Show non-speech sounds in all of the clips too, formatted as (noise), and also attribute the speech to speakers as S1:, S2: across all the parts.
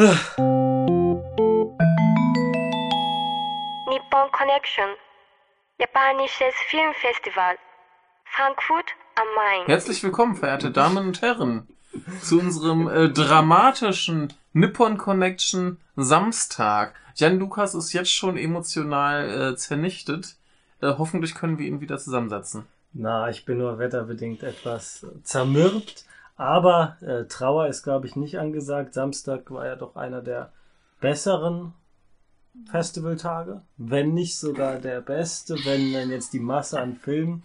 S1: Nippon Connection, japanisches Filmfestival, Frankfurt am Main.
S2: Herzlich willkommen, verehrte Damen und Herren, zu unserem äh, dramatischen Nippon Connection Samstag. Jan Lukas ist jetzt schon emotional äh, zernichtet. Äh, hoffentlich können wir ihn wieder zusammensetzen.
S3: Na, ich bin nur wetterbedingt etwas zermürbt. Aber äh, Trauer ist, glaube ich, nicht angesagt. Samstag war ja doch einer der besseren Festivaltage. Wenn nicht sogar der beste, wenn dann jetzt die Masse an Filmen.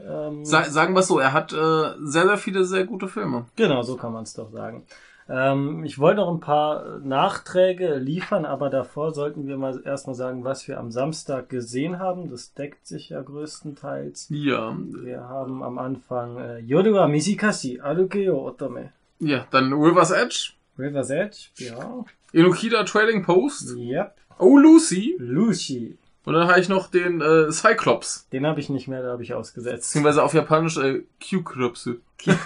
S3: Ähm,
S2: Sa sagen wir es so, er hat äh, sehr, sehr viele sehr gute Filme.
S3: Genau, so kann man es doch sagen. Ähm, ich wollte noch ein paar Nachträge liefern, aber davor sollten wir mal erstmal sagen, was wir am Samstag gesehen haben. Das deckt sich ja größtenteils.
S2: Ja.
S3: Wir haben am Anfang äh, Yoruba Mishikashi Arukeyo Otome.
S2: Ja, dann River's Edge.
S3: River's Edge, ja.
S2: Inokida Trading Post.
S3: Yep.
S2: Oh Lucy.
S3: Lucy.
S2: Und dann habe ich noch den äh, Cyclops.
S3: Den habe ich nicht mehr, da habe ich ausgesetzt.
S2: Beziehungsweise auf Japanisch äh, Q-Krypse. (laughs)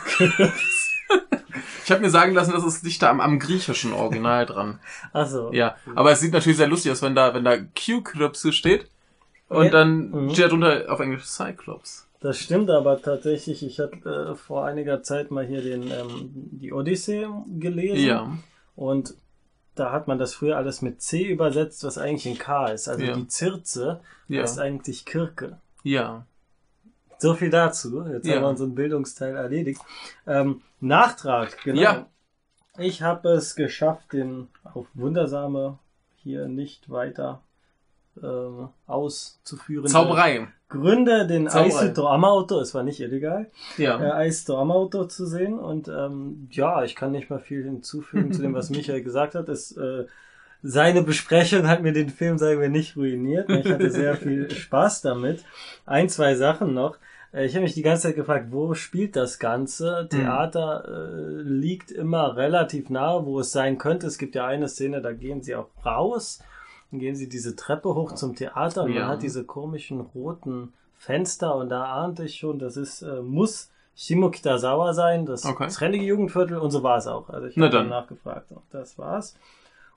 S2: Ich habe mir sagen lassen, das ist dichter am, am griechischen Original dran. (laughs)
S3: Achso.
S2: Ja, aber es sieht natürlich sehr lustig aus, wenn da, wenn da Q-Krypse steht und
S3: Ja.
S2: dann
S3: Mhm.
S2: steht darunter auf Englisch Cyclops.
S3: Das stimmt aber tatsächlich. Ich hatte äh, vor einiger Zeit mal hier den, ähm, die Odyssee gelesen.
S2: Ja.
S3: Und da hat man das früher alles mit C übersetzt, was eigentlich ein K ist. Also
S2: Ja.
S3: die Zirze
S2: Ja.
S3: heißt eigentlich Kirke.
S2: Ja.
S3: So viel dazu. Jetzt
S2: Ja.
S3: haben wir unseren Bildungsteil erledigt. Ähm, Nachtrag, genau.
S2: Ja.
S3: Ich habe es geschafft, den auf wundersame hier nicht weiter ähm, auszuführen.
S2: Zauberei.
S3: Gründe, den
S2: Zauberei.
S3: Aisito Amauto, es war nicht illegal,
S2: Ja.
S3: äh, Aisito Amauto zu sehen. Und ähm, ja, ich kann nicht mal viel hinzufügen zu dem, was (laughs) Michael gesagt hat. Es, äh, seine Besprechung hat mir den Film, sagen wir, nicht ruiniert. Ich hatte sehr viel (laughs) Spaß damit. Ein, zwei Sachen noch. Äh, Ich habe mich die ganze Zeit gefragt, wo spielt das Ganze? Theater äh, liegt immer relativ nahe, wo es sein könnte. Es gibt ja eine Szene, da gehen sie auch raus. Dann gehen sie diese Treppe hoch zum Theater und
S2: Ja.
S3: man hat diese komischen roten Fenster und da ahnte ich schon, das ist, äh, muss Shimokitazawa sein, das
S2: Okay.
S3: trendige Jugendviertel und so war es auch. Also ich habe nachgefragt, auch das war's.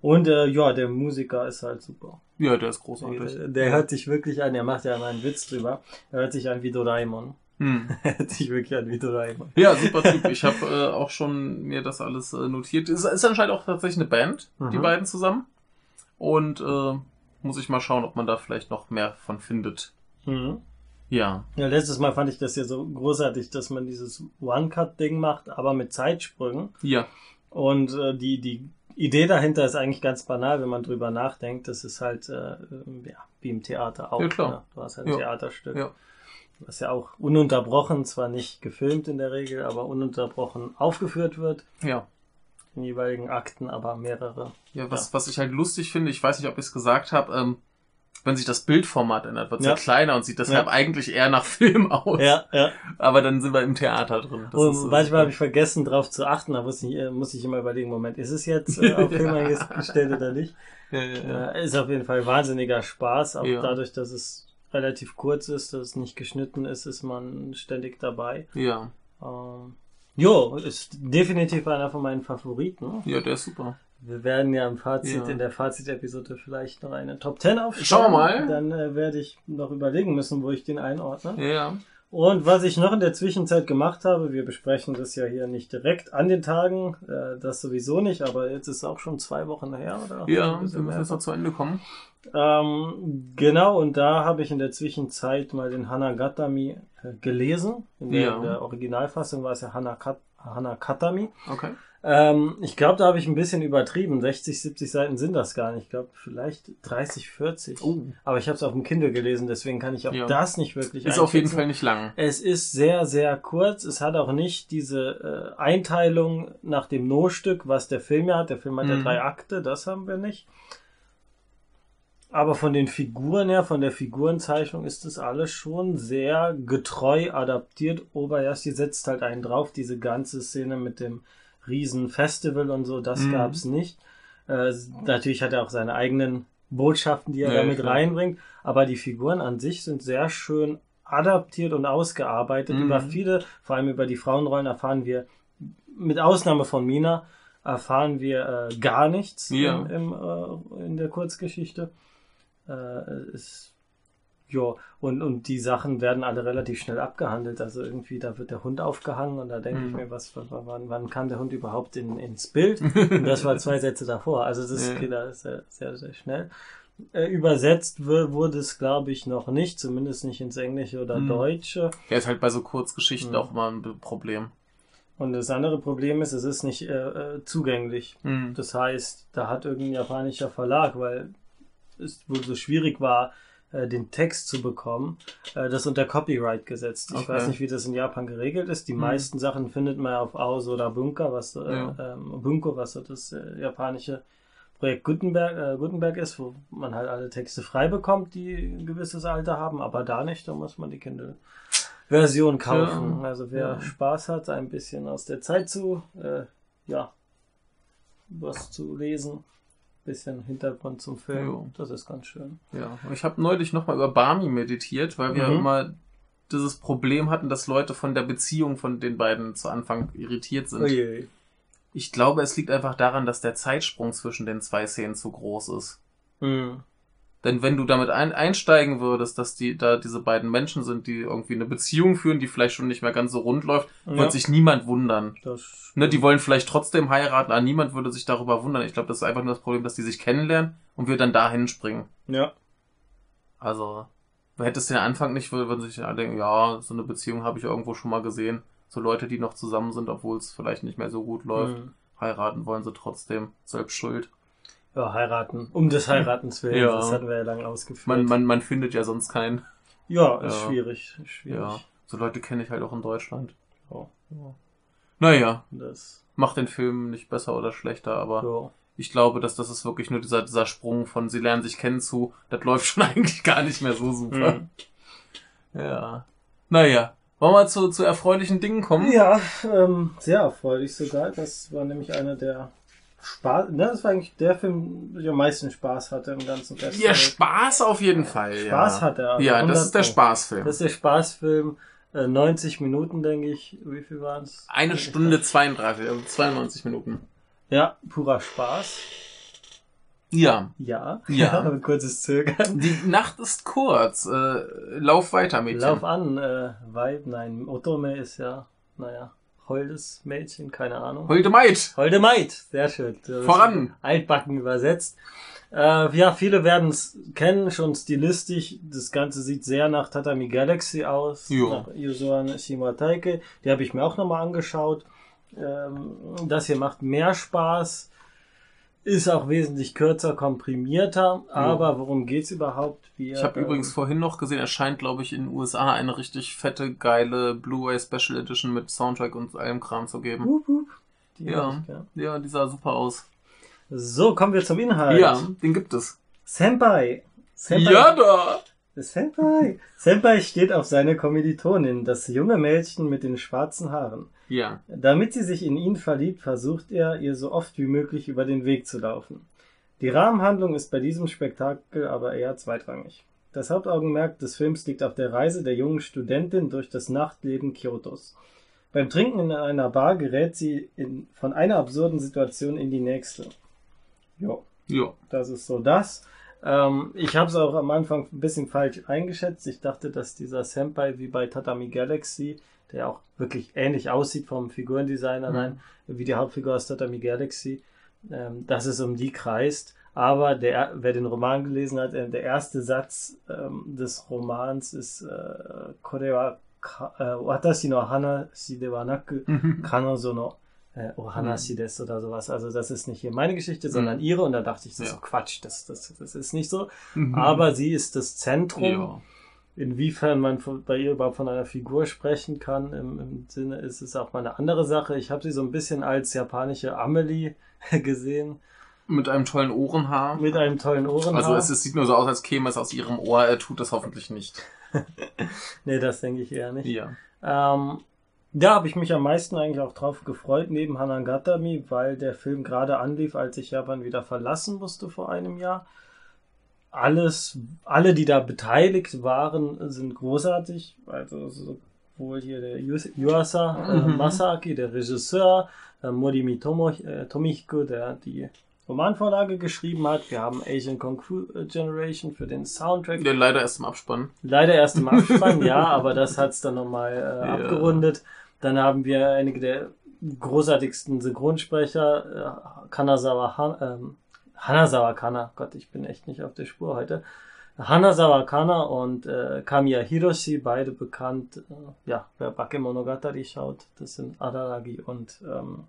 S3: Und äh, ja, der Musiker ist halt super.
S2: Ja, der ist großartig.
S3: Der, der hört sich wirklich an, er macht ja mal einen Witz drüber. Er hört sich an wie Doraemon.
S2: Hm. (laughs)
S3: Er hört sich wirklich an wie Doraemon.
S2: Ja, super Typ. Ich habe äh, auch schon mir das alles äh, notiert. Ist, ist anscheinend auch tatsächlich eine Band, die
S3: Mhm.
S2: beiden zusammen. Und äh, muss ich mal schauen, ob man da vielleicht noch mehr von findet.
S3: Mhm.
S2: Ja.
S3: Ja, letztes Mal fand ich das ja so großartig, dass man dieses One-Cut-Ding macht, aber mit Zeitsprüngen.
S2: Ja.
S3: Und äh, die, die Idee dahinter ist eigentlich ganz banal, wenn man drüber nachdenkt. Das ist halt äh, ähm, ja, wie im Theater auch.
S2: Ja, klar.
S3: Ne? Du hast ein
S2: Ja.
S3: Theaterstück.
S2: Ja.
S3: Was ja auch ununterbrochen, zwar nicht gefilmt in der Regel, aber ununterbrochen aufgeführt wird.
S2: Ja.
S3: In jeweiligen Akten, aber mehrere.
S2: Ja, was, was ich halt lustig finde, ich weiß nicht, ob ich es gesagt habe, ähm, wenn sich das Bildformat ändert, wird es ja.
S3: Ja.
S2: kleiner und sieht deshalb
S3: Ja.
S2: eigentlich eher nach (laughs) Film aus.
S3: Ja, ja.
S2: Aber dann sind wir im Theater drin. Das
S3: Und
S2: ist, äh,
S3: manchmal habe ich vergessen, drauf zu achten. Da muss ich, äh, muss ich immer überlegen, Moment, ist es jetzt (laughs) äh, auf Film eingestellt oder nicht?
S2: ja, ja, ja.
S3: Äh, ist auf jeden Fall wahnsinniger Spaß. Auch dadurch, dass es relativ kurz ist, dass es nicht geschnitten ist, ist man ständig dabei.
S2: ja.
S3: Ähm, jo, ist definitiv einer von meinen Favoriten.
S2: Ja, der ist super.
S3: Wir werden ja im Fazit,
S2: Ja.
S3: in der Fazit-Episode vielleicht noch eine Top 10 aufstellen.
S2: Schauen wir mal.
S3: Dann äh, werde ich noch überlegen müssen, wo ich den einordne.
S2: Ja.
S3: Und was ich noch in der Zwischenzeit gemacht habe, wir besprechen das ja hier nicht direkt an den Tagen, äh, das sowieso nicht, aber jetzt ist es auch schon zwei Wochen her, oder?
S2: Ja, wir müssen jetzt noch zu Ende kommen.
S3: Ähm, genau, und da habe ich in der Zwischenzeit mal den Hanagatami äh, gelesen. In der,
S2: Ja.
S3: in der Originalfassung war es ja Hanakat Hanakatami.
S2: Okay.
S3: Ähm, ich glaube, da habe ich ein bisschen übertrieben. 60, 70 Seiten sind das gar nicht. Ich glaube, vielleicht 30, 40.
S2: Oh.
S3: Aber ich habe es auf dem Kindle gelesen, deswegen kann ich auch
S2: Ja.
S3: das nicht wirklich
S2: Ist auf jeden. Fall nicht lang.
S3: Es ist sehr, sehr kurz. Es hat auch nicht diese äh, Einteilung nach dem No-Stück, was der Film ja hat. Der Film hat ja
S2: Mhm.
S3: drei Akte, das haben wir nicht. Aber von den Figuren her, von der Figurenzeichnung ist das alles schon sehr getreu adaptiert. Obayashi setzt halt einen drauf, diese ganze Szene mit dem riesen Festival und so, das
S2: Mhm.
S3: gab's nicht. Äh, natürlich hat er auch seine eigenen Botschaften, die er
S2: Ja,
S3: damit
S2: klar.
S3: reinbringt, aber die Figuren an sich sind sehr schön adaptiert und ausgearbeitet.
S2: Mhm.
S3: Über viele, vor allem über die Frauenrollen erfahren wir, mit Ausnahme von Mina, erfahren wir äh, gar nichts
S2: Ja.
S3: im, im, äh, in der Kurzgeschichte. Äh, es, ja, und, und die Sachen werden alle relativ schnell abgehandelt. Also irgendwie, da wird der Hund aufgehangen und da denke ich
S2: Mhm.
S3: mir, was, wann, wann kam der Hund überhaupt in, ins Bild? (laughs) Und das war zwei Sätze davor. Also das
S2: Ja.
S3: geht da sehr, sehr, sehr schnell. Äh, übersetzt wu- wurde es, glaube ich, noch nicht, zumindest nicht ins Englische oder
S2: Mhm.
S3: Deutsche.
S2: Ja, ist halt bei so Kurzgeschichten
S3: Mhm.
S2: auch mal ein Problem.
S3: Und das andere Problem ist, es ist nicht äh, äh, zugänglich.
S2: Mhm.
S3: Das heißt, da hat irgendein japanischer Verlag, weil es wohl so schwierig war, äh, den Text zu bekommen, äh, das unter Copyright gesetzt. Ich
S2: Okay.
S3: weiß nicht, wie das in Japan geregelt ist. Die
S2: Mhm.
S3: meisten Sachen findet man auf Aos oder Bunka, was äh,
S2: Ja.
S3: ähm, Bunko, was so das äh, japanische Projekt Gutenberg, äh, Gutenberg ist, wo man halt alle Texte frei bekommt, die ein gewisses Alter haben, aber da nicht, da muss man die Kindle-Version kaufen.
S2: Ja.
S3: Also wer
S2: Ja.
S3: Spaß hat, ein bisschen aus der Zeit zu, ja, was zu lesen, bisschen Hintergrund zum Film,
S2: Jo.
S3: das ist ganz schön.
S2: Ja, ich habe neulich nochmal über Barmi meditiert, weil wir
S3: Mhm.
S2: immer dieses Problem hatten, dass Leute von der Beziehung von den beiden zu Anfang irritiert sind.
S3: Uiui.
S2: Ich glaube, es liegt einfach daran, dass der Zeitsprung zwischen den zwei Szenen zu groß ist.
S3: Hm.
S2: Denn wenn du damit ein, einsteigen würdest, dass die da diese beiden Menschen sind, die irgendwie eine Beziehung führen, die vielleicht schon nicht mehr ganz so rund läuft,
S3: Ja.
S2: wird sich niemand wundern.
S3: Das
S2: Ne, die wollen vielleicht trotzdem heiraten, aber niemand würde sich darüber wundern. Ich glaube, das ist einfach nur das Problem, dass die sich kennenlernen und wir dann dahin springen.
S3: ja.
S2: Also, du hättest den Anfang nicht, würden sich alle denken, ja, so eine Beziehung habe ich irgendwo schon mal gesehen. So Leute, die noch zusammen sind, obwohl es vielleicht nicht mehr so gut läuft,
S3: Hm.
S2: heiraten wollen sie trotzdem, selbst schuld.
S3: Ja, heiraten. Um des Heiratens willen,
S2: Ja.
S3: das hatten wir ja lange ausgeführt.
S2: Man, man, man findet ja sonst keinen.
S3: ja, ist
S2: Ja.
S3: schwierig. ist Schwierig.
S2: Ja, so Leute kenne ich halt auch in Deutschland.
S3: Ja.
S2: Ja. Naja,
S3: Das,
S2: macht den Film nicht besser oder schlechter, aber
S3: ja.
S2: ich glaube, dass das ist wirklich nur dieser, dieser Sprung von sie lernen sich kennen zu, das läuft (laughs) schon eigentlich gar nicht mehr so super.
S3: Hm.
S2: Ja. Naja, wollen wir zu, zu erfreulichen Dingen kommen?
S3: Ja, ähm, sehr erfreulich sogar. Das war nämlich einer der Spaß, ne, das war eigentlich der Film, der am meisten Spaß hatte im ganzen Festival.
S2: Ja, Spaß auf jeden Fall.
S3: Spaß
S2: ja.
S3: hat er.
S2: Ja,
S3: 100
S2: das ist der
S3: Pro.
S2: Spaßfilm.
S3: Das ist der Spaßfilm. Äh, 90 Minuten, denke ich. Wie viel waren es?
S2: Eine Stunde 32, also 92 Minuten.
S3: Ja, purer Spaß.
S2: Ja.
S3: Ja.
S2: Ja. (laughs)
S3: Ein kurzes Zögern.
S2: Die Nacht ist kurz. Äh, lauf weiter, Mädchen.
S3: Lauf an, äh, Weib, nein, Otome ist ja, naja, holdes Mädchen, keine Ahnung.
S2: Holde Maid.
S3: Holde Maid, sehr schön. Das
S2: Voran.
S3: Altbacken übersetzt. Äh, ja, viele werden es kennen, schon stilistisch. Das Ganze sieht sehr nach Tatami Galaxy aus.
S2: Jo.
S3: Nach Yuzuan Shimataike. Die habe ich mir auch nochmal angeschaut. Ähm, das hier macht mehr Spaß. Ist auch wesentlich kürzer, komprimierter. Aber worum geht's überhaupt? Wir,
S2: Ich habe
S3: ähm,
S2: übrigens vorhin noch gesehen, erscheint, glaube ich, in den USA eine richtig fette, geile Blu-ray Special Edition mit Soundtrack und allem Kram zu geben.
S3: Wup, wup. Die
S2: Ja.
S3: ich. Ja,
S2: die sah super aus.
S3: So, kommen wir zum Inhalt.
S2: Ja, den gibt es.
S3: Senpai. Senpai.
S2: Ja, da!
S3: Senpai. Senpai steht auf seine Kommilitonin, das junge Mädchen mit den schwarzen Haaren.
S2: Ja.
S3: Damit sie sich in ihn verliebt, versucht er, ihr so oft wie möglich über den Weg zu laufen. Die Rahmenhandlung ist bei diesem Spektakel aber eher zweitrangig. Das Hauptaugenmerk des Films liegt auf der Reise der jungen Studentin durch das Nachtleben Kyotos. Beim Trinken in einer Bar gerät sie in, von einer absurden Situation in die nächste. Jo.
S2: Ja.
S3: Das ist so das. Ähm, ich habe es auch am Anfang ein bisschen falsch eingeschätzt. Ich dachte, dass dieser Senpai wie bei Tatami Galaxy, der auch wirklich ähnlich aussieht vom Figurendesign allein, wie die Hauptfigur aus Tatami Galaxy, ähm, dass es um die kreist. Aber der, wer den Roman gelesen hat, äh, der erste Satz ähm, des Romans ist äh, Kore wa ka- äh, watashi no hanashi de wa naku Kanozo no äh, Ohanashi des oder sowas. Also das ist nicht hier meine Geschichte, sondern
S2: Mhm.
S3: ihre. Und da dachte ich, das ist
S2: Ja.
S3: so Quatsch, das, das, das ist nicht so.
S2: Mhm.
S3: Aber sie ist das Zentrum.
S2: Ja.
S3: Inwiefern man von, bei ihr überhaupt von einer Figur sprechen kann, im, im Sinne ist es auch mal eine andere Sache. Ich habe sie so ein bisschen als japanische Amelie (laughs) gesehen,
S2: Mit einem tollen Ohrenhaar.
S3: mit einem tollen Ohrenhaar.
S2: Also es, es sieht nur so aus, als käme es aus ihrem Ohr. Er tut das hoffentlich nicht. (laughs)
S3: nee, das denke ich eher nicht.
S2: Ja.
S3: Ähm, da habe ich mich am meisten eigentlich auch drauf gefreut, neben Hanangatami, weil der Film gerade anlief, als ich Japan wieder verlassen musste vor einem Jahr. Alles, alle, die da beteiligt waren, sind großartig. Also so wohl hier der Yuasa äh,
S2: Mhm.
S3: Masaki, der Regisseur, äh, Morimi Tomo, äh, Tomihiko, der die Romanvorlage geschrieben hat. Wir haben Asian Kung Fu Generation für den Soundtrack.
S2: Der leider erst im Abspann.
S3: Leider erst im Abspann, (laughs) ja, aber das hat's dann nochmal äh,
S2: Ja.
S3: abgerundet. Dann haben wir einige der großartigsten Synchronsprecher, äh, Kanazawa Han, ähm, Hanazawa Kana, Gott, ich bin echt nicht auf der Spur heute. Hanazawa Kana und äh, Kamiya Hiroshi, beide bekannt, äh, ja, wer Bakemonogatari schaut, das sind Araragi und ähm,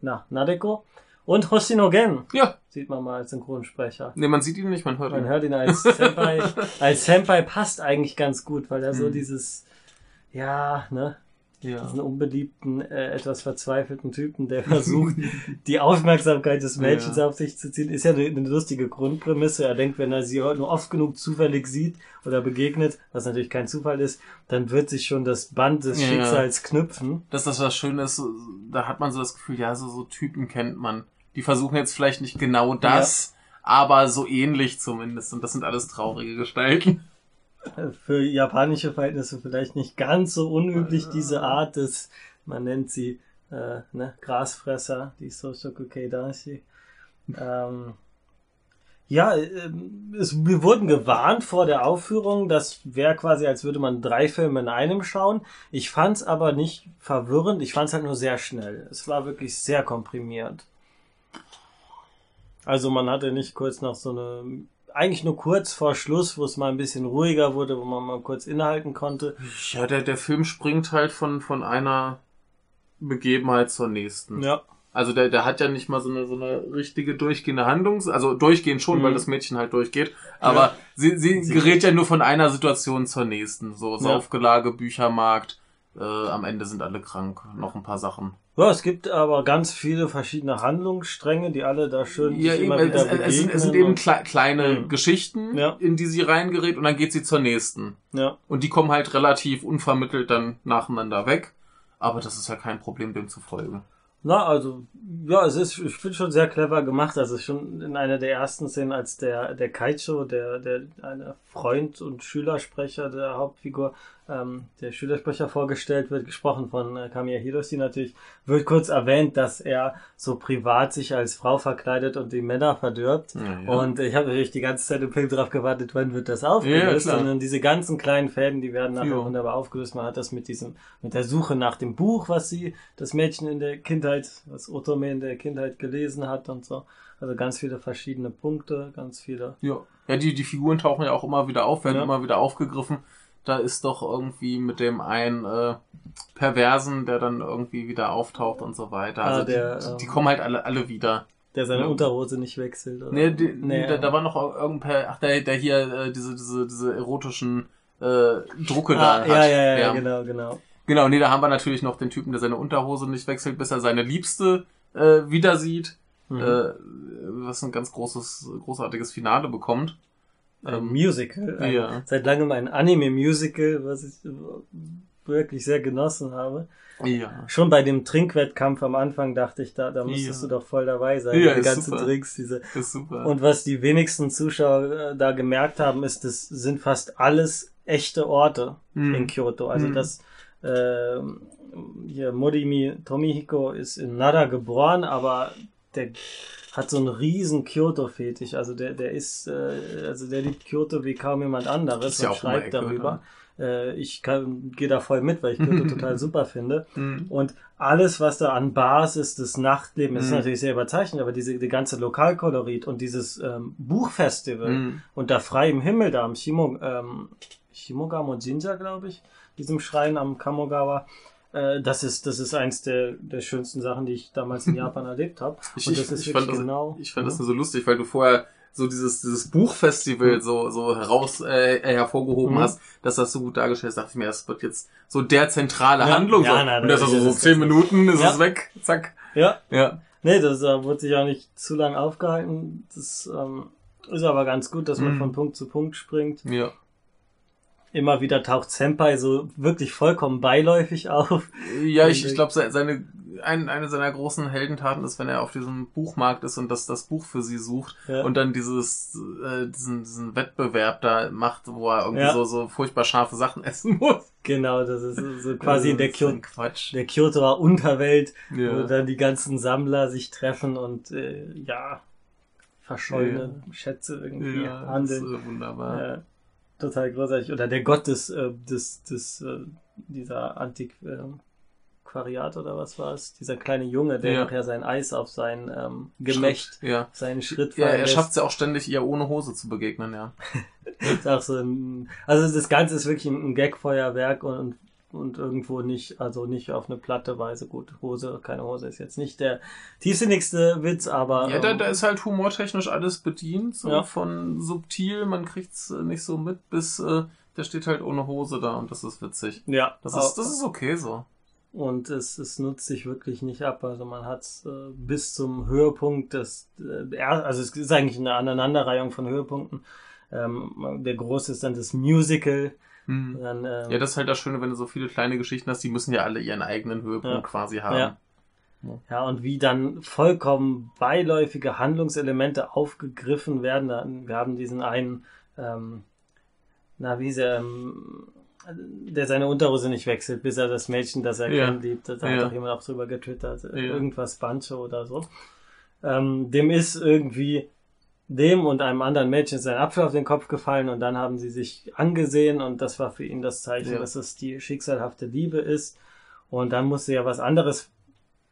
S3: na, Nadeko. Und Hoshino Gen
S2: Ja,
S3: sieht man mal als Synchronsprecher.
S2: nee, man sieht ihn nicht, man hört
S3: Man
S2: ihn.
S3: hört ihn als Senpai. (laughs) als Senpai passt eigentlich ganz gut, weil er so
S2: Hm.
S3: dieses, ja, ne,
S2: Ja.
S3: diesen unbeliebten, äh, etwas verzweifelten Typen, der versucht, (laughs) die Aufmerksamkeit des Mädchens
S2: Ja.
S3: auf sich zu ziehen, ist ja eine, eine lustige Grundprämisse. Er denkt, wenn er sie nur oft genug zufällig sieht oder begegnet, was natürlich kein Zufall ist, dann wird sich schon das Band des
S2: Ja.
S3: Schicksals knüpfen.
S2: dass das was Schönes, da hat man so das Gefühl, ja, so, so Typen kennt man. Die versuchen jetzt vielleicht nicht genau das, aber so ähnlich zumindest. Und das sind alles traurige Gestalten.
S3: Äh, (laughs) Für japanische Verhältnisse vielleicht nicht ganz so unüblich, diese Art des, man nennt sie, äh, ne, Grasfresser, die Soshoku Keidanshi. Ähm, ja, ähm, es, wir wurden gewarnt vor der Aufführung, das wäre quasi, als würde man drei Filme in einem schauen. Ich fand's aber nicht verwirrend, ich fand's halt nur sehr schnell. Es war wirklich sehr komprimiert. Also man hatte nicht kurz noch so eine, eigentlich nur kurz vor Schluss, wo es mal ein bisschen ruhiger wurde, wo man mal kurz innehalten konnte.
S2: Ja, der, der Film springt halt von, von einer Begebenheit zur nächsten.
S3: Ja,
S2: Also der, der hat ja nicht mal so eine, so eine richtige durchgehende Handlung, also durchgehend schon,
S3: Mhm.
S2: weil das Mädchen halt durchgeht, aber
S3: Ja.
S2: sie, sie,
S3: Sie-
S2: gerät ja nur von einer Situation zur nächsten. So
S3: Ja.
S2: Saufgelage, Büchermarkt, äh, am Ende sind alle krank, noch ein paar Sachen.
S3: ja, es gibt aber ganz viele verschiedene Handlungsstränge, die alle da schön
S2: Ja, eben,
S3: immer wieder
S2: es, es, sind, es sind eben klei kleine
S3: Mhm.
S2: Geschichten,
S3: Ja.
S2: in die sie reingerät und dann geht sie zur nächsten.
S3: Ja,
S2: Und die kommen halt relativ unvermittelt dann nacheinander weg. Aber das ist ja kein Problem, dem zu folgen.
S3: Na, also, ja, es ist, ich finde schon sehr clever gemacht. Also schon in einer der ersten Szenen, als der, der Kaicho, der, der, eine Freund und Schülersprecher der Hauptfigur, ähm, der Schülersprecher vorgestellt wird, gesprochen von äh, Kamiya Hiroshi natürlich, wird kurz erwähnt, dass er so privat sich als Frau verkleidet und die Männer verdirbt.
S2: Ja, ja.
S3: Und ich habe natürlich die ganze Zeit im Film drauf gewartet, wann wird das aufgelöst.
S2: Ja,
S3: und dann diese ganzen kleinen Fäden, die werden nachher wunderbar aufgelöst. Man hat das mit diesem, mit der Suche nach dem Buch, was sie, das Mädchen in der Kindheit, was Otome in der Kindheit gelesen hat und so. Also ganz viele verschiedene Punkte, ganz viele.
S2: Ja, ja die, die Figuren tauchen ja auch immer wieder auf, werden
S3: Ja.
S2: immer wieder aufgegriffen. Da ist doch irgendwie mit dem einen äh, Perversen, der dann irgendwie wieder auftaucht und so weiter.
S3: Ah,
S2: Also
S3: der,
S2: die,
S3: ähm,
S2: die kommen halt alle, alle wieder.
S3: Der seine
S2: Ja.
S3: Unterhose nicht wechselt. Oder?
S2: Nee, die,
S3: Nee,
S2: da, da war noch irgendein Per, ach, der, der hier äh, diese, diese, diese erotischen äh, Drucke da
S3: ah,
S2: hat.
S3: ja, ja, ja, genau, genau.
S2: Genau, nee, da haben wir natürlich noch den Typen, der seine Unterhose nicht wechselt, bis er seine Liebste äh, wieder sieht,
S3: Mhm.
S2: äh, was ein ganz großes, großartiges Finale bekommt.
S3: Ein
S2: Ähm,
S3: Musical. Ein,
S2: ja.
S3: Seit langem ein Anime-Musical, was ich äh, wirklich sehr genossen habe.
S2: Ja.
S3: Schon bei dem Trinkwettkampf am Anfang dachte ich, da, da müsstest
S2: Ja.
S3: du doch voll dabei sein.
S2: Ja,
S3: die ganzen
S2: super.
S3: Drinks, diese.
S2: Ist super.
S3: Und was die wenigsten Zuschauer äh, da gemerkt haben, ist, das sind fast alles echte Orte
S2: Mhm.
S3: in Kyoto. Also
S2: Mhm.
S3: das ähm, hier Morimi Tomihiko ist in Nara geboren, aber der hat so einen riesen Kyoto-Fetisch. Also der, der ist, äh, also der liebt Kyoto wie kaum jemand anderes
S2: ja
S3: und schreibt darüber. Äh, ich gehe da voll mit, weil ich Kyoto (laughs) total super finde.
S2: Mhm.
S3: Und alles, was da an Bars ist, das Nachtleben, ist
S2: Mhm.
S3: natürlich sehr überzeichnet, aber diese die ganze Lokalkolorit und dieses ähm, Buchfestival
S2: Mhm.
S3: und da frei im Himmel da am Shimo, ähm, Shimogamo Jinja, glaube ich, diesem Schrein am Kamogawa, äh, das ist das ist eins der, der schönsten Sachen, die ich damals in (laughs) Japan erlebt habe.
S2: Ich, ich, ich fand, das,
S3: genau.
S2: ich fand das nur so lustig, weil du vorher so dieses, dieses Buchfestival
S3: Mhm.
S2: so, so heraus äh, hervorgehoben
S3: Mhm.
S2: hast, dass das so gut dargestellt ist, dachte ich mir, das wird jetzt so der zentrale
S3: Ja,
S2: Handlung.
S3: ja,
S2: so.
S3: nein,
S2: und das ist
S3: das
S2: so, zehn Minuten, ist
S3: Ja.
S2: es weg, zack.
S3: Ja,
S2: Ja.
S3: nee, das äh, wurde sich auch nicht zu lang aufgehalten. Das ähm, ist aber ganz gut, dass man
S2: Mhm.
S3: von Punkt zu Punkt springt.
S2: Ja.
S3: Immer wieder taucht Senpai so wirklich vollkommen beiläufig auf.
S2: Ja, ich, ich glaube, seine, ein, eine seiner großen Heldentaten ist, wenn er auf diesem Buchmarkt ist und das, das Buch für sie sucht
S3: Ja.
S2: und dann dieses, äh, diesen, diesen Wettbewerb da macht, wo er irgendwie
S3: Ja.
S2: so, so furchtbar scharfe Sachen (laughs) essen muss.
S3: Genau, das ist so quasi in der, Kyo
S2: Quatsch.
S3: der Kyotoer Unterwelt, wo
S2: Ja.
S3: dann die ganzen Sammler sich treffen und äh, ja, verschollene Schätze irgendwie
S2: Ja, das
S3: handeln.
S2: ist äh, wunderbar.
S3: Total großartig. Oder der Gott des, äh, des, des äh, dieser Antiquariat oder was war es? Dieser kleine Junge, der
S2: Ja.
S3: nachher sein Eis auf sein ähm, Gemächt,
S2: Schritt, Ja.
S3: seinen Schritt
S2: Ja, er schafft es ja auch ständig, ihr ohne Hose zu begegnen, ja. (laughs)
S3: Ist auch so ein, also das Ganze ist wirklich ein, ein Gagfeuerwerk und, und irgendwo nicht, also nicht auf eine platte Weise. Gut, Hose, keine Hose ist jetzt nicht der tiefsinnigste Witz, aber
S2: Ja, da,
S3: ähm,
S2: da ist halt humortechnisch alles bedient, so
S3: Ja.
S2: von subtil, man kriegt's äh, nicht so mit, bis äh, der steht halt ohne Hose da und das ist witzig.
S3: ja,
S2: Das ist, das ist okay so.
S3: und es, es nutzt sich wirklich nicht ab. Also man hat äh, bis zum Höhepunkt des, äh, also es ist eigentlich eine Aneinanderreihung von Höhepunkten. Ähm, der große ist dann das Musical.
S2: Mhm.
S3: Dann, ähm,
S2: Ja, das ist halt das Schöne, wenn du so viele kleine Geschichten hast, die müssen ja alle ihren eigenen Höhepunkt
S3: Ja.
S2: quasi haben.
S3: Ja. Ja, und wie dann vollkommen beiläufige Handlungselemente aufgegriffen werden. Dann- Wir haben diesen einen, ähm, na, wie ist er, ähm, der seine Unterhose nicht wechselt, bis er das Mädchen, das er
S2: Ja.
S3: kennt, liebt. Da
S2: Ja.
S3: hat auch jemand auch drüber getwittert.
S2: Ja.
S3: Irgendwas Bancho oder so. Ähm, dem ist irgendwie dem und einem anderen Mädchen sein Apfel auf den Kopf gefallen und dann haben sie sich angesehen und das war für ihn das Zeichen,
S2: Ja.
S3: dass es die schicksalhafte Liebe ist. Und dann musste ja was anderes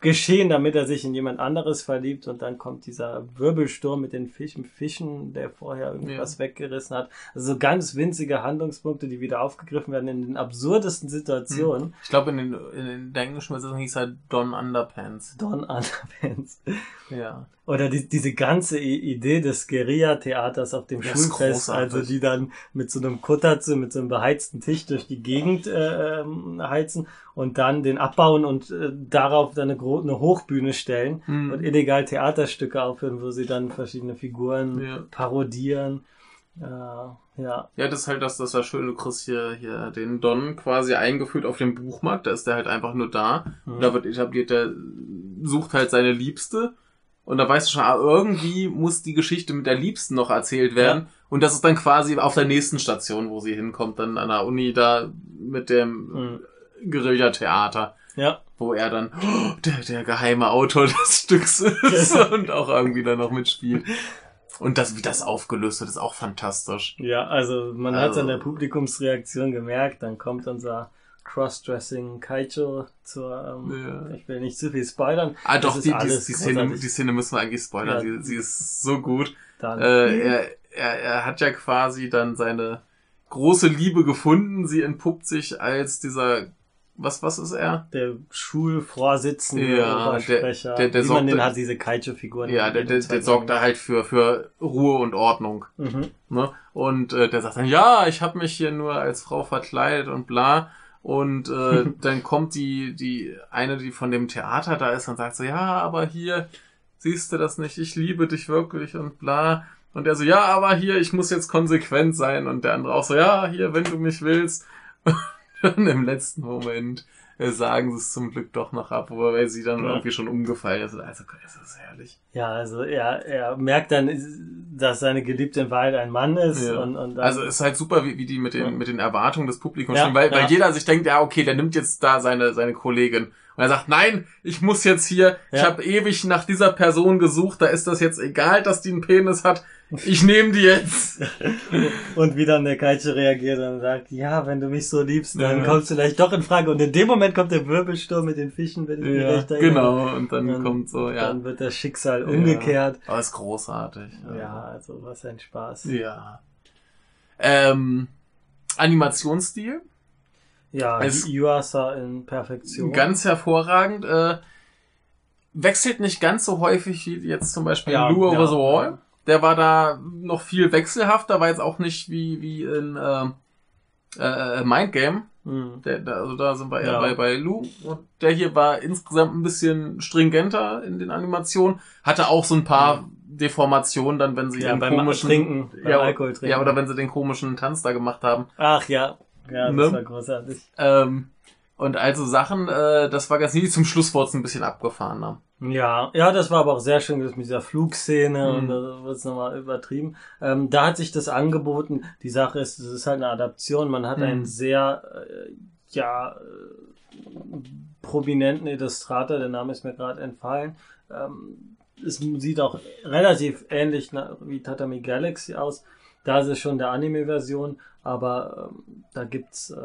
S3: geschehen, damit er sich in jemand anderes verliebt und dann kommt dieser Wirbelsturm mit den Fischen, Fischen, der vorher irgendwas weggerissen hat. Also so ganz winzige Handlungspunkte, die wieder aufgegriffen werden in den absurdesten Situationen.
S2: Ich glaube, in, den, in der englischen Übersetzung hieß er Don Underpants.
S3: Don Underpants.
S2: Ja.
S3: Oder die, diese ganze Idee des Guerilla-Theaters auf dem
S2: Das
S3: Schulfest, also die dann mit so einem Kutterze, mit so einem beheizten Tisch durch die Gegend äh, ähm, heizen und dann den abbauen und äh, darauf dann eine, eine Hochbühne stellen
S2: Mhm.
S3: und illegal Theaterstücke aufführen, wo sie dann verschiedene Figuren
S2: Ja.
S3: parodieren. Äh, ja,
S2: Ja, das ist halt das, das Schöne, du kriegst hier, hier den Don quasi eingeführt auf dem Buchmarkt, da ist der halt einfach nur da.
S3: Mhm.
S2: Und da wird etabliert, der sucht halt seine Liebste. Und da weißt du schon, ah, irgendwie muss die Geschichte mit der Liebsten noch erzählt werden. Und das ist dann quasi auf der nächsten Station, wo sie hinkommt, dann an der Uni da mit dem
S3: Mhm.
S2: Guerilla-Theater,
S3: ja,
S2: wo er dann oh, der, der geheime Autor (laughs) des Stücks ist und auch irgendwie da noch mitspielt. Und das, wie das aufgelöst wird, ist auch fantastisch.
S3: ja, also man hat
S2: Also-
S3: an der Publikumsreaktion gemerkt, dann kommt unser Crossdressing Kaicho zur, ähm,
S2: Ja.
S3: ich will nicht zu viel spoilern.
S2: Ah, doch, die, die, die, Szene, die Szene müssen wir eigentlich spoilern.
S3: Ja.
S2: Sie, sie ist so gut. Äh, er, er, er hat ja quasi dann seine große Liebe gefunden. Sie entpuppt sich als dieser, was, was ist er?
S3: der Schulvorsitzende,
S2: Ja,
S3: Obersprecher,
S2: der- der- der
S3: wie man
S2: sorgt-
S3: den hat, diese Kaicho-Figuren.
S2: Ja, der, der, der sorgt da halt für, für Ruhe und Ordnung.
S3: Mhm.
S2: Ne? Und äh, der sagt dann, ja, ich habe mich hier nur als Frau verkleidet und bla. Und äh, (laughs) dann kommt die, die eine, die von dem Theater da ist und sagt so, ja, aber hier siehst du das nicht, ich liebe dich wirklich und bla. Und er so, ja, aber hier, ich muss jetzt konsequent sein. Und der andere auch so, ja, hier, wenn du mich willst. (laughs) Und dann im letzten Moment (laughs) sagen sie es zum Glück doch noch ab, wobei sie dann
S3: Ja.
S2: irgendwie schon umgefallen ist. Also, es ist herrlich.
S3: Ja, also er, er merkt dann, dass seine Geliebte in Wahrheit ein Mann ist.
S2: Ja.
S3: Und, und
S2: Also ist halt super, wie, wie die mit den,
S3: Ja.
S2: mit den Erwartungen des Publikums spielen, weil, weil jeder sich denkt, ja, okay, der nimmt jetzt da seine, seine Kollegin. Und er sagt, nein, ich muss jetzt hier, ich
S3: Ja.
S2: habe ewig nach dieser Person gesucht, da ist das jetzt egal, dass die einen Penis hat. Ich nehme die jetzt. (laughs)
S3: und wie dann der Kaicho reagiert und sagt, ja, wenn du mich so liebst, dann
S2: Ja.
S3: kommst du vielleicht doch in Frage. Und in dem Moment kommt der Wirbelsturm mit den Fischen, wenn ich mich
S2: Ja,
S3: recht erinnere.
S2: genau. Und dann
S3: Dann-
S2: kommt so, ja.
S3: Dann wird das Schicksal umgekehrt.
S2: Aber ist großartig.
S3: Ja, also was ein Spaß.
S2: Ja. Ähm, Animationsstil.
S3: Ja,
S2: Es-
S3: Yuasa in Perfektion.
S2: Ganz hervorragend. Äh, wechselt nicht ganz so häufig wie jetzt zum Beispiel
S3: Ja, ja.
S2: Over the Wall. Der war da noch viel wechselhafter, war jetzt auch nicht wie, wie in äh, äh, Mind Game.
S3: Mhm.
S2: Der, da, also da sind wir eher
S3: Ja.
S2: bei, bei Lu. Und der hier war insgesamt ein bisschen stringenter in den Animationen. Hatte auch so ein paar Deformationen dann, wenn sie
S3: Ja,
S2: den
S3: beim
S2: komischen...
S3: Trinken,
S2: ja,
S3: Alkohol trinken.
S2: ja, oder wenn sie den komischen Tanz da gemacht haben.
S3: Ach ja, Ja, das
S2: Ne?
S3: war großartig.
S2: Ähm, und also Sachen, äh, das war ganz niedlich. Zum Schluss wurde es ein bisschen abgefahrener.
S3: Ja, ja, das war aber auch sehr schön mit dieser Flugszene
S2: Mhm.
S3: und da wird es nochmal übertrieben. Ähm, da hat sich das angeboten. Die Sache ist, es ist halt eine Adaption. Man hat
S2: Mhm.
S3: einen sehr, äh, ja, äh, prominenten Illustrator, der Name ist mir gerade entfallen. Ähm, es sieht auch relativ ähnlich wie Tatami Galaxy aus. Da ist es schon der Anime-Version, aber ähm, da gibt's äh,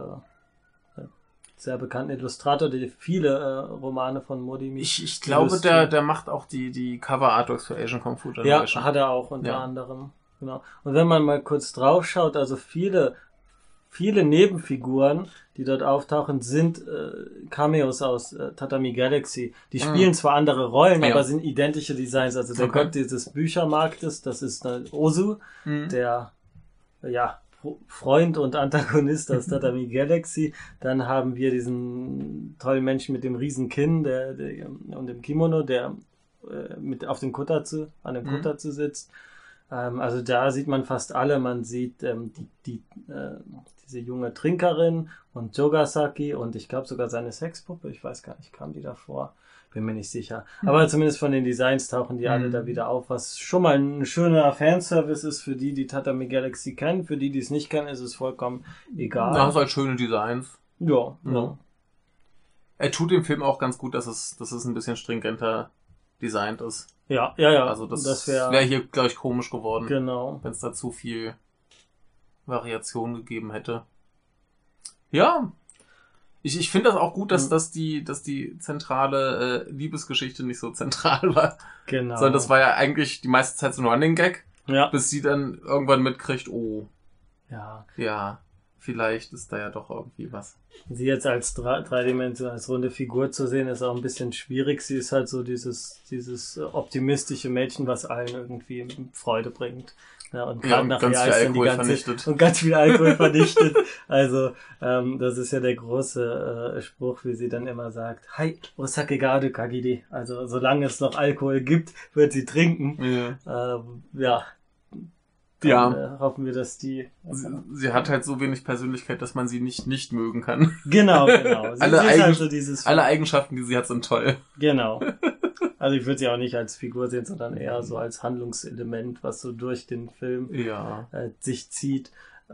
S3: einen sehr bekannten Illustrator, der viele äh, Romane von Modimi
S2: Ich, ich glaube, der, der macht auch die, die Cover-Artworks für Asian Kung Fu
S3: Ja, hat er auch unter
S2: Ja.
S3: anderem. Genau. Und wenn man mal kurz drauf schaut, also viele, viele Nebenfiguren, die dort auftauchen, sind äh, Cameos aus äh, Tatami Galaxy. Die
S2: Mhm.
S3: spielen zwar andere Rollen,
S2: Ja.
S3: aber sind identische Designs. Also der
S2: Okay.
S3: Gott dieses Büchermarktes, das ist äh, Ozu,
S2: Mhm.
S3: der ja, Fro- Freund und Antagonist aus (laughs) Tatami Galaxy. Dann haben wir diesen tollen Menschen mit dem riesen Kinn der, der, und dem Kimono, der äh, mit auf dem Kutatsu, an dem
S2: Mhm.
S3: Kutatsu sitzt. Ähm, also da sieht man fast alle. Man sieht ähm, die, die, äh, diese junge Trinkerin und Jogasaki und ich glaube sogar seine Sexpuppe. Ich weiß gar nicht, kam die davor? Bin mir nicht sicher. Aber zumindest von den Designs tauchen die alle
S2: Mhm.
S3: da wieder auf, was schon mal ein schöner Fanservice ist für die, die Tatami Galaxy kennen. Für die, die es nicht kennen, ist es vollkommen egal.
S2: Da hast halt schöne Designs.
S3: ja,
S2: Ja.
S3: ja.
S2: Er tut dem Film auch ganz gut, dass es, dass es ein bisschen stringenter designt ist.
S3: Ja, ja, ja.
S2: Also das,
S3: das
S2: wäre
S3: wäre
S2: hier, glaube ich, komisch geworden,
S3: genau.
S2: wenn es da zu viel Variation gegeben hätte. Ja. Ich, ich finde das auch gut, dass,
S3: Mhm.
S2: dass, die, dass die zentrale äh, Liebesgeschichte nicht so zentral war.
S3: Genau.
S2: Sondern das war ja eigentlich die meiste Zeit so ein Running Gag,
S3: ja,
S2: bis sie dann irgendwann mitkriegt, oh,
S3: ja.
S2: ja, vielleicht ist da ja doch irgendwie was.
S3: Sie jetzt als drei- Dreidimension, als runde Figur zu sehen, ist auch ein bisschen schwierig. Sie ist halt so dieses, dieses optimistische Mädchen, was allen irgendwie Freude bringt. Ja, und
S2: Ja,
S3: gerade
S2: und
S3: nachher
S2: ganz viel Alkohol
S3: ganze,
S2: vernichtet.
S3: und ganz viel Alkohol vernichtet. Also, ähm, das ist ja der große äh, Spruch, wie sie dann immer sagt. Hai, osake ga aru kagiri. Also, solange es noch Alkohol gibt, wird sie trinken.
S2: Ja.
S3: Ähm, ja. Dann,
S2: Ja.
S3: Äh, hoffen wir, dass die.
S2: Sie, sie hat halt so wenig Persönlichkeit, dass man sie nicht nicht mögen kann.
S3: Genau, (laughs) genau. Sie,
S2: Alle
S3: sie ist halt
S2: Eigen-
S3: so dieses.
S2: Alle Eigenschaften, die sie hat, sind toll.
S3: Genau. (laughs) Also ich würde sie auch nicht als Figur sehen, sondern eher so als Handlungselement, was so durch den Film
S2: Ja.
S3: äh, sich zieht. Äh,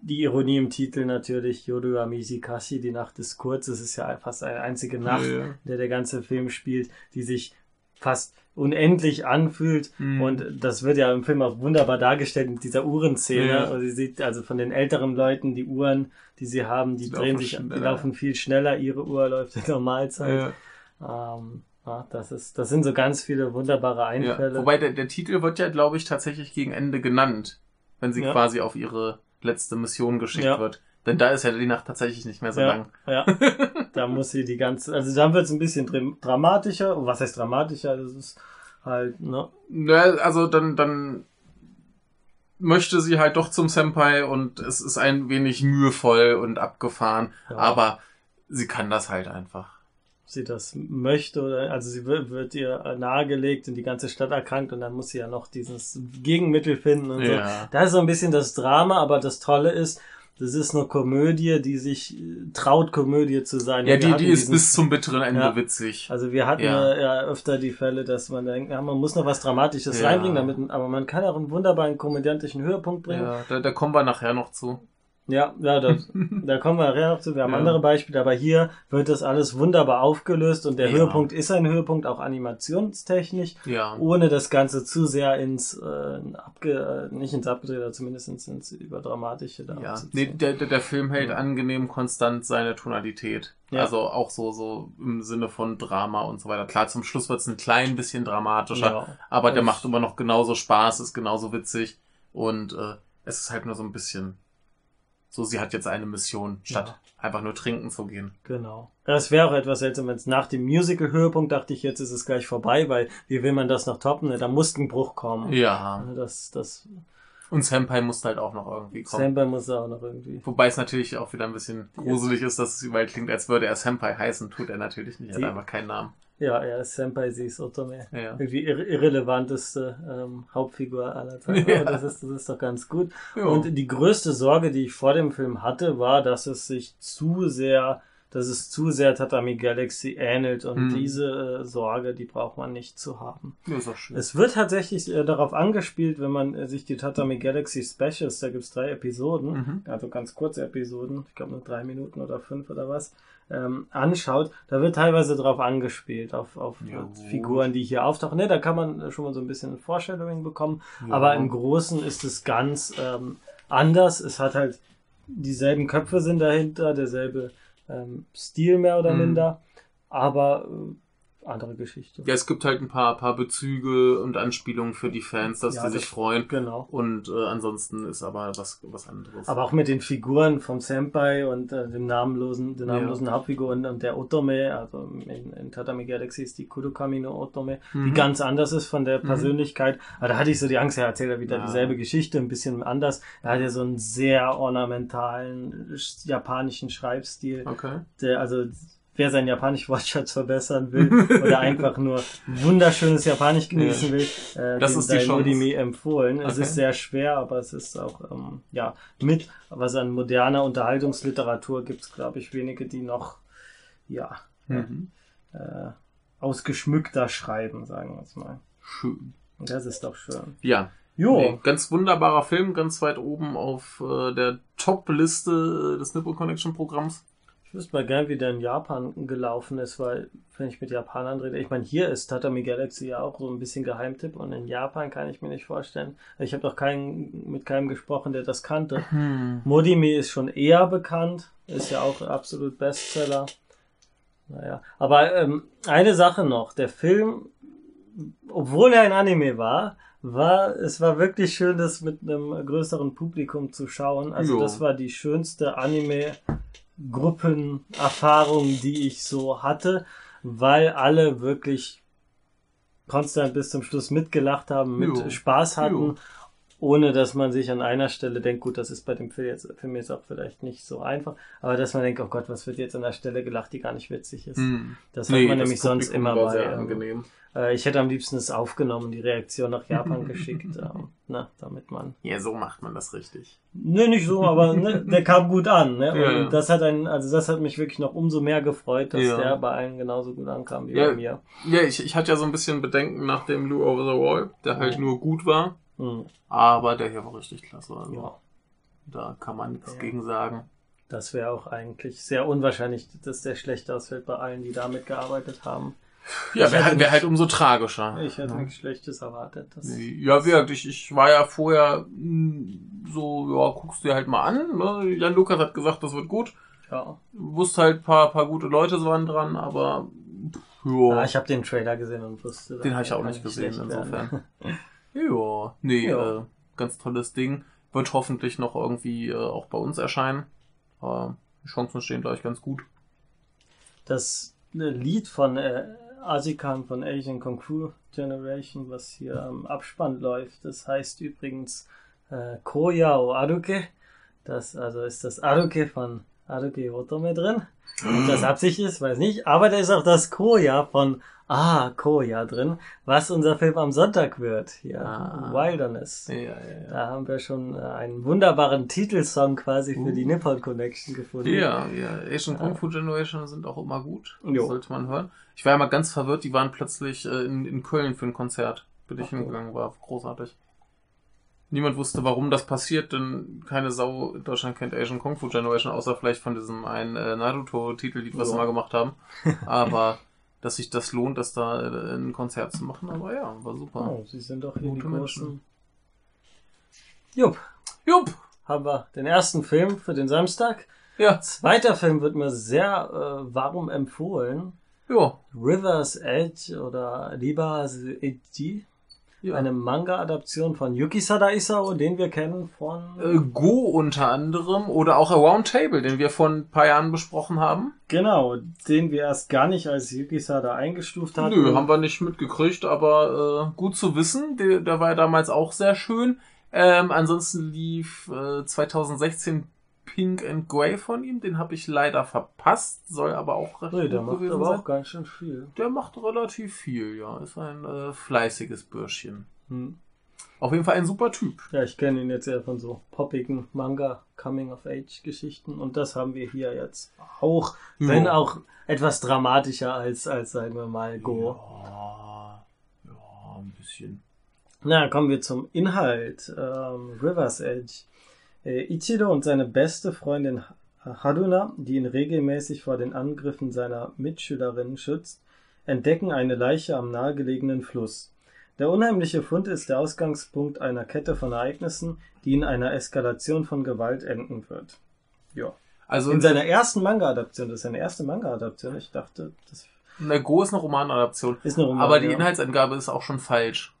S3: die Ironie im Titel natürlich, Yoru Amishikashi, die Nacht ist kurz. Es ist ja fast eine einzige Nacht,
S2: Ja.
S3: in der der ganze Film spielt, die sich fast unendlich anfühlt.
S2: Mhm.
S3: Und das wird ja im Film auch wunderbar dargestellt mit dieser Uhrenszene.
S2: Ja.
S3: Und sie sieht also von den älteren Leuten die Uhren, die sie haben, die
S2: Die
S3: drehen sich, die laufen viel schneller. Ihre Uhr läuft in Normalzeit.
S2: Ja.
S3: Ähm, ja, das ist, das sind so ganz viele wunderbare
S2: Ja.
S3: Einfälle.
S2: Wobei der, der Titel wird ja, glaube ich, tatsächlich gegen Ende genannt, wenn sie
S3: Ja.
S2: quasi auf ihre letzte Mission geschickt
S3: Ja.
S2: wird. Denn da ist ja die Nacht tatsächlich nicht mehr so
S3: ja,
S2: lang.
S3: ja. (laughs) da muss sie die ganze, also dann wird es ein bisschen dram- dramatischer. Und was heißt dramatischer? Das ist halt, ne?
S2: Ja, also dann, dann möchte sie halt doch zum Senpai und es ist ein wenig mühevoll und abgefahren,
S3: Ja.
S2: aber sie kann das halt einfach.
S3: sie das möchte oder also sie wird, wird ihr nahegelegt und die ganze Stadt erkrankt und dann muss sie ja noch dieses Gegenmittel finden und so.
S2: Ja.
S3: Da ist so ein bisschen das Drama, aber das Tolle ist, das ist eine Komödie, die sich äh, traut, Komödie zu sein.
S2: Ja, die, die ist
S3: diesen-
S2: bis zum bitteren Ende
S3: Ja.
S2: witzig.
S3: Also wir hatten
S2: Ja.
S3: ja. ja öfter die Fälle, dass man denkt, ja, man muss noch was Dramatisches
S2: Ja.
S3: reinbringen, damit, aber man kann auch einen wunderbaren komödiantischen Höhepunkt bringen.
S2: Ja, da, da kommen wir nachher noch zu.
S3: Ja, ja, da, (laughs) da kommen wir nachher noch zu. Wir haben
S2: Ja.
S3: andere Beispiele, aber hier wird das alles wunderbar aufgelöst und der
S2: Ja.
S3: Höhepunkt ist ein Höhepunkt, auch animationstechnisch,
S2: Ja.
S3: ohne das Ganze zu sehr ins, äh, abge, äh, nicht ins Abgedrehte, zumindest ins, ins Überdramatische da
S2: Ja, nee, der, der, Film hält angenehm konstant seine Tonalität.
S3: Ja.
S2: Also auch so, so im Sinne von Drama und so weiter. Klar, zum Schluss wird es ein klein bisschen dramatischer, aber der
S3: Das-
S2: macht immer noch genauso Spaß, ist genauso witzig und äh, es ist halt nur so ein bisschen so, sie hat jetzt eine Mission, statt
S3: Ja.
S2: einfach nur trinken zu gehen.
S3: Genau. Es wäre auch etwas seltsam, wenn es nach dem Musical-Höhepunkt dachte ich, jetzt ist es gleich vorbei, weil wie will man das noch toppen? Ne? Da muss ein Bruch kommen.
S2: Ja.
S3: Das, das
S2: Und Senpai musste halt auch noch irgendwie kommen.
S3: Senpai muss auch noch irgendwie.
S2: Wobei es natürlich auch wieder ein bisschen gruselig ist, dass es überall klingt, als würde er Senpai heißen. Tut er natürlich nicht. Er hat einfach keinen Namen.
S3: Ja, er ist Senpai Sees Otome.
S2: Ja.
S3: Irgendwie irre irrelevanteste ähm, Hauptfigur aller Zeiten. (laughs)
S2: Ja.
S3: Aber das ist, das ist doch ganz gut.
S2: Ja.
S3: Und die größte Sorge, die ich vor dem Film hatte, war, dass es sich zu sehr, dass es zu sehr Tatami Galaxy ähnelt. Und
S2: Hm.
S3: diese äh, Sorge, die braucht man nicht zu haben.
S2: Ja, ist auch schön.
S3: Es wird tatsächlich äh, darauf angespielt, wenn man äh, sich die Tatami Galaxy Specials, da gibt's drei Episoden,
S2: Mhm.
S3: also ganz kurze Episoden, ich glaube nur drei Minuten oder fünf oder was, ähm, anschaut, da wird teilweise darauf angespielt, auf, auf
S2: Ja.
S3: Figuren, die hier auftauchen. Ne, da kann man schon mal so ein bisschen Foreshadowing bekommen,
S2: Ja.
S3: aber im Großen ist es ganz ähm, anders. Es hat halt dieselben Köpfe sind dahinter, derselbe ähm, Stil mehr oder
S2: Mhm.
S3: minder, aber äh, andere Geschichte.
S2: Ja, es gibt halt ein paar, paar Bezüge und Anspielungen für die Fans, dass
S3: Ja,
S2: die sich
S3: das-
S2: freuen.
S3: Genau.
S2: Und äh, ansonsten ist aber was, was anderes.
S3: Aber auch mit den Figuren vom Senpai und äh, dem namenlosen, der namenlosen Hauptfigur und, und der Otome, also in, in Tatami Galaxy ist die Kudokami no Otome, die
S2: Mhm.
S3: ganz anders ist von der Persönlichkeit. Aber da hatte ich so die Angst, er erzählt ja wieder
S2: Ja.
S3: dieselbe Geschichte, ein bisschen anders. Er hat ja so einen sehr ornamentalen sch- japanischen Schreibstil,
S2: okay.
S3: der also wer sein Japanisch Wortschatz verbessern will oder (laughs) einfach nur wunderschönes Japanisch genießen will, äh,
S2: Das ist die Chance.
S3: Udemy empfohlen. Es
S2: Okay.
S3: ist sehr schwer, aber es ist auch ähm, ja mit was an moderner Unterhaltungsliteratur gibt es, glaube ich, wenige, die noch ja
S2: Mhm.
S3: äh, ausgeschmückter schreiben, sagen wir es mal.
S2: Schön.
S3: Das ist doch schön.
S2: Ja.
S3: Jo,
S2: Nee, ganz wunderbarer Film, ganz weit oben auf äh, der Top-Liste des Nipple Connection Programms.
S3: Ich wüsste mal gern, wie der in Japan gelaufen ist, weil wenn ich mit Japanern rede, ich meine, hier ist Tatami Galaxy ja auch so ein bisschen Geheimtipp und in Japan kann ich mir nicht vorstellen. Ich habe doch keinen, mit keinem gesprochen, der das kannte. (laughs) Modimi ist schon eher bekannt, ist ja auch absolut Bestseller. Naja, aber ähm, eine Sache noch, der Film, obwohl er ein Anime war, war, es war wirklich schön, das mit einem größeren Publikum zu schauen. Also
S2: Jo.
S3: das war die schönste Anime-Gruppenerfahrung, die ich so hatte, weil alle wirklich konstant bis zum Schluss mitgelacht haben, mit
S2: Jo.
S3: Spaß hatten
S2: Jo.
S3: Ohne dass man sich an einer Stelle denkt, gut, das ist bei dem Film jetzt, Film jetzt auch vielleicht nicht so einfach, aber dass man denkt, oh Gott, was wird jetzt an der Stelle gelacht, die gar nicht witzig ist.
S2: Hm.
S3: Das hat man nämlich sonst
S2: Publikum
S3: immer
S2: war
S3: bei.
S2: sehr
S3: ähm,
S2: angenehm.
S3: Äh, ich hätte am liebsten es aufgenommen, die Reaktion nach Japan (laughs) geschickt, ähm, na, damit man.
S2: Ja, so macht man das richtig.
S3: Ne, nicht so, aber ne, (laughs) der kam gut an, ne? Und
S2: Ja, ja.
S3: das hat einen, also das hat mich wirklich noch umso mehr gefreut, dass
S2: Ja.
S3: der bei allen genauso gut ankam wie
S2: Ja.
S3: bei mir.
S2: Ja, ich, ich hatte ja so ein bisschen Bedenken nach dem Lou Over the Wall, der halt nur gut war,
S3: Hm,
S2: aber der hier war richtig klasse. Also,
S3: ja.
S2: Da kann man nichts
S3: Ja.
S2: gegen sagen.
S3: Das wäre auch eigentlich sehr unwahrscheinlich, dass der schlecht ausfällt bei allen, die damit gearbeitet haben.
S2: Ja, wäre halt, wär halt umso tragischer.
S3: Ich hätte
S2: ja.
S3: nichts Schlechtes erwartet.
S2: Ja, gesagt, ich, war ja vorher mh, so, ja, guckst dir halt mal an. Ne? Jan Lukas hat gesagt, das wird gut.
S3: ja.
S2: Wusste halt, paar, paar gute Leute waren dran, aber ja,
S3: Ah, ich habe den Trailer gesehen und wusste.
S2: den habe ich auch nicht gesehen, insofern. Ja, nee,
S3: Ja.
S2: Äh, ganz tolles Ding. Wird hoffentlich noch irgendwie äh, auch bei uns erscheinen. Aber die Chancen stehen gleich ganz gut.
S3: Das äh, Lied von äh, Asikan von Asian Kung Fu Generation, was hier am Abspann läuft, das heißt übrigens äh, Koya o Aruke. Das also ist das Aruke von Aruke Otome drin. Ob das Absicht ist, weiß nicht. Aber da ist auch das Koya von Ah, Koya drin, was unser Film am Sonntag wird. Hier,
S2: Ah.
S3: Wilderness.
S2: Ja, ja, ja.
S3: Da haben wir schon äh, einen wunderbaren Titelsong quasi für die
S2: Uh.
S3: Nippon Connection gefunden.
S2: Ja, ja, Asian Kung Fu Generation sind auch immer gut.
S3: Jo.
S2: sollte man hören. Ich war ja mal ganz verwirrt, die waren plötzlich äh, in, in Köln für ein Konzert. Bin ich
S3: so.
S2: hingegangen, war großartig. Niemand wusste, warum das passiert, denn keine Sau in Deutschland kennt Asian Kung Fu Generation, außer vielleicht von diesem einen äh, Naruto-Titellied, was sie
S3: Ja.
S2: mal gemacht haben. (laughs) Aber dass sich das lohnt, das da äh, ein Konzert zu machen, aber ja, war super.
S3: Oh, sie sind doch hier
S2: Gute
S3: die
S2: Menschen.
S3: großen. Jupp,
S2: Jupp!
S3: haben wir den ersten Film für den Samstag.
S2: Ja,
S3: Zweiter Film wird mir sehr äh, warm empfohlen.
S2: ja.
S3: River's Edge oder Riba's Edge.
S2: Ja.
S3: Eine Manga-Adaption von Yuki Sada Isao, den wir kennen von...
S2: äh, Go unter anderem oder auch Around Table, den wir vor ein paar Jahren besprochen haben.
S3: Genau, den wir erst gar nicht als Yuki Sada eingestuft hatten.
S2: Nö, haben wir nicht mitgekriegt, aber äh, gut zu wissen. Der, der war ja damals auch sehr schön. Ähm, ansonsten lief äh, 2016 Pink and Grey von ihm. Den habe ich leider verpasst, soll aber auch recht
S3: Nee, der macht aber
S2: sein.
S3: auch ganz schön viel.
S2: Der macht relativ viel, ja. Ist ein äh, fleißiges Bürschchen.
S3: Hm.
S2: Auf jeden Fall ein super Typ.
S3: Ja, ich kenne ihn jetzt eher von so poppigen Manga Coming-of-Age-Geschichten und das haben wir hier jetzt auch, wenn
S2: Ja.
S3: auch etwas dramatischer als, als sagen wir mal, Go.
S2: Ja, ja, ein bisschen.
S3: Na, kommen wir zum Inhalt. Ähm, River's Edge. Äh, Ichido und seine beste Freundin Haruna, die ihn regelmäßig vor den Angriffen seiner Mitschülerinnen schützt, entdecken eine Leiche am nahegelegenen Fluss. Der unheimliche Fund ist der Ausgangspunkt einer Kette von Ereignissen, die in einer Eskalation von Gewalt enden wird. Ja.
S2: Also
S3: In seiner ersten Manga-Adaption, das ist seine erste Manga-Adaption, ich dachte, das
S2: eine Go ist eine Romanadaption.
S3: ist eine Roman.
S2: Aber die
S3: ja.
S2: Inhaltsangabe ist auch schon falsch.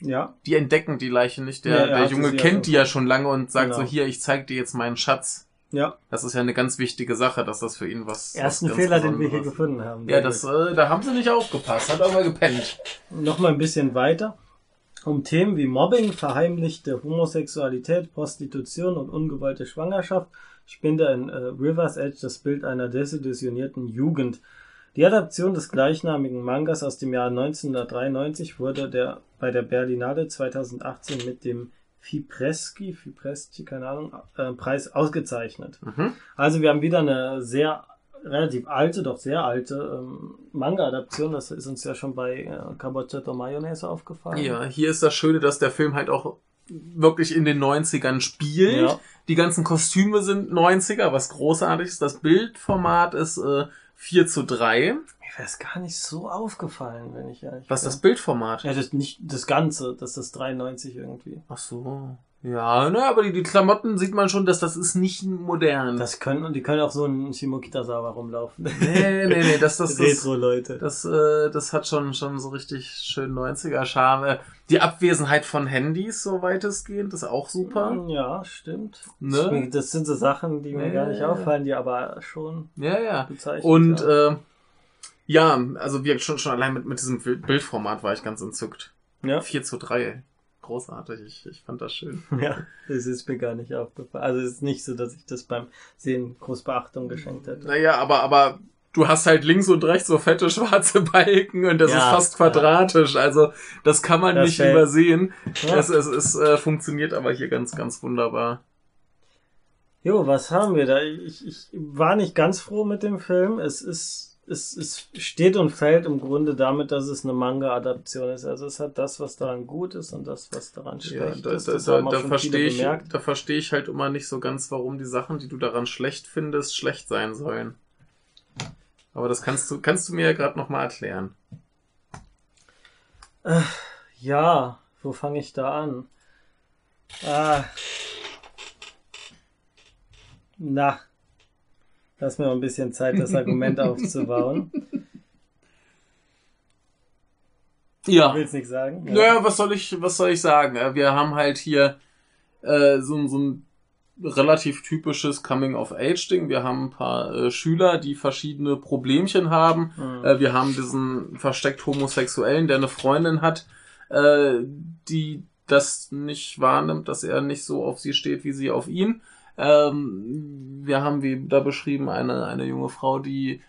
S3: Ja,
S2: Die entdecken die Leiche nicht. Der,
S3: Ja, er
S2: der Junge kennt
S3: schon-
S2: die ja schon lange und sagt
S3: Genau.
S2: so, hier, ich zeig dir jetzt meinen Schatz.
S3: ja.
S2: Das ist ja eine ganz wichtige Sache, dass das für ihn was.
S3: Ersten
S2: was
S3: Fehler, den wir hier gefunden haben.
S2: Ja, das, äh, da haben sie nicht aufgepasst. Hat aber gepennt.
S3: noch mal ein bisschen weiter. Um Themen wie Mobbing, verheimlichte Homosexualität, Prostitution und ungewollte Schwangerschaft spinnt er in äh, River's Edge das Bild einer desillusionierten Jugend. Die Adaption des gleichnamigen Mangas aus dem Jahr 1993 wurde der, bei der Berlinale 2018 mit dem Fipreschi, Fipreschi, keine Ahnung, äh, Preis ausgezeichnet.
S2: Mhm.
S3: Also wir haben wieder eine sehr relativ alte, doch sehr alte ähm, Manga-Adaption. Das ist uns ja schon bei äh, Cabocetto Mayonnaise aufgefallen.
S2: Ja, hier ist das Schöne, dass der Film halt auch wirklich in den 90ern spielt.
S3: Ja.
S2: Die ganzen Kostüme sind 90er, was großartig ist. Das Bildformat ist äh, 4 zu 3.
S3: Mir wäre es gar nicht so aufgefallen, wenn ich ehrlich
S2: Was
S3: bin.
S2: das Bildformat?
S3: Ja, das nicht das Ganze, das ist 93 irgendwie.
S2: Ach so. Ja, ne, aber die, die Klamotten sieht man schon, dass das ist nicht modern.
S3: Das können, und die können auch so ein Shimokitazawa rumlaufen.
S2: nee, nee, nee, das, das, (laughs) das,
S3: Retro-Leute.
S2: das, äh, das hat schon, schon so richtig schön 90er Charme. Die Abwesenheit von Handys, so weitestgehend, ist auch super.
S3: Ja, stimmt.
S2: Ne?
S3: Das sind so Sachen, die mir
S2: Ja,
S3: gar nicht auffallen, die aber schon
S2: Ja, ja.
S3: bezeichnet
S2: Und
S3: ja.
S2: äh, ja, also wir schon, schon allein mit, mit diesem Bild- Bildformat war ich ganz entzückt.
S3: ja.
S2: 4 zu 3. Großartig, ich, ich fand das schön. (laughs)
S3: Ja, das ist mir gar nicht aufgefallen. Also es ist nicht so, dass ich das beim Sehen groß Beachtung geschenkt hätte.
S2: Naja, aber, aber du hast halt links und rechts so fette schwarze Balken und das
S3: Ja,
S2: ist fast quadratisch. Also das kann man
S3: Das
S2: nicht
S3: fällt-
S2: übersehen.
S3: Ja.
S2: Es, es, es äh, funktioniert aber hier ganz, ganz wunderbar.
S3: Jo, was haben wir da? Ich, ich war nicht ganz froh mit dem Film. Es ist, es, es steht und fällt im Grunde damit, dass es eine Manga-Adaption ist. Also es hat das, was daran gut ist und das, was daran
S2: Ja,
S3: schlecht
S2: da,
S3: ist.
S2: da,
S3: Das
S2: da, verstehe ich,
S3: bemerkt.
S2: da verstehe ich halt immer nicht so ganz, warum die Sachen, die du daran schlecht findest, schlecht sein sollen. Aber das kannst du, kannst du mir ja gerade nochmal erklären.
S3: Ja, wo fange ich da an? Ah. Na, lass mir mal ein bisschen Zeit, das Argument (laughs) aufzubauen.
S2: Ja.
S3: Willst nicht sagen?
S2: Naja, was soll ich, was soll ich sagen? Wir haben halt hier äh, so, so ein relativ typisches Coming-of-Age-Ding. Wir haben ein paar äh, Schüler, die verschiedene Problemchen haben.
S3: Hm.
S2: Äh, wir haben diesen versteckt Homosexuellen, der eine Freundin hat, äh, die das nicht wahrnimmt, dass er nicht so auf sie steht, wie sie auf ihn. Ähm, wir haben, wie da beschrieben, eine, eine junge Frau, die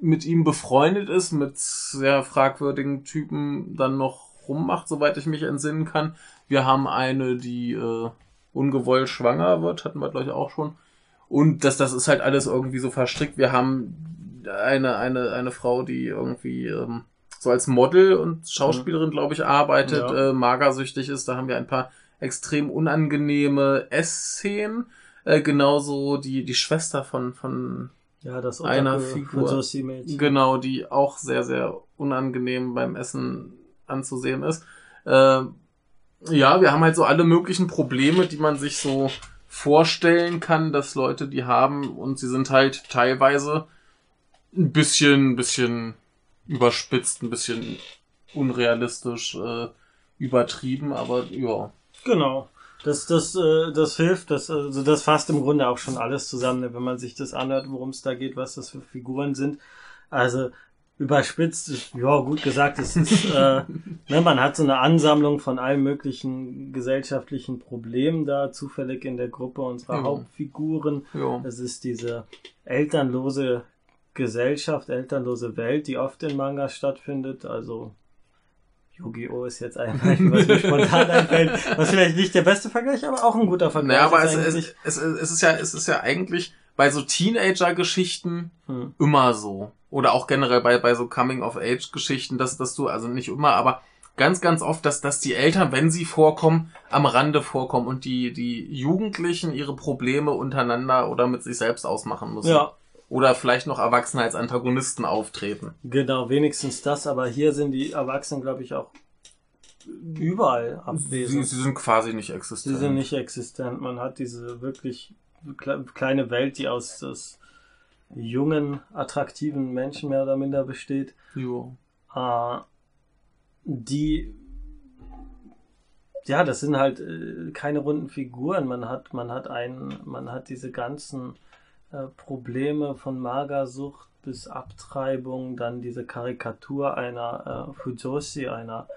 S2: mit ihm befreundet ist, mit sehr fragwürdigen Typen dann noch rummacht, soweit ich mich entsinnen kann. Wir haben eine, die äh, ungewollt schwanger wird, hatten wir glaube ich auch schon. Und das, das ist halt alles irgendwie so verstrickt. Wir haben eine, eine, eine Frau, die irgendwie ähm, so als Model und Schauspielerin, glaube ich, arbeitet,
S3: Ja.
S2: äh, magersüchtig ist. Da haben wir ein paar extrem unangenehme Essszenen. Äh, genauso die, die Schwester von, von
S3: Ja, das
S2: einer Figur. Genau, die auch sehr, sehr unangenehm beim Essen anzusehen ist. Äh, ja, wir haben halt so alle möglichen Probleme, die man sich so vorstellen kann, dass Leute die haben und sie sind halt teilweise ein bisschen, ein bisschen überspitzt, ein bisschen unrealistisch äh, übertrieben, aber ja.
S3: Genau. Das, das, äh, das hilft, das, also das fasst im Grunde auch schon alles zusammen, ne, wenn man sich das anhört, worum es da geht, was das für Figuren sind. Also überspitzt, ja, gut gesagt, es ist, äh, (laughs) ne, man hat so eine Ansammlung von allen möglichen gesellschaftlichen Problemen da, zufällig in der Gruppe unserer
S2: Ja.
S3: Hauptfiguren.
S2: Ja.
S3: Es ist diese elternlose Gesellschaft, elternlose Welt, die oft in Manga stattfindet. Also Yu-Gi-Oh! ist jetzt ein Beispiel, was mir spontan einfällt. Was vielleicht nicht der beste Vergleich, aber auch ein guter Vergleich.
S2: Naja, aber es,
S3: ist
S2: es, es, es ist ja, es ist ja eigentlich bei so Teenager-Geschichten
S3: Hm.
S2: immer so. Oder auch generell bei, bei so Coming-of-Age-Geschichten, dass, dass du, also nicht immer, aber ganz, ganz oft, dass, dass die Eltern, wenn sie vorkommen, am Rande vorkommen und die, die Jugendlichen ihre Probleme untereinander oder mit sich selbst ausmachen müssen.
S3: Ja,
S2: Oder vielleicht noch Erwachsene als Antagonisten auftreten.
S3: genau, wenigstens das. Aber hier sind die Erwachsenen, glaube ich, auch überall
S2: Sie,
S3: abwesend.
S2: sie sind quasi nicht
S3: Sie
S2: existent.
S3: sind nicht existent. Man hat diese wirklich kle- kleine Welt, die aus, aus jungen, attraktiven Menschen mehr oder minder besteht.
S2: Jo.
S3: äh, die ja, das sind halt äh, keine runden Figuren. Man hat, man hat einen, man hat diese ganzen äh, Probleme von Magersucht bis Abtreibung, dann diese Karikatur einer äh, Fujoshi, einer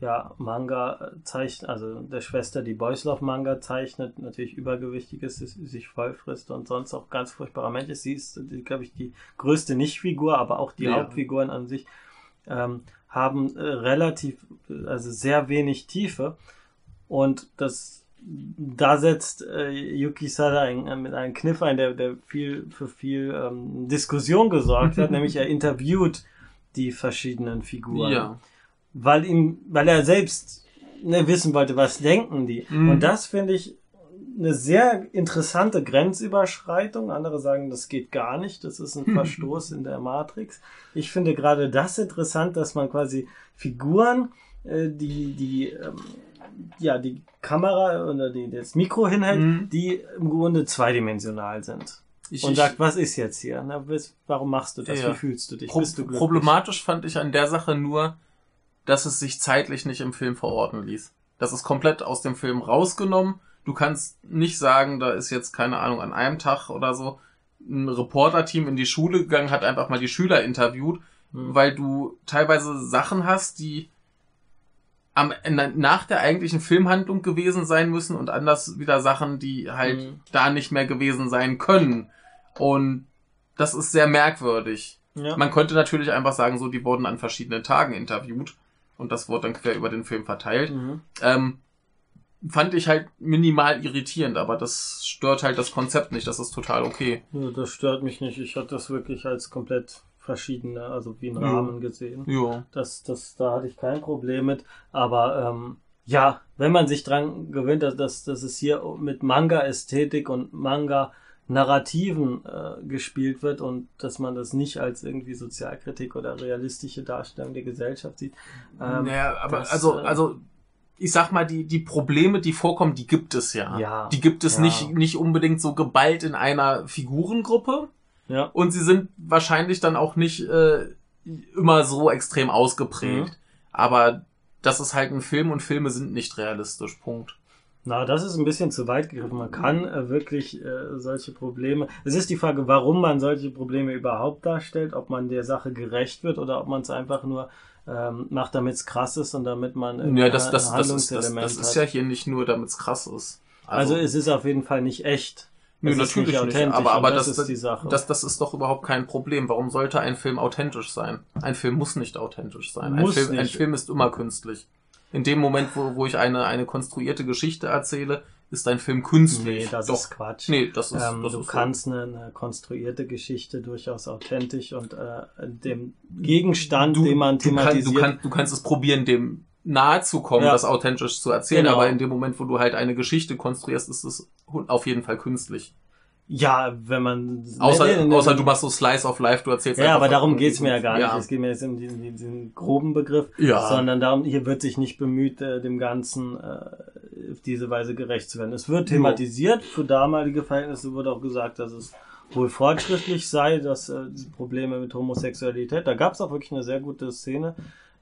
S3: ja, Manga zeichnet, also der Schwester, die Boys Love Manga zeichnet, natürlich übergewichtig ist, sich voll frisst und sonst auch ganz furchtbarer Mensch ist. Sie ist, glaube ich, die größte Nicht-Figur, aber auch die
S2: Ja.
S3: Hauptfiguren an sich ähm, haben äh, relativ, also sehr wenig Tiefe. Und das, da setzt äh, Yuki Sada ein, äh, mit einem Kniff ein, der, der viel, für viel ähm, Diskussion gesorgt hat, (laughs) nämlich er interviewt die verschiedenen Figuren
S2: Ja.
S3: weil ihm, weil er selbst ne, wissen wollte, was denken die.
S2: Mhm.
S3: Und das finde ich eine sehr interessante Grenzüberschreitung. Andere sagen, das geht gar nicht. Das ist ein (laughs) Verstoß in der Matrix. Ich finde gerade das interessant, dass man quasi Figuren, äh, die, die, ähm, ja, die Kamera oder die, das Mikro hinhält,
S2: Mhm.
S3: die im Grunde zweidimensional sind.
S2: Ich,
S3: Und sagt, was ist jetzt hier? Na, warum machst du das?
S2: Ja.
S3: Wie fühlst du dich?
S2: Pro
S3: Bist du glücklich?
S2: problematisch fand ich an der Sache nur, dass es sich zeitlich nicht im Film verorten ließ. Das ist komplett aus dem Film rausgenommen. Du kannst nicht sagen, da ist jetzt, keine Ahnung, an einem Tag oder so ein Reporter-Team in die Schule gegangen, hat einfach mal die Schüler interviewt,
S3: Hm.
S2: weil du teilweise Sachen hast, die am, nach der eigentlichen Filmhandlung gewesen sein müssen und anders wieder Sachen, die halt
S3: Mhm.
S2: da nicht mehr gewesen sein können. Und das ist sehr merkwürdig.
S3: Ja.
S2: Man könnte natürlich einfach sagen, so, die wurden an verschiedenen Tagen interviewt und das wurde dann quer über den Film verteilt.
S3: Mhm.
S2: Ähm, fand ich halt minimal irritierend, aber das stört halt das Konzept nicht, das ist total okay.
S3: Ja, das stört mich nicht. Ich hatte das wirklich als komplett verschiedene, also wie einen
S2: Ja.
S3: Rahmen gesehen.
S2: Ja.
S3: Das, das, da hatte ich kein Problem mit. Aber ähm, ja, wenn man sich dran gewöhnt, dass, dass, dass es hier mit Manga-Ästhetik und Manga-Narrativen äh, gespielt wird und dass man das nicht als irgendwie Sozialkritik oder realistische Darstellung der Gesellschaft sieht. Ähm,
S2: naja, aber
S3: das,
S2: also,
S3: äh,
S2: also, ich sag mal, die, die Probleme, die vorkommen, die gibt es ja.
S3: Ja.
S2: Die gibt es
S3: Ja.
S2: nicht, nicht unbedingt so geballt in einer Figurengruppe.
S3: Ja.
S2: Und sie sind wahrscheinlich dann auch nicht äh, immer so extrem ausgeprägt.
S3: Mhm.
S2: Aber das ist halt ein Film und Filme sind nicht realistisch. Punkt.
S3: Na, das ist ein bisschen zu weit gegriffen. Man kann äh, wirklich äh, solche Probleme. Es ist die Frage, warum man solche Probleme überhaupt darstellt, ob man der Sache gerecht wird oder ob man es einfach nur ähm, macht, damit es krass ist und damit man
S2: Ja,
S3: irgendein
S2: das, das, das, ist, das, das ist ja hier nicht nur, damit es krass ist.
S3: also, es ist auf jeden Fall nicht echt.
S2: Nö, natürlich nicht,
S3: authentisch
S2: aber, aber das,
S3: das, ist die Sache.
S2: Das, das ist doch überhaupt kein Problem. Warum sollte ein Film authentisch sein? Ein Film muss nicht authentisch sein. Ein Film, ein. Film ist immer künstlich. In dem Moment, wo, wo ich eine, eine konstruierte Geschichte erzähle, ist ein Film künstlich.
S3: nee, das
S2: doch.
S3: ist Quatsch.
S2: Nee, das ist,
S3: Ähm,
S2: das
S3: du
S2: ist so.
S3: kannst eine, eine konstruierte Geschichte durchaus authentisch und äh, dem Gegenstand, den man
S2: du, kann,
S3: thematisiert,
S2: du, kann, du kannst es probieren, dem nahe zu kommen,
S3: Ja.
S2: das authentisch zu erzählen,
S3: Genau.
S2: aber in dem Moment, wo du halt eine Geschichte konstruierst, ist es auf jeden Fall künstlich.
S3: ja, wenn man
S2: Außer,
S3: Nee, nee, nee,
S2: außer du machst so Slice of Life, du erzählst
S3: Ja, aber darum geht's mir ja gar nicht.
S2: Ja.
S3: Es geht mir jetzt um diesen, diesen groben Begriff,
S2: Ja.
S3: sondern darum, hier wird sich nicht bemüht, äh, dem Ganzen äh, auf diese Weise gerecht zu werden. Es wird thematisiert, für damalige Verhältnisse wurde auch gesagt, dass es wohl fortschrittlich sei, dass äh, Probleme mit Homosexualität, da gab's auch wirklich eine sehr gute Szene,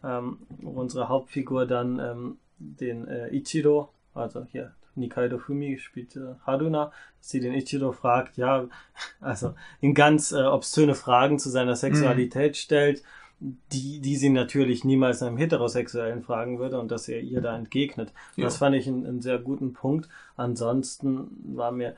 S3: ähm, wo unsere Hauptfigur dann ähm, den äh, Ichiro, also hier Nikaido Fumi spielt äh, Haruna, sie den Ichiro fragt, ja, also ihn ganz äh, obszöne Fragen zu seiner Sexualität stellt die, die sie natürlich niemals einem Heterosexuellen fragen würde und dass er ihr da entgegnet.
S2: Ja.
S3: Das fand ich einen, einen sehr guten Punkt. Ansonsten war mir,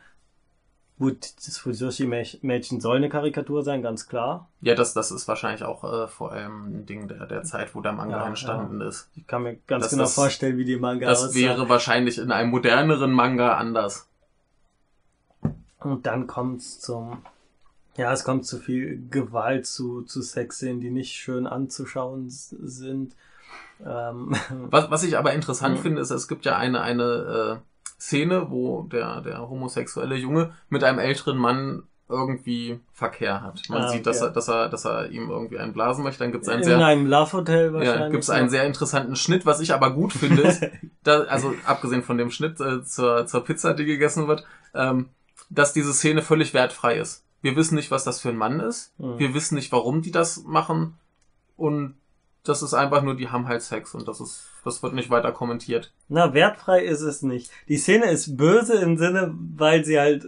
S3: gut, das Fujoshi-Mädchen soll eine Karikatur sein, ganz klar.
S2: Ja, das, das ist wahrscheinlich auch äh, vor allem ein Ding der, der Zeit, wo der Manga
S3: Ja,
S2: entstanden ist.
S3: Ich kann mir ganz
S2: Das-
S3: genau
S2: das-
S3: vorstellen, wie die Manga
S2: Das
S3: aussah.
S2: wäre wahrscheinlich in einem moderneren Manga anders.
S3: Und dann kommt's zum, ja, es kommt zu viel Gewalt, zu, zu Sexszenen, die nicht schön anzuschauen sind. Ähm,
S2: Was, was ich aber interessant
S3: Mhm.
S2: finde, ist, es gibt ja eine, eine äh, Szene, wo der, der homosexuelle Junge mit einem älteren Mann irgendwie Verkehr hat. Man
S3: Ah,
S2: sieht, dass
S3: okay.
S2: er, dass er, dass er ihm irgendwie einen blasen möchte. Dann gibt es einen
S3: in
S2: sehr,
S3: einem Love-Hotel wahrscheinlich.
S2: ja, gibt's einen sehr interessanten Schnitt, was ich aber gut finde, ist, (laughs) da, also abgesehen von dem Schnitt äh, zur, zur Pizza, die gegessen wird, ähm, dass diese Szene völlig wertfrei ist. Wir wissen nicht, was das für ein Mann ist.
S3: Mhm.
S2: Wir wissen nicht, warum die das machen. Und das ist einfach nur, die haben halt Sex und das ist, das wird nicht weiter kommentiert.
S3: Na, wertfrei ist es nicht. Die Szene ist böse im Sinne, weil sie halt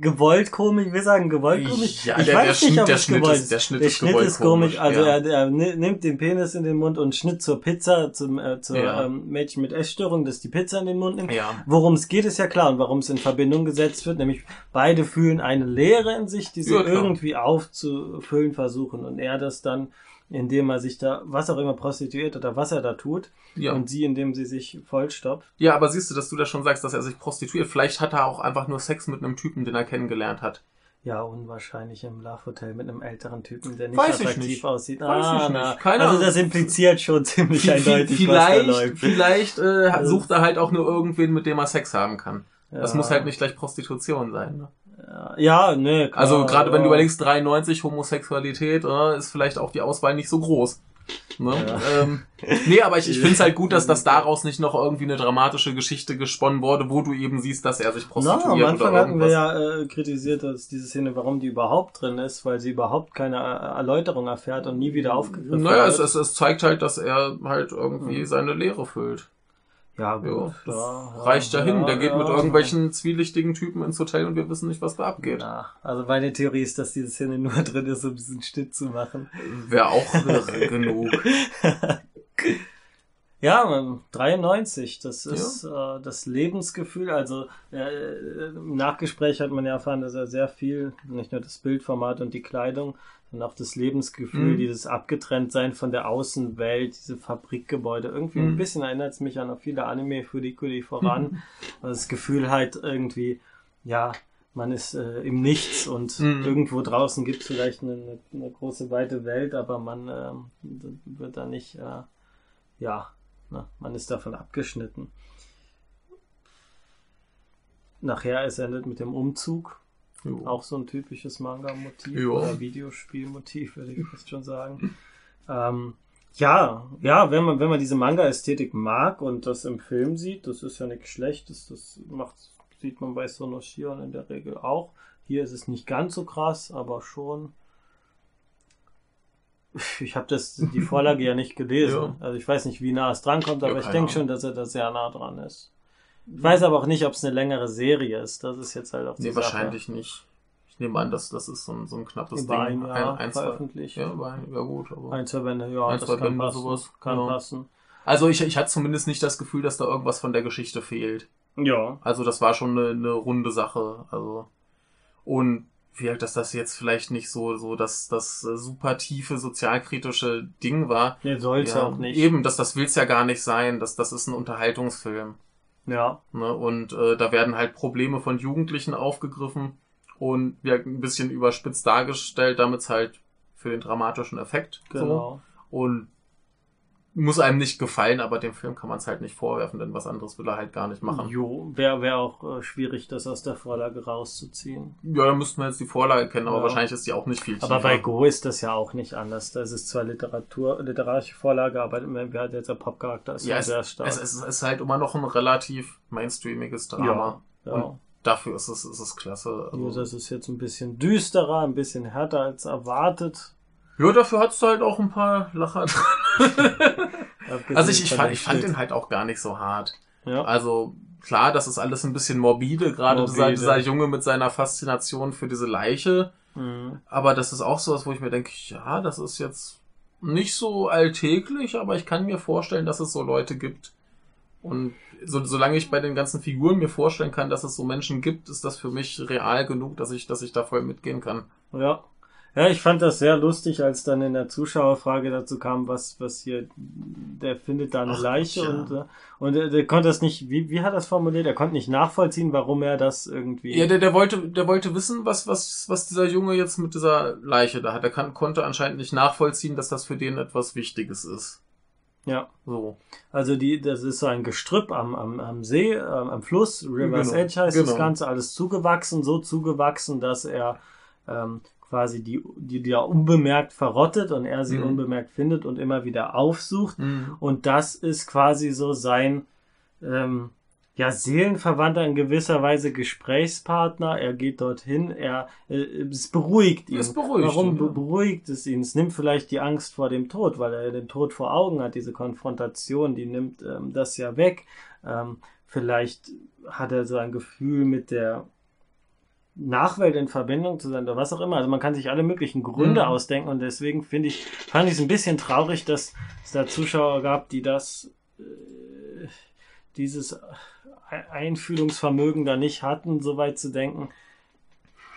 S3: gewollt komisch, wir sagen gewollt komisch.
S2: Ja,
S3: ich
S2: der-
S3: weiß
S2: der
S3: nicht,
S2: Schnitt-
S3: ob
S2: der
S3: es
S2: Schnitt
S3: gewollt
S2: ist- der Schnitt
S3: der
S2: ist
S3: Schnitt ist komisch. Also
S2: ja.
S3: er, er ni- nimmt den Penis in den Mund und Schnitt zur Pizza, zum äh, zur
S2: Ja.
S3: ähm, Mädchen mit Essstörung, das die Pizza in den Mund nimmt.
S2: Ja.
S3: Worum es geht, ist ja klar und warum es in Verbindung gesetzt wird, nämlich beide fühlen eine Leere in sich, die sie irgendwie aufzufüllen versuchen und er das dann, indem er sich da, was auch immer prostituiert oder was er da tut,
S2: Ja.
S3: und sie, indem sie sich vollstopft.
S2: ja, aber siehst du, dass du da schon sagst, dass er sich prostituiert. Vielleicht hat er auch einfach nur Sex mit einem Typen, den er kennengelernt hat.
S3: Ja, unwahrscheinlich im Love Hotel mit einem älteren Typen, der nicht
S2: Weiß
S3: attraktiv
S2: nicht.
S3: aussieht.
S2: Weiß ich
S3: na.
S2: nicht. Keine
S3: also das impliziert schon ziemlich eindeutig, was da
S2: vielleicht
S3: läuft.
S2: vielleicht äh,
S3: Also-
S2: sucht er halt auch nur irgendwen, mit dem er Sex haben kann. Das
S3: Ja.
S2: muss halt nicht gleich Prostitution sein. Ne?
S3: Ja, ne, klar,
S2: Also gerade wenn du überlegst, 93 Homosexualität, äh, ist vielleicht auch die Auswahl nicht so groß. Ne?
S3: Ja.
S2: Ähm, nee, aber ich, ich (laughs) finde es halt gut, dass das daraus nicht noch irgendwie eine dramatische Geschichte gesponnen wurde, wo du eben siehst, dass er sich
S3: Na,
S2: prostituiert
S3: am Anfang
S2: oder
S3: hatten wir ja äh, kritisiert, dass diese Szene, warum die überhaupt drin ist, weil sie überhaupt keine äh, Erläuterung erfährt und nie wieder aufgegriffen
S2: Naja,
S3: wird.
S2: es, es, es zeigt halt, dass er halt irgendwie
S3: Mhm.
S2: seine Lehre füllt.
S3: Ja, gut.
S2: Ja,
S3: ja, ja,
S2: reicht ja hin. Der geht
S3: ja.
S2: mit irgendwelchen zwielichtigen Typen ins Hotel und wir wissen nicht, was da abgeht.
S3: Na, also meine Theorie ist, dass diese Szene nur (laughs) drin ist, um diesen Schnitt zu machen.
S2: Wäre auch (laughs) genug. (laughs)
S3: Ja, man, 93, das ist äh, das Lebensgefühl. Also äh, im Nachgespräch hat man ja erfahren, dass er sehr viel, nicht nur das Bildformat und die Kleidung, sondern auch das Lebensgefühl,
S2: Mhm.
S3: dieses Abgetrenntsein von der Außenwelt, diese Fabrikgebäude. Irgendwie ein
S2: Mhm.
S3: bisschen erinnert es mich an viele Anime für die Kuli voran. Das Gefühl halt irgendwie, ja, man ist äh, im Nichts und
S2: Mhm.
S3: irgendwo draußen gibt es vielleicht eine, eine, große weite Welt, aber man ähm, wird da nicht, äh, ja, na, man ist davon abgeschnitten. Nachher es endet mit dem Umzug,
S2: Jo.
S3: auch so ein typisches Manga-Motiv oder Videospielmotiv, würde ich fast schon sagen. Ähm, ja, ja, wenn man, wenn man diese Manga-Ästhetik mag und das im Film sieht, das ist ja nichts Schlechtes, das macht, sieht man bei Sonoshion in der Regel auch. Hier ist es nicht ganz so krass, aber schon. Ich habe das die Vorlage ja nicht gelesen. (laughs)
S2: Ja.
S3: Also ich weiß nicht, wie nah es drankommt, aber
S2: Ja,
S3: ich denke schon, dass er da sehr nah dran ist. Ich weiß aber auch nicht, ob es eine längere Serie ist. Das ist jetzt halt auch die
S2: Nee,
S3: Sache.
S2: wahrscheinlich nicht. Ich nehme an, dass das ist so ein, so ein knappes
S3: Über
S2: Ding.
S3: ein Jahr
S2: ein, zwei,
S3: veröffentlicht.
S2: ja, über ein, ja gut, aber.
S3: Ein, zwei Bände, ja,
S2: Ein,
S3: das
S2: zwei
S3: kann
S2: Bände,
S3: passen.
S2: sowas.
S3: Kann
S2: Ja.
S3: passen.
S2: Also ich, ich hatte zumindest nicht das Gefühl, dass da irgendwas von der Geschichte fehlt.
S3: Ja.
S2: Also das war schon eine, eine runde Sache. Also und vielleicht, dass das jetzt vielleicht nicht so so das das super tiefe sozialkritische Ding war.
S3: Nee, sollte
S2: Ja,
S3: auch nicht.
S2: Eben, das das will's ja gar nicht sein. Das das ist ein Unterhaltungsfilm.
S3: Ja.
S2: Ne? Und äh, da werden halt Probleme von Jugendlichen aufgegriffen und ja, ein bisschen überspitzt dargestellt, damit halt für den dramatischen Effekt. So.
S3: Genau.
S2: Und muss einem nicht gefallen, aber dem Film kann man es halt nicht vorwerfen, denn was anderes will er halt gar nicht machen.
S3: Jo, wäre wär auch äh, schwierig, das aus der Vorlage rauszuziehen.
S2: Ja, da müssten wir jetzt die Vorlage kennen, aber
S3: Ja.
S2: wahrscheinlich ist die auch nicht viel tiefer.
S3: Aber bei Go ist das ja auch nicht anders. Das ist zwar Literatur, literarische Vorlage, aber wir hatten jetzt der Popcharakter ist
S2: ja,
S3: ja
S2: es,
S3: sehr stark.
S2: es, es ist halt immer noch ein relativ mainstreamiges Drama.
S3: ja.
S2: Und dafür ist es, ist es klasse. Also,
S3: das ist jetzt ein bisschen düsterer, ein bisschen härter als erwartet.
S2: Ja, dafür hat's halt auch ein paar Lacher drin. (laughs) Also ich, ich, fand, ich fand den halt auch gar nicht so hart.
S3: Ja.
S2: Also klar, das ist alles ein bisschen morbide, gerade dieser,
S3: Morbide.
S2: dieser Junge mit seiner Faszination für diese Leiche.
S3: Mhm.
S2: Aber das ist auch sowas, wo ich mir denke, ja, das ist jetzt nicht so alltäglich, aber ich kann mir vorstellen, dass es so Leute gibt. Und so, solange ich bei den ganzen Figuren mir vorstellen kann, dass es so Menschen gibt, ist das für mich real genug, dass ich, dass ich da voll mitgehen kann.
S3: Ja. Ja, ich fand das sehr lustig, als dann in der Zuschauerfrage dazu kam, was, was hier, der findet da eine
S2: Ach,
S3: Leiche
S2: ja.
S3: und, äh, und er, der konnte das nicht, wie, wie hat er das formuliert? Er konnte nicht nachvollziehen, warum er das irgendwie.
S2: Ja, der, der wollte, der wollte wissen, was, was, was dieser Junge jetzt mit dieser Leiche da hat. Er kann, konnte anscheinend nicht nachvollziehen, dass das für den etwas Wichtiges ist.
S3: ja.
S2: So.
S3: Also die, das ist so ein Gestrüpp am, am, am See, ähm, am Fluss, River's
S2: Genau,
S3: Edge heißt
S2: genau.
S3: das Ganze, alles zugewachsen, so zugewachsen, dass er ähm, quasi die, die, die ja unbemerkt verrottet und er sie
S2: Mhm.
S3: unbemerkt findet und immer wieder aufsucht.
S2: Mhm.
S3: Und das ist quasi so sein ähm, ja, Seelenverwandter in gewisser Weise Gesprächspartner. Er geht dorthin, er äh, es beruhigt ihn.
S2: Es beruhigt
S3: Warum
S2: ihn, ja.
S3: be- beruhigt es ihn? Es nimmt vielleicht die Angst vor dem Tod, weil er den Tod vor Augen hat, diese Konfrontation, die nimmt ähm, das ja weg. Ähm, vielleicht hat er so ein Gefühl mit der Nachwelt in Verbindung zu sein oder was auch immer. Also man kann sich alle möglichen Gründe
S2: Mhm.
S3: ausdenken und deswegen finde ich, fand ich es ein bisschen traurig, dass es da Zuschauer gab, die das, äh, dieses Einfühlungsvermögen da nicht hatten, so weit zu denken,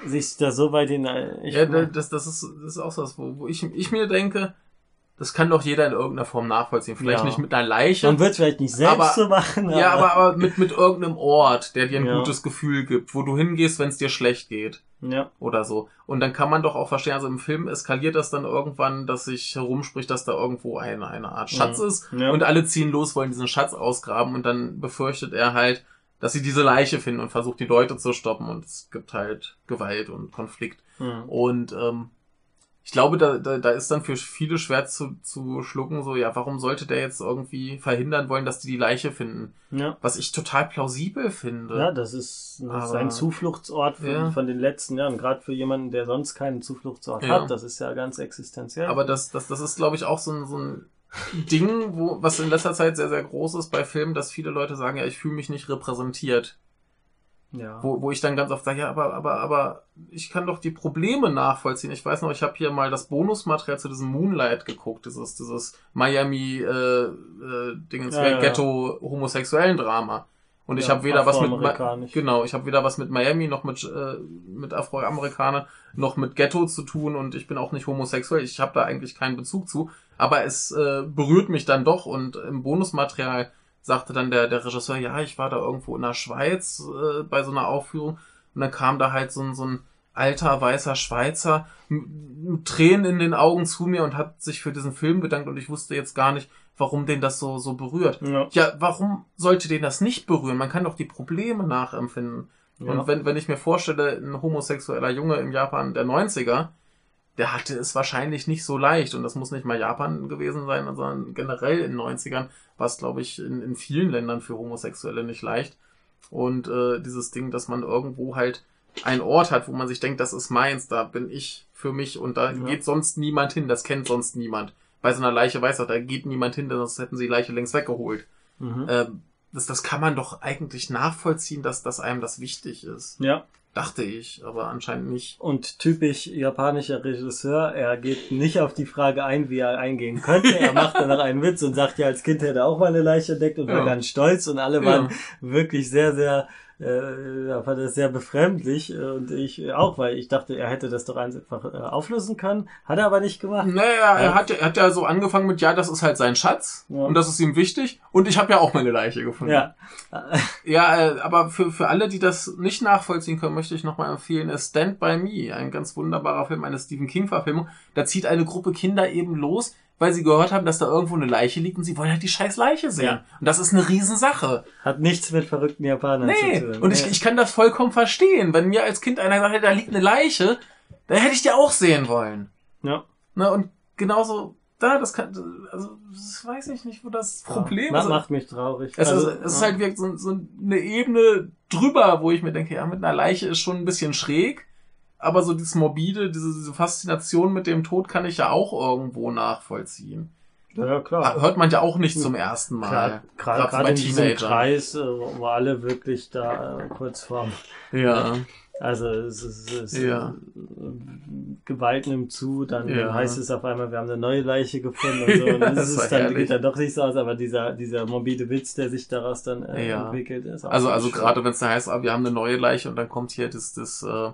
S3: sich da so weit in, äh, ich,
S2: Ja, da- das, das, ist, das ist auch was, wo, wo ich, ich mir denke, das kann doch jeder in irgendeiner Form nachvollziehen. Vielleicht
S3: Ja.
S2: nicht mit einer Leiche.
S3: man wird es vielleicht nicht selbst
S2: Aber-
S3: so machen,
S2: ja, aber, aber mit, mit irgendeinem Ort, der dir ein
S3: Ja.
S2: gutes Gefühl gibt, wo du hingehst, wenn es dir schlecht geht.
S3: ja,
S2: oder so. Und dann kann man doch auch verstehen, also im Film eskaliert das dann irgendwann, dass sich herumspricht, dass da irgendwo eine, eine Art Schatz
S3: Mhm.
S2: ist
S3: Ja.
S2: und alle ziehen los, wollen diesen Schatz ausgraben und dann befürchtet er halt, dass sie diese Leiche finden und versucht die Leute zu stoppen und es gibt halt Gewalt und Konflikt.
S3: hm.
S2: Und ähm, ich glaube, da, da, da ist dann für viele schwer zu, zu schlucken, so, ja, warum sollte der jetzt irgendwie verhindern wollen, dass die die Leiche finden?
S3: ja.
S2: Was ich total plausibel finde.
S3: Ja, das ist, das ist ein Zufluchtsort von,
S2: Ja.
S3: von den letzten Jahren, gerade für jemanden, der sonst keinen Zufluchtsort
S2: Ja.
S3: hat. Das ist ja ganz existenziell.
S2: Aber das, das, das ist, glaube ich, auch so ein, so ein Ding, wo, was in letzter Zeit sehr, sehr groß ist bei Filmen, dass viele Leute sagen, ja, ich fühle mich nicht repräsentiert.
S3: Ja.
S2: Wo, wo ich dann ganz oft sage, ja, aber, aber, aber ich kann doch die Probleme nachvollziehen. Ich weiß noch, ich habe hier mal das Bonusmaterial zu diesem Moonlight geguckt, dieses, dieses Miami äh, äh, Dingens,
S3: Ja.
S2: Ghetto homosexuellen Drama. Und ich
S3: Ja,
S2: habe weder was mit genau, ich habe weder was mit Miami noch mit äh, mit Afroamerikaner noch mit Ghetto zu tun und ich bin auch nicht homosexuell. Ich habe da eigentlich keinen Bezug zu, aber es äh, berührt mich dann doch und im Bonusmaterial sagte dann der der Regisseur, ja, ich war da irgendwo in der Schweiz äh, bei so einer Aufführung und dann kam da halt so ein so ein alter weißer Schweizer mit, Tränen in den Augen zu mir und hat sich für diesen Film bedankt und ich wusste jetzt gar nicht, warum den das so so berührt.
S3: ja.
S2: Ja, warum sollte den das nicht berühren? Man kann doch die Probleme nachempfinden.
S3: Ja.
S2: Und wenn, wenn ich mir vorstelle, ein homosexueller Junge im Japan der 90er, der hatte es wahrscheinlich nicht so leicht. Und das muss nicht mal Japan gewesen sein, sondern generell in den 90ern war es, glaube ich, in, in vielen Ländern für Homosexuelle nicht leicht. Und äh, dieses Ding, dass man irgendwo halt einen Ort hat, wo man sich denkt, das ist meins, da bin ich für mich und da
S3: Ja.
S2: geht sonst niemand hin, das kennt sonst niemand. Bei so einer Leiche weiß auch, da geht niemand hin, denn sonst hätten sie die Leiche längst weggeholt.
S3: Mhm.
S2: Ähm, das, das kann man doch eigentlich nachvollziehen, dass, dass einem das wichtig ist.
S3: ja.
S2: Dachte ich, aber anscheinend nicht.
S3: Und typisch japanischer Regisseur, er geht nicht auf die Frage ein, wie er eingehen könnte. Er macht danach einen Witz und sagt ja, als Kind hätte er auch mal eine Leiche entdeckt und war
S2: Ja.
S3: ganz stolz und alle
S2: Ja.
S3: waren wirklich sehr, sehr, äh, fand das sehr befremdlich äh, und ich auch, weil ich dachte, er hätte das doch einfach äh, auflösen können. Hat er aber nicht gemacht.
S2: Naja, er hat, er hat ja so angefangen mit, ja, das ist halt sein Schatz
S3: Ja.
S2: und das ist ihm wichtig und ich habe ja auch meine Leiche gefunden.
S3: Ja.
S2: Ja, äh, aber für, für alle, die das nicht nachvollziehen können, möchte ich nochmal empfehlen, ist Stand By Me, ein ganz wunderbarer Film, eine Stephen King-Verfilmung. Da zieht eine Gruppe Kinder eben los, weil sie gehört haben, dass da irgendwo eine Leiche liegt und sie wollen halt die scheiß Leiche sehen.
S3: Ja.
S2: Und das ist eine Riesensache.
S3: Hat nichts mit verrückten Japanern
S2: Nee,
S3: zu tun.
S2: und ich, ich kann das vollkommen verstehen. Wenn mir als Kind einer gesagt hätte, da liegt eine Leiche, dann hätte ich die auch sehen wollen.
S3: ja.
S2: Ne, und genauso da, das kann, also, das weiß ich nicht, wo das Problem
S3: Ma-
S2: ist.
S3: Macht mich traurig.
S2: Es,
S3: Also,
S2: ist, es ist
S3: ja.
S2: halt wirklich so, so eine Ebene drüber, wo ich mir denke, ja, mit einer Leiche ist schon ein bisschen schräg, aber so dieses morbide, diese, diese Faszination mit dem Tod kann ich ja auch irgendwo nachvollziehen.
S3: Ja, klar.
S2: Hört man ja auch nicht zum ersten Mal.
S3: Gerade
S2: bei
S3: in diesem. Kreis, äh, wo alle wirklich da äh, kurz vorm
S2: Ja.
S3: Also es ist, es ist
S2: Ja.
S3: äh, Gewalt nimmt zu, dann
S2: Ja.
S3: heißt es auf einmal, wir haben eine neue Leiche gefunden und so. Und (laughs)
S2: Ja,
S3: das, ist dann,
S2: herrlich.
S3: geht dann doch nicht so aus, aber dieser, dieser morbide Witz, der sich daraus dann äh, entwickelt, ist auch
S2: Also, also gerade wenn es da heißt, ah, wir haben eine neue Leiche und dann kommt hier das, das äh,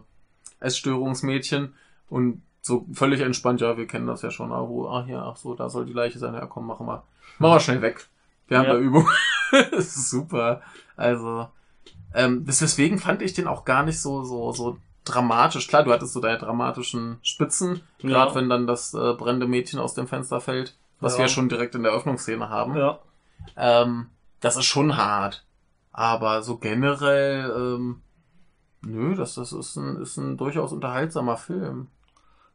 S2: Essstörungsmädchen und so völlig entspannt, ja, wir kennen das ja schon, ah, wo, ah, hier, ach so, da soll die Leiche sein, ja, komm, machen wir. Machen wir schnell weg. Wir haben
S3: Ja.
S2: da Übung. (laughs) das ist super. Also, ähm, deswegen fand ich den auch gar nicht so, so, so dramatisch. Klar, du hattest so deine dramatischen Spitzen,
S3: Ja.
S2: gerade wenn dann das äh, brennende Mädchen aus dem Fenster fällt, was
S3: Ja.
S2: wir schon direkt in der Öffnungsszene haben.
S3: Ja,
S2: Ähm, das ist schon hart. Aber so generell, ähm, nö, das, das ist ein, ist ein durchaus unterhaltsamer Film.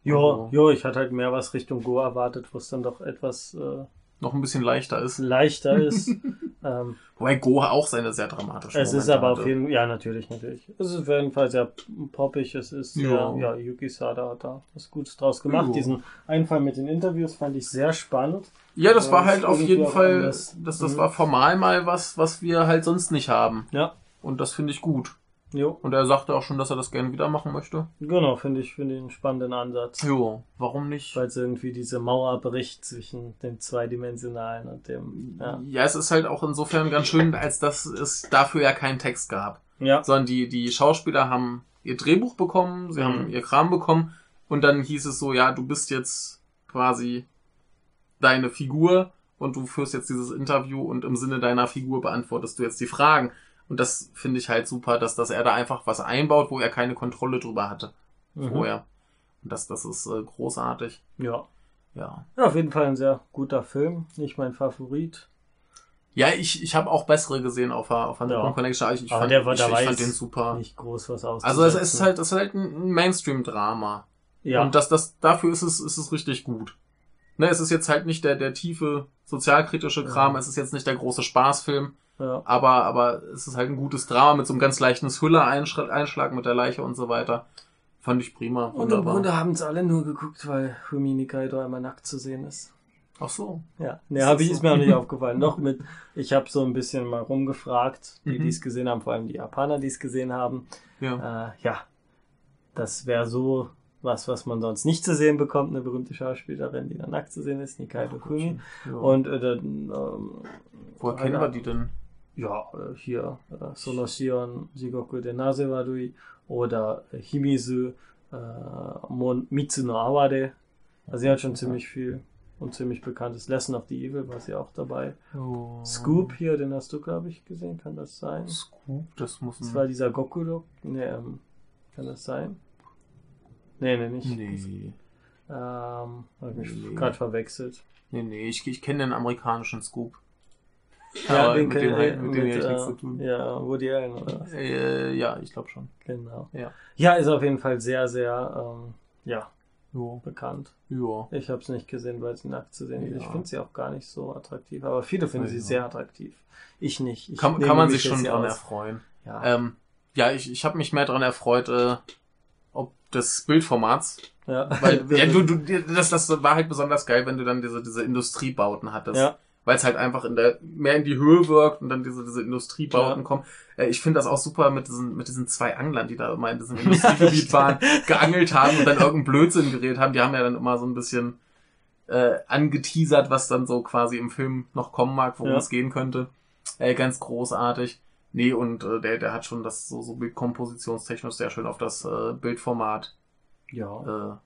S3: jo,
S2: Also-
S3: jo, ich hatte halt mehr was Richtung Go erwartet, wo es dann doch etwas äh,
S2: Noch ein bisschen leichter ist.
S3: leichter ist. (laughs) ähm,
S2: Wobei Go auch seine sehr dramatischen
S3: es ist
S2: Momente
S3: aber auf
S2: hatte.
S3: jeden ja natürlich, natürlich. Es ist auf jeden Fall sehr poppig, es ist
S2: Ja.
S3: sehr, ja, Yuki Sada hat da was Gutes draus gemacht.
S2: Jo.
S3: Diesen Einfall mit den Interviews fand ich sehr spannend.
S2: Ja, das
S3: Ja,
S2: war
S3: das
S2: halt
S3: ist
S2: auf jeden Fall, das, das
S3: Mhm.
S2: war formal mal was, was wir halt sonst nicht haben.
S3: Ja,
S2: Und das finde ich gut.
S3: Jo,
S2: Und er sagte auch schon, dass er das gerne wieder machen möchte.
S3: genau, finde ich, finde ich einen spannenden Ansatz.
S2: Jo, warum nicht?
S3: Weil es irgendwie diese Mauer bricht zwischen dem zweidimensionalen und dem, ja.
S2: Ja, es ist halt auch insofern ganz schön, als dass es dafür ja keinen Text gab.
S3: Ja,
S2: sondern die, die Schauspieler haben ihr Drehbuch bekommen, sie haben
S3: Mhm.
S2: ihr Kram bekommen und dann hieß es so, ja, du bist jetzt quasi deine Figur und du führst jetzt dieses Interview und im Sinne deiner Figur beantwortest du jetzt die Fragen. Und das finde ich halt super, dass, dass er da einfach was einbaut, wo er keine Kontrolle drüber hatte
S3: mhm.
S2: vorher. Und das, das ist äh, großartig.
S3: ja.
S2: Ja.
S3: Ja, auf jeden Fall ein sehr guter Film. Nicht mein Favorit.
S2: Ja, ich, ich habe auch bessere gesehen auf der, auf der
S3: Ja.
S2: Connection. Ich, ich, fand,
S3: der war-
S2: ich, ich fand den super.
S3: Nicht groß was aus.
S2: Also es ist halt, es ist halt ein Mainstream-Drama.
S3: ja.
S2: Und das, das, dafür ist es, ist es richtig gut. Ne, es ist jetzt halt nicht der, der tiefe sozialkritische Kram,
S3: Ja.
S2: es ist jetzt nicht der große Spaßfilm,
S3: ja.
S2: aber, aber es ist halt ein gutes Drama mit so einem ganz leichten Thriller-Einschlag mit der Leiche und so weiter. Fand ich prima.
S3: Und im
S2: Wunderbar.
S3: Haben es alle nur geguckt, weil Fumi Nikaido einmal nackt zu sehen ist.
S2: Ach so.
S3: Ja, ne,
S2: Ist
S3: hab ich, ist
S2: so?
S3: mir auch nicht (laughs) aufgefallen. Noch mit, ich habe so ein bisschen mal rumgefragt, die
S2: Mhm.
S3: die es gesehen haben, vor allem die Japaner, die es gesehen haben.
S2: Ja.
S3: Äh, ja, das wäre so was, was man sonst nicht zu sehen bekommt, eine berühmte Schauspielerin, die dann nackt zu sehen ist, Nikaido Fumi.
S2: ja.
S3: Und äh, dann, ähm,
S2: Woher kennen wir die denn?
S3: Ja, äh, hier äh, Sonoshion Jigoku de Nase Warui oder äh, Himizu äh, Mon Mitsuno Aware. Also sie hat schon ziemlich viel und ziemlich bekanntes Lesson of the Evil war sie auch dabei.
S2: Oh.
S3: Scoop hier, den hast du, glaube ich, gesehen, kann das sein?
S2: Scoop, das muss
S3: Das war dieser Goku, ne, ähm, kann das sein? Nee, nee, nicht.
S2: Nee.
S3: Ähm, hab ich mich
S2: Nee.
S3: gerade verwechselt.
S2: Nee, nee, ich, ich kenne den amerikanischen Scoop.
S3: Ja,
S2: Aber mit dem, mit dem
S3: mit,
S2: ich nichts
S3: äh,
S2: zu tun.
S3: Ja, Woody Allen oder was?
S2: Äh, ja, ich glaube schon.
S3: Genau.
S2: Ja.
S3: Ja, ist auf jeden Fall sehr, sehr, ähm, ja,
S2: Jo.
S3: bekannt.
S2: Ja.
S3: Ich habe es nicht gesehen, weil sie nackt zu sehen ist.
S2: Ja.
S3: Ich finde sie auch gar nicht so attraktiv, aber viele finden
S2: Ja,
S3: sie sehr attraktiv. Ich nicht. Ich
S2: Kann, kann man sich schon dran
S3: aus.
S2: erfreuen.
S3: Ja.
S2: Ähm, ja, ich, ich habe mich mehr dran erfreut, äh, ob des Bildformats.
S3: ja.
S2: Weil (laughs) ja, du, du, das, das war halt besonders geil, wenn du dann diese, diese Industriebauten hattest.
S3: ja.
S2: Weil es halt einfach in der, mehr in die Höhe wirkt und dann diese, diese Industriebauten
S3: Ja.
S2: kommen. Äh, ich finde das auch super mit diesen, mit diesen zwei Anglern, die da immer in diesem (laughs) Industriegebiet waren, geangelt haben und dann irgendeinen Blödsinn geredet haben. Die haben ja dann immer so ein bisschen äh, angeteasert, was dann so quasi im Film noch kommen mag, worum
S3: Ja.
S2: es gehen könnte. Äh, ganz großartig. Nee, und äh, der, der hat schon das so, so bildkompositionstechnisch sehr schön auf das äh, Bildformat
S3: Ja.
S2: äh,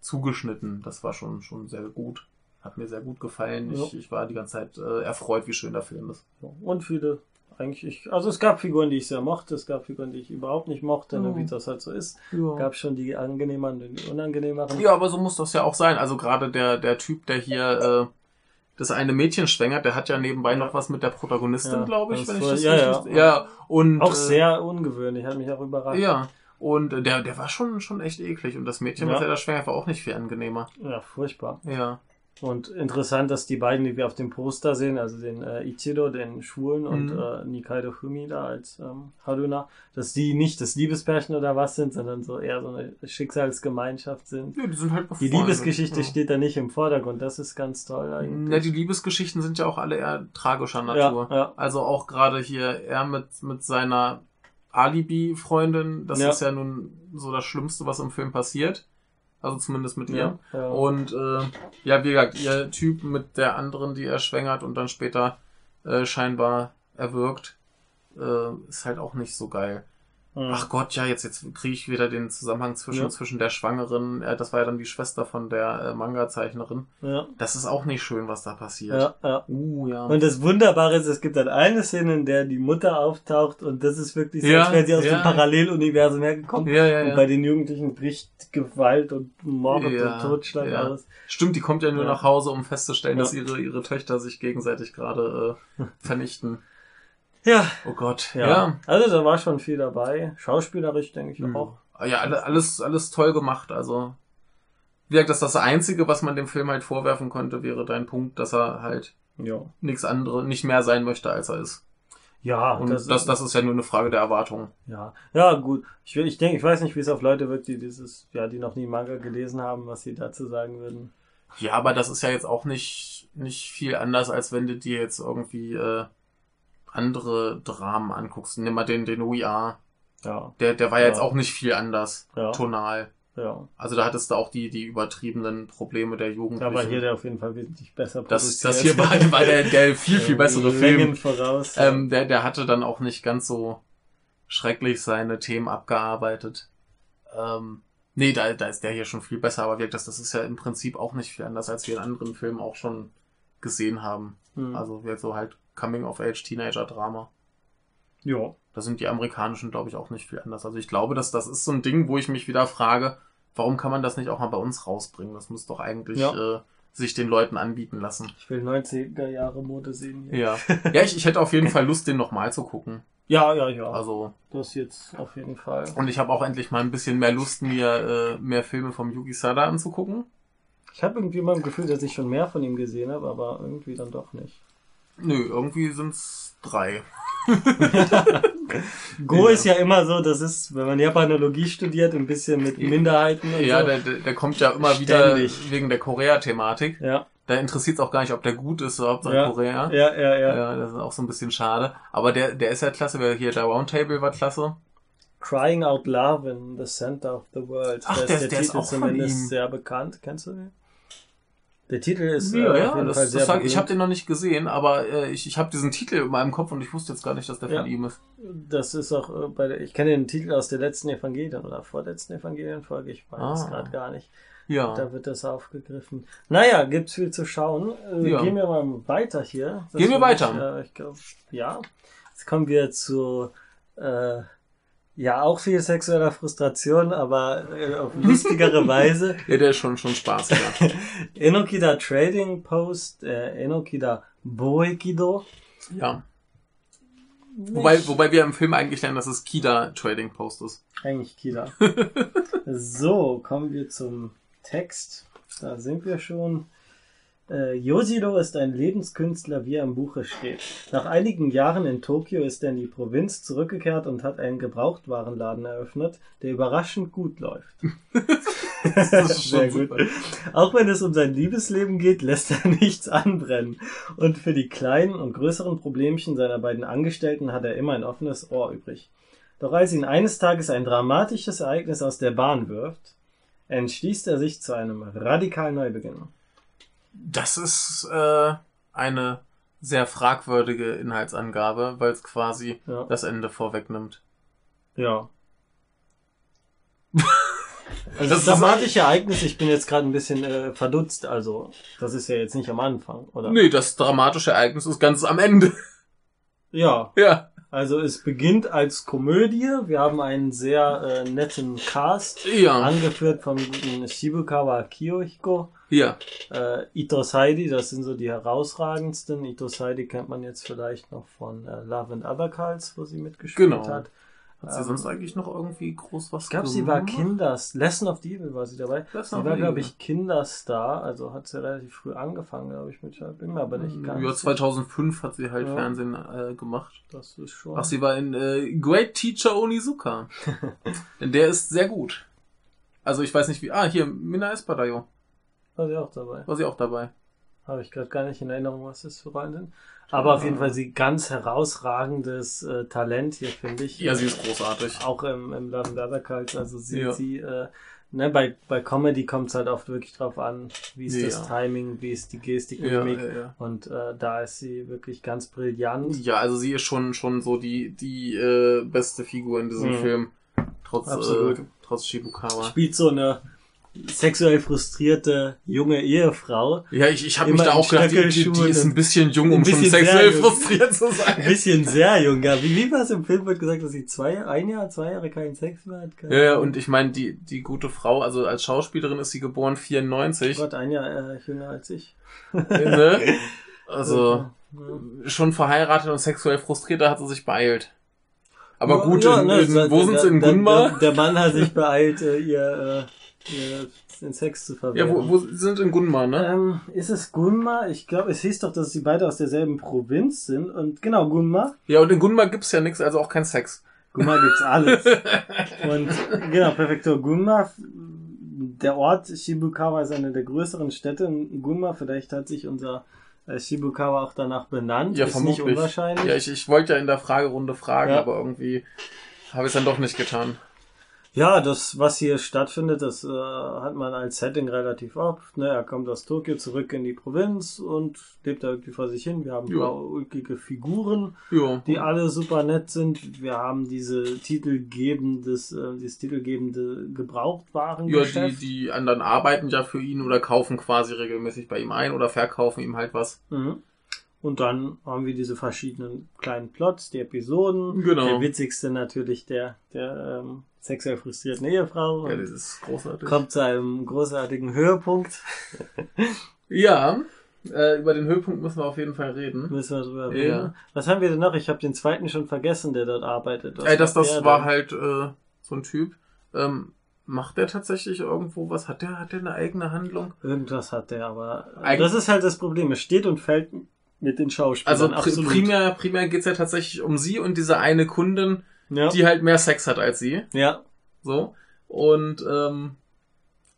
S2: zugeschnitten. Das war schon, schon sehr gut. Hat mir sehr gut gefallen. Ich,
S3: Ja.
S2: ich war die ganze Zeit äh, erfreut, wie schön der Film ist.
S3: Und viele, eigentlich, ich, also es gab Figuren, die ich sehr mochte, es gab Figuren, die ich überhaupt nicht mochte, ne,
S2: Mhm.
S3: wie das halt so ist.
S2: Ja.
S3: Gab schon die angenehmeren und die unangenehmeren.
S2: ja, aber so muss das ja auch sein. Also gerade der, der Typ, der hier äh, das eine Mädchen schwängert, der hat ja nebenbei noch was mit der Protagonistin,
S3: Ja,
S2: glaube ich, wenn ich das
S3: ja,
S2: richtig...
S3: ja.
S2: ja. Und,
S3: Auch
S2: äh,
S3: sehr ungewöhnlich, hat mich auch überrascht.
S2: Ja. Und der, der war schon, schon echt eklig. Und das Mädchen,
S3: Ja.
S2: was er da schwängert, war auch nicht viel angenehmer.
S3: ja furchtbar.
S2: Ja.
S3: Und interessant, dass die beiden, die wir auf dem Poster sehen, also den äh, Ichido, den Schwulen und
S2: Mhm.
S3: äh, Nikaido Fumi da als ähm, Haruna, dass die nicht das Liebespärchen oder was sind, sondern so eher so eine Schicksalsgemeinschaft sind.
S2: ja, die sind halt
S3: Die. Liebesgeschichte
S2: ja.
S3: steht da nicht im Vordergrund, das ist ganz toll
S2: Ja,
S3: eigentlich.
S2: die Liebesgeschichten sind ja auch alle eher tragischer
S3: ja,
S2: Natur.
S3: ja,
S2: Also auch gerade hier er mit, mit seiner Alibi-Freundin, das
S3: Ja.
S2: ist ja nun so das Schlimmste, was im Film passiert. Also zumindest mit ihr.
S3: Ja, ja.
S2: Und äh, ja, wie gesagt, ihr Typ mit der anderen, die er schwängert und dann später äh, scheinbar erwürgt, äh, ist halt auch nicht so geil.
S3: Hm.
S2: Ach Gott, ja, jetzt, jetzt kriege ich wieder den Zusammenhang zwischen,
S3: Ja.
S2: zwischen der Schwangeren, äh, das war ja dann die Schwester von der äh, Manga-Zeichnerin.
S3: ja,
S2: Das ist auch nicht schön, was da passiert.
S3: ja, ja.
S2: Uh, ja.
S3: Und das Wunderbare ist, es gibt dann eine Szene, in der die Mutter auftaucht und das ist wirklich so,
S2: Ja,
S3: als wäre sie aus
S2: ja.
S3: dem Paralleluniversum hergekommen.
S2: ja, ja,
S3: Und
S2: ja.
S3: bei den Jugendlichen bricht Gewalt und Mord
S2: Ja,
S3: und Totschlag
S2: ja.
S3: aus.
S2: Stimmt, die kommt ja nur nach Hause, um festzustellen, dass ihre, ihre Töchter sich gegenseitig gerade äh, (laughs) vernichten.
S3: Ja,
S2: Oh Gott,
S3: ja,
S2: ja.
S3: Also da war schon viel dabei. Schauspielerisch denke ich
S2: Mhm.
S3: auch.
S2: Ja, alle- alles, alles toll gemacht. Also, wie gesagt, das das Einzige, was man dem Film halt vorwerfen konnte, wäre dein Punkt, dass er halt
S3: Ja.
S2: nichts andere, nicht mehr sein möchte, als er ist.
S3: Ja,
S2: Und das, das, ist ja nur eine Frage der Erwartung.
S3: Ja, ja, gut. Ich, will- ich denke, ich weiß nicht, wie es auf Leute wirkt, die dieses, ja, die noch nie Manga gelesen haben, was sie dazu sagen würden.
S2: Ja, aber das ist ja jetzt auch nicht, nicht viel anders, als wenn du dir jetzt irgendwie äh, andere Dramen anguckst. Nimm mal den, den Are.
S3: Ja,
S2: Der, der war ja
S3: Ja.
S2: jetzt auch nicht viel anders,
S3: Ja.
S2: tonal.
S3: ja.
S2: Also da hattest du auch die, die übertriebenen Probleme der Jugendlichen.
S3: Da war hier der auf jeden Fall wesentlich besser
S2: das, das hier war, war der, der (laughs) viel, viel bessere Film.
S3: voraus.
S2: Ähm, der, der hatte dann auch nicht ganz so schrecklich seine Themen abgearbeitet. Ähm, nee, da, da ist der hier schon viel besser, aber wirklich, das, das ist ja im Prinzip auch nicht viel anders, als wir in anderen Filmen auch schon gesehen haben.
S3: Hm.
S2: Also wir so halt Coming-of-Age-Teenager-Drama.
S3: ja.
S2: Da sind die amerikanischen, glaube ich, auch nicht viel anders. Also ich glaube, dass das ist so ein Ding, wo ich mich wieder frage, warum kann man das nicht auch mal bei uns rausbringen? Das muss doch eigentlich
S3: Ja.
S2: äh, sich den Leuten anbieten lassen.
S3: Ich will 90er Jahre Mode sehen hier.
S2: Ja. Ja, ich, ich hätte auf jeden Fall Lust, den nochmal zu gucken.
S3: Ja, ja, ja.
S2: Also,
S3: das jetzt auf jeden Fall.
S2: und ich habe auch endlich mal ein bisschen mehr Lust, mir äh, mehr Filme vom Yugi Sada anzugucken.
S3: Ich habe irgendwie mal ein Gefühl, dass ich schon mehr von ihm gesehen habe, aber irgendwie dann doch nicht.
S2: Nö, irgendwie sind's drei. (laughs)
S3: Go
S2: Ja.
S3: ist ja immer so, das ist, wenn man Japanologie studiert, ein bisschen mit Minderheiten und
S2: Ja,
S3: so.
S2: der, der, der kommt ja immer wieder
S3: Ständig.
S2: wegen der Korea-Thematik.
S3: ja,
S2: Da interessiert es auch gar nicht, ob der gut ist oder Hauptsache
S3: Ja.
S2: Korea.
S3: ja, ja, ja.
S2: Ja, das ist auch so ein bisschen schade. Aber der, der ist ja klasse, weil hier der Roundtable war klasse.
S3: Crying Out Love in the Center of the World.
S2: Ach, der-
S3: ist der,
S2: der ist
S3: Titel
S2: auch von
S3: zumindest
S2: ihm.
S3: sehr bekannt. Kennst du den? Der Titel ist äh,
S2: Ja,
S3: auf
S2: ja, das, das sag, ich habe den noch nicht gesehen, aber äh, ich, ich habe diesen Titel in meinem Kopf und ich wusste jetzt gar nicht, dass der
S3: Ja.
S2: von ihm ist.
S3: Das ist auch äh, bei der, ich kenne den Titel aus der letzten Evangelien oder vorletzten Evangelienfolge, ich weiß es
S2: Ah.
S3: gerade gar nicht.
S2: Ja.
S3: Da wird das aufgegriffen. Naja, gibt's viel zu schauen. Äh,
S2: Ja.
S3: Gehen wir mal weiter hier. Das
S2: Gehen wir weiter.
S3: Ich, äh, ich glaube, ja. Jetzt kommen wir zu, äh, ja, auch viel sexueller Frustration, aber äh, auf lustigere (laughs) Weise.
S2: Ja, der ist schon, schon spaßiger. (laughs)
S3: Enokida Trading Post, äh, Enokida Boekido.
S2: ja. Wobei, wobei wir im Film eigentlich lernen, dass es Kida Trading Post ist.
S3: Eigentlich Kida. (laughs) so, kommen wir zum Text. Da sind wir schon. Äh, Yojiro ist ein Lebenskünstler, wie er im Buche steht. Nach einigen Jahren in Tokio ist er in die Provinz zurückgekehrt und hat einen Gebrauchtwarenladen eröffnet, der überraschend gut läuft. (laughs) Sehr gut.
S2: super.
S3: Auch wenn es um sein Liebesleben geht, lässt er (laughs) nichts anbrennen. Und für die kleinen und größeren Problemchen seiner beiden Angestellten hat er immer ein offenes Ohr übrig. Doch als ihn eines Tages ein dramatisches Ereignis aus der Bahn wirft, entschließt er sich zu einem radikalen Neubeginn.
S2: Das ist äh, eine sehr fragwürdige Inhaltsangabe, weil es quasi
S3: Ja.
S2: das Ende vorwegnimmt.
S3: Ja. (laughs) Also
S2: Das
S3: dramatische Ereignis, ich bin jetzt gerade ein bisschen äh, verdutzt, also das ist ja jetzt nicht am Anfang, oder?
S2: Nee, das dramatische Ereignis ist ganz am Ende. (laughs)
S3: Ja,
S2: ja.
S3: also es beginnt als Komödie, wir haben einen sehr äh, netten Cast,
S2: Ja.
S3: angeführt vom guten Shibukawa Kiyohiko,
S2: Ja.
S3: äh, Ito Saidi, das sind so die herausragendsten. Ito Saidi kennt man jetzt vielleicht noch von äh, Love and Other Cults, wo sie mitgespielt
S2: Genau.
S3: hat.
S2: Hat sie
S3: Ähm,
S2: sonst eigentlich noch irgendwie groß was
S3: Ich glaube, sie war
S2: gemacht?
S3: Kinders. Lesson of the Evil war sie dabei.
S2: Lesson
S3: sie war, glaube ich, Kinderstar. Also hat sie relativ früh angefangen, glaube ich, mit Bin mir aber nicht ganz
S2: Ja,
S3: sicher.
S2: 2005 hat sie halt
S3: Ja.
S2: Fernsehen äh, gemacht.
S3: Das ist schon.
S2: Ach, sie war in äh, Great Teacher Onizuka. (laughs) Denn der ist sehr gut. Also ich weiß nicht wie. Ah, hier, Mina Espadayo.
S3: War sie auch dabei.
S2: War sie auch dabei.
S3: Habe ich gerade gar nicht in Erinnerung, was das für Rollen sind. Aber auf jeden Fall sie ganz herausragendes äh, Talent hier, finde ich.
S2: Ja, sie ist großartig.
S3: Auch im, im Love and Other Cults. Also sie,
S2: Ja.
S3: sie äh, ne, bei, bei Comedy kommt es halt oft wirklich drauf an, wie ist
S2: Ja.
S3: das Timing, wie ist die Gestik,
S2: Ja,
S3: Mimik.
S2: ja, ja.
S3: Und äh, da ist sie wirklich ganz brillant.
S2: Ja, also sie ist schon, schon so die, die äh, beste Figur in diesem
S3: Mhm.
S2: Film. Trotz,
S3: Absolut.
S2: äh, trotz Shibukawa.
S3: Spielt so eine sexuell frustrierte junge Ehefrau.
S2: Ja, ich, ich habe mich da auch gedacht, die, die, die ist ein bisschen jung,
S3: ein
S2: um schon
S3: bisschen
S2: sexuell
S3: sehr jung.
S2: frustriert zu (laughs)
S3: Ein
S2: sein.
S3: bisschen sehr jung, ja. Wie, wie war es im Film? Wird gesagt, dass sie zwei, ein Jahr, zwei Jahre keinen Sex mehr hat.
S2: Ja, ja, und ich meine, die, die gute Frau, also als Schauspielerin ist sie geboren 94.
S3: Gott, ein Jahr äh, jünger als ich.
S2: ne? (laughs) Also
S3: Ja.
S2: schon verheiratet und sexuell frustriert, da hat sie sich beeilt. Aber
S3: Ja,
S2: gut, in,
S3: ne,
S2: in, wo sind sie? In Gunma?
S3: Der, der Mann hat sich beeilt, äh, ihr, äh, ihr den Sex zu
S2: Ja,
S3: verwehren.
S2: wo, wo sind in Gunma, ne?
S3: Ähm, ist es Gunma? Ich glaube, es hieß doch, dass sie beide aus derselben Provinz sind. Und genau, Gunma.
S2: Ja, und in Gunma gibt's ja nichts, also auch kein Sex.
S3: Gunma gibt's alles. (laughs) Und genau, Präfektur Gunma. Der Ort Shibukawa ist eine der größeren Städte in Gunma. Vielleicht hat sich unser äh, Shibukawa auch danach benannt.
S2: Ja,
S3: ist
S2: vermutlich.
S3: nicht unwahrscheinlich.
S2: Ja, ich, ich wollte ja in der Fragerunde fragen,
S3: Ja.
S2: aber irgendwie habe ich es dann doch nicht getan.
S3: Ja, das, was hier stattfindet, das äh, hat man als Setting relativ oft. Ne? Er kommt aus Tokio zurück in die Provinz und lebt da irgendwie vor sich hin. Wir haben
S2: Ja.
S3: blauäugige Figuren,
S2: Ja.
S3: die alle super nett sind. Wir haben diese titelgebendes, äh, dieses titelgebende
S2: Ja, die, die anderen arbeiten ja für ihn oder kaufen quasi regelmäßig bei ihm ein oder verkaufen ihm halt was.
S3: Mhm. Und dann haben wir diese verschiedenen kleinen Plots, die Episoden.
S2: Genau.
S3: Der witzigste natürlich der, der ähm, sexuell frustrierten Ehefrau.
S2: Ja, das ist großartig.
S3: kommt zu einem großartigen Höhepunkt. (laughs)
S2: Ja, äh, über den Höhepunkt müssen wir auf jeden Fall reden.
S3: Müssen wir drüber
S2: Ja.
S3: reden. Was haben wir denn noch? Ich habe den zweiten schon vergessen, der dort arbeitet. Was
S2: Ey, das, das war halt äh, so ein Typ. Ähm, macht der tatsächlich irgendwo was? Hat der, hat der eine eigene Handlung?
S3: Irgendwas hat der, aber
S2: Eig-
S3: das ist halt das Problem. Es steht und fällt mit den Schauspielern.
S2: Also pri
S3: absolut.
S2: primär, primär geht's ja tatsächlich um sie und diese eine Kundin,
S3: ja.
S2: die halt mehr Sex hat als sie.
S3: ja.
S2: So. Und ähm,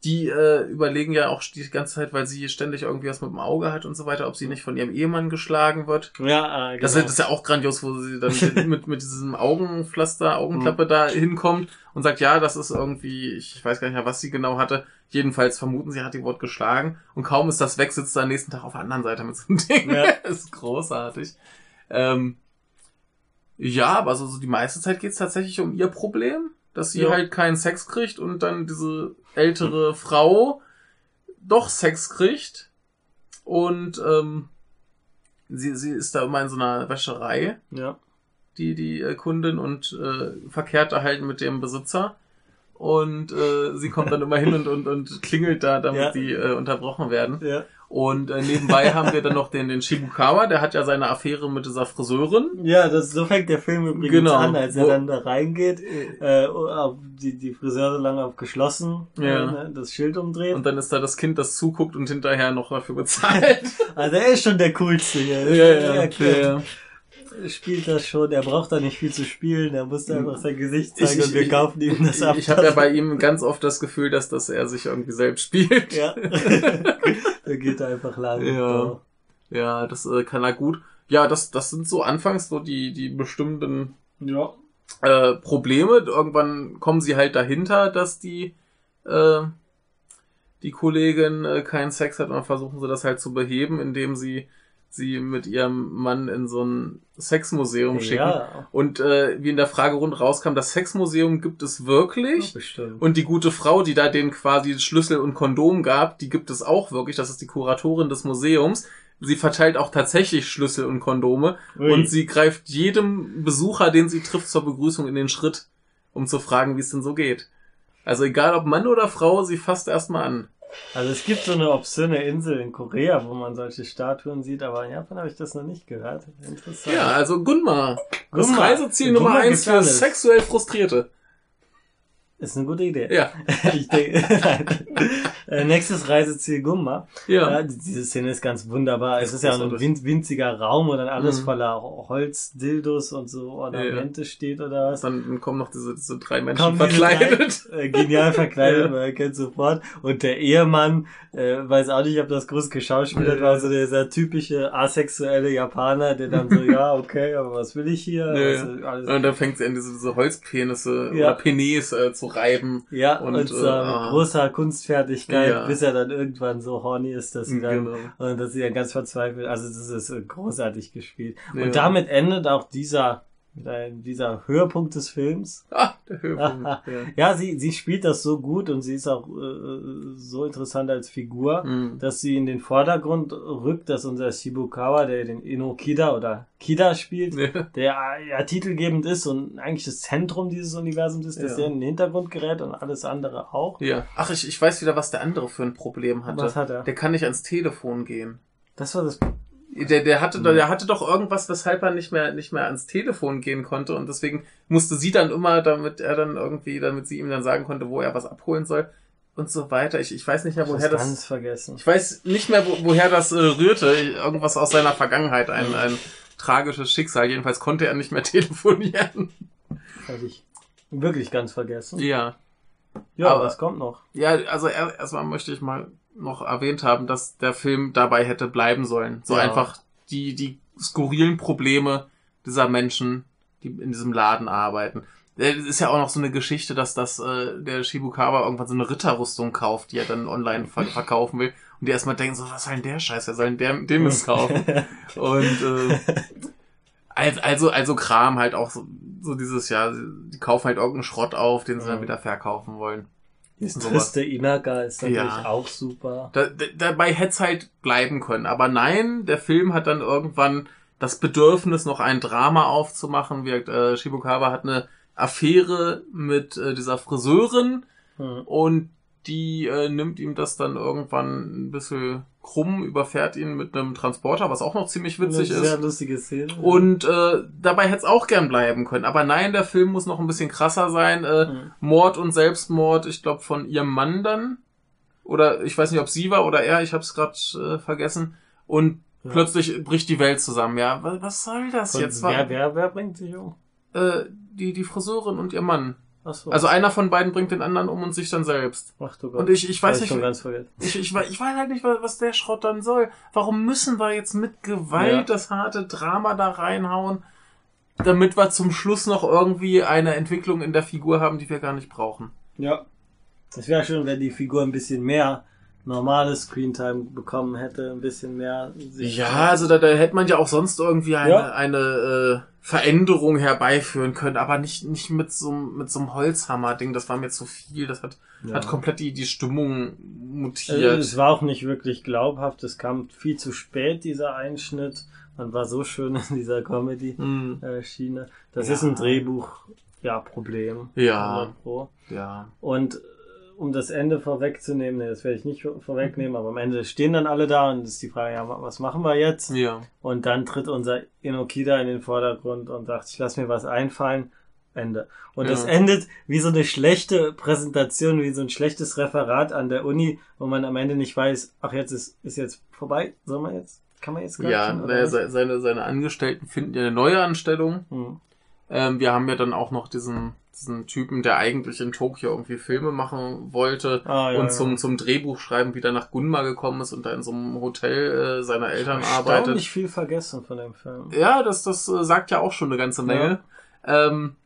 S2: die äh, überlegen ja auch die ganze Zeit, weil sie ständig irgendwie was mit dem Auge hat und so weiter, ob sie nicht von ihrem Ehemann geschlagen wird.
S3: Ja, äh, genau.
S2: Das, ist, das ist ja auch grandios, wo sie dann (laughs) mit, mit diesem Augenpflaster, Augenklappe
S3: Mhm.
S2: da hinkommt und sagt, ja, das ist irgendwie, ich weiß gar nicht mehr, was sie genau hatte. Jedenfalls vermuten sie, hat die Wort geschlagen und kaum ist das weg, sitzt sie am nächsten Tag auf der anderen Seite mit so einem Ding.
S3: Ja. (laughs)
S2: Das ist großartig. Ähm, ja, aber so, so die meiste Zeit geht's tatsächlich um ihr Problem, dass sie
S3: Ja.
S2: halt keinen Sex kriegt und dann diese ältere Frau doch Sex kriegt und ähm, sie, sie ist da immer in so einer Wäscherei,
S3: ja.
S2: die, die äh, Kundin, und äh, verkehrt da halt mit dem Besitzer. Und äh, sie kommt dann immer hin und, und, und klingelt da, damit
S3: Ja.
S2: sie äh, unterbrochen werden.
S3: Ja.
S2: Und äh, nebenbei (laughs) haben wir dann noch den, den Shibukawa, der hat ja seine Affäre mit dieser Friseurin.
S3: Ja, das, so fängt der Film übrigens
S2: Genau.
S3: an, als er
S2: Wo-
S3: dann da reingeht, äh, auf die, die Friseure lange auf geschlossen,
S2: Ja.
S3: äh, ne, das Schild umdreht.
S2: Und dann ist da das Kind, das zuguckt und hinterher noch dafür bezahlt. (laughs)
S3: also er ist schon der coolste hier. Er, er spielt das schon, er braucht da nicht viel zu spielen, er muss da einfach sein Gesicht zeigen und wir kaufen ihm das ab.
S2: Ich habe ja bei ihm ganz oft das Gefühl, dass, dass er sich irgendwie selbst spielt.
S3: Ja. (laughs) er geht einfach lang.
S2: Ja. Ja, das äh, kann er gut. Ja, das, das sind so anfangs so die, die bestimmten
S3: Ja.
S2: äh, Probleme. Irgendwann kommen sie halt dahinter, dass die, äh, die Kollegin äh, keinen Sex hat und dann versuchen sie das halt zu beheben, indem sie sie mit ihrem Mann in so ein Sexmuseum schicken.
S3: Ja,
S2: Und äh, wie in der Fragerunde rauskam, das Sexmuseum gibt es wirklich.
S3: bestimmt.
S2: Und die gute Frau, die da denen quasi Schlüssel und Kondom gab, die gibt es auch wirklich. Das ist die Kuratorin des Museums. Sie verteilt auch tatsächlich Schlüssel und Kondome.
S3: Ui.
S2: Und sie greift jedem Besucher, den sie trifft, zur Begrüßung in den Schritt, um zu fragen, wie es denn so geht. Also egal ob Mann oder Frau, sie fasst erstmal an.
S3: Also es gibt so eine obszöne Insel in Korea, wo man solche Statuen sieht, aber in Japan habe ich das noch nicht gehört. Interessant.
S2: Ja, also Gunma. Das
S3: Gunma.
S2: Reiseziel
S3: Gunma
S2: Nummer eins
S3: gibt's
S2: für
S3: alles.
S2: sexuell Frustrierte.
S3: Ist eine gute Idee.
S2: Ja. (laughs)
S3: Ich denke. (laughs) Äh, nächstes Reiseziel Gumma.
S2: Ja.
S3: Ja, die- diese Szene ist ganz wunderbar. Es ist ja ein
S2: großartig.
S3: win winziger Raum, wo dann alles
S2: Mhm.
S3: voller Holzdildos und so Ornamente steht oder was.
S2: Dann kommen noch diese, diese drei Menschen
S3: Kommen
S2: verkleidet.
S3: drei, Äh, genial verkleidet, (laughs)
S2: Ja.
S3: man erkennt sofort. Und der Ehemann, äh, weiß auch nicht, ob das groß geschauspielert
S2: Ja.
S3: war, so dieser typische asexuelle Japaner, der dann so, ja, okay, aber was will ich hier?
S2: Ja,
S3: Also,
S2: Und dann fängt sie an, diese, diese Holzpenisse
S3: Ja.
S2: oder Penis äh, zu reiben.
S3: ja,
S2: und,
S3: und,
S2: äh, ah.
S3: mit großer Kunstfertigkeit,
S2: Ja.
S3: bis er dann irgendwann so horny ist, dass sie dann,
S2: Genau.
S3: und dass sie dann ganz verzweifelt, also das ist äh, großartig gespielt.
S2: Ja.
S3: Und damit endet auch dieser, dieser Höhepunkt des Films.
S2: Ah, der Höhepunkt. (laughs) ja.
S3: Ja, sie, sie spielt das so gut und sie ist auch äh, so interessant als Figur,
S2: Mhm.
S3: dass sie in den Vordergrund rückt, dass unser Shibukawa, der den Ino Kida oder Kida spielt,
S2: Ja.
S3: der ja titelgebend ist und eigentlich das Zentrum dieses Universums ist, dass
S2: Ja.
S3: der in den Hintergrund gerät und alles andere auch.
S2: ja. Ach, ich, ich weiß wieder, was der andere für ein Problem hatte.
S3: Was hat er?
S2: Der kann nicht ans Telefon gehen.
S3: Das war das.
S2: Der, der, hatte,
S3: Mhm.
S2: der hatte doch irgendwas, weshalb er nicht mehr, nicht mehr ans Telefon gehen konnte und deswegen musste sie dann immer, damit er dann irgendwie, damit sie ihm dann sagen konnte, wo er was abholen soll und so weiter. Ich, ich weiß nicht mehr, woher das.
S3: ganz vergessen.
S2: Ich weiß nicht mehr, wo, woher das äh, rührte. Irgendwas aus seiner Vergangenheit, ein, ein tragisches Schicksal. Jedenfalls konnte er nicht mehr (laughs) telefonieren.
S3: Das hab ich wirklich ganz vergessen.
S2: Ja.
S3: Ja,
S2: aber-
S3: was kommt noch?
S2: Ja, also er- erstmal möchte ich mal noch erwähnt haben, dass der Film dabei hätte bleiben sollen. So
S3: Ja.
S2: einfach die, die skurrilen Probleme dieser Menschen, die in diesem Laden arbeiten. Äh, Es ist ja auch noch so eine Geschichte, dass das äh, der Shibukawa irgendwann so eine Ritterrüstung kauft, die er dann online ver (laughs) verkaufen will. Und die erstmal denken so, was soll denn der Scheiß? Wer soll denn der, dem das kaufen? (laughs) Und äh, also, also, Kram halt auch so, so dieses Jahr, die kaufen halt irgendeinen Schrott auf, den sie dann wieder verkaufen wollen.
S3: Das
S2: sowas.
S3: triste Inaka ist natürlich
S2: Ja.
S3: auch super.
S2: Da, da, dabei hätte es halt bleiben können. Aber nein, der Film hat dann irgendwann das Bedürfnis, noch ein Drama aufzumachen. Wie, äh, Shibukawa hat eine Affäre mit äh, dieser Friseurin
S3: Hm.
S2: und die äh, nimmt ihm das dann irgendwann ein bisschen krumm, überfährt ihn mit einem Transporter, was auch noch ziemlich witzig
S3: Eine
S2: ist.
S3: sehr lustige Szene.
S2: Und äh, dabei hätte es auch gern bleiben können. Aber nein, der Film muss noch ein bisschen krasser sein. Äh,
S3: Mhm.
S2: Mord und Selbstmord, ich glaube, von ihrem Mann dann. Oder ich weiß nicht, ob sie war oder er, ich habe es gerade äh, vergessen. Und
S3: Ja.
S2: plötzlich bricht die Welt zusammen. Ja, was, was soll das
S3: Und
S2: jetzt?
S3: wer, wer, wer bringt sich um?
S2: Äh, die, die Friseurin und ihr Mann.
S3: Achso.
S2: Also einer von beiden bringt den anderen um und sich dann selbst.
S3: Ach du Gott.
S2: Und ich, ich weiß nicht, ich, ich, ich weiß halt nicht, was der Schrott dann soll. Warum müssen wir jetzt mit Gewalt
S3: Ja.
S2: das harte Drama da reinhauen, damit wir zum Schluss noch irgendwie eine Entwicklung in der Figur haben, die wir gar nicht brauchen?
S3: Ja. Es wäre schön, wenn die Figur ein bisschen mehr normales Screentime bekommen hätte, ein bisschen mehr.
S2: Ja, also da, da hätte man ja auch sonst irgendwie eine,
S3: Ja.
S2: eine äh, Veränderung herbeiführen können, aber nicht, nicht mit so, einem- mit so einem Holzhammer-Ding. Das war mir zu viel. Das hat,
S3: Ja.
S2: hat komplett die, die Stimmung
S3: Äh,
S2: mutiert.
S3: Es war auch nicht wirklich glaubhaft. Es kam viel zu spät, dieser Einschnitt. Man war so schön in dieser Comedy-Schiene. Das
S2: Ja.
S3: ist ein Drehbuch, ja, Problem.
S2: Ja.
S3: 100 Pro.
S2: ja.
S3: Und äh, um das Ende vorwegzunehmen, nee, das werde ich nicht vor- vorwegnehmen, aber am Ende stehen dann alle da und ist die Frage, ja, was machen wir jetzt?
S2: Ja.
S3: Und dann tritt unser Inokida in den Vordergrund und sagt, ich lass mir was einfallen. Ende. Und
S2: Ja.
S3: es endet wie so eine schlechte Präsentation, wie so ein schlechtes Referat an der Uni, wo man am Ende nicht weiß, ach jetzt ist, ist jetzt vorbei, soll man jetzt, kann man jetzt
S2: Ja,
S3: klatschen oder
S2: naja, seine, seine Angestellten finden ja eine neue Anstellung.
S3: Hm.
S2: Ähm, wir haben ja dann auch noch diesen, diesen Typen, der eigentlich in Tokio irgendwie Filme machen wollte
S3: Ah, ja,
S2: und
S3: ja.
S2: zum, zum Drehbuchschreiben wieder nach Gunma gekommen ist und da in so einem Hotel äh, seiner Eltern arbeitet.
S3: Erstaunlich viel vergessen von dem Film.
S2: Ja, das, das äh, sagt ja auch schon eine ganze Menge. Ähm,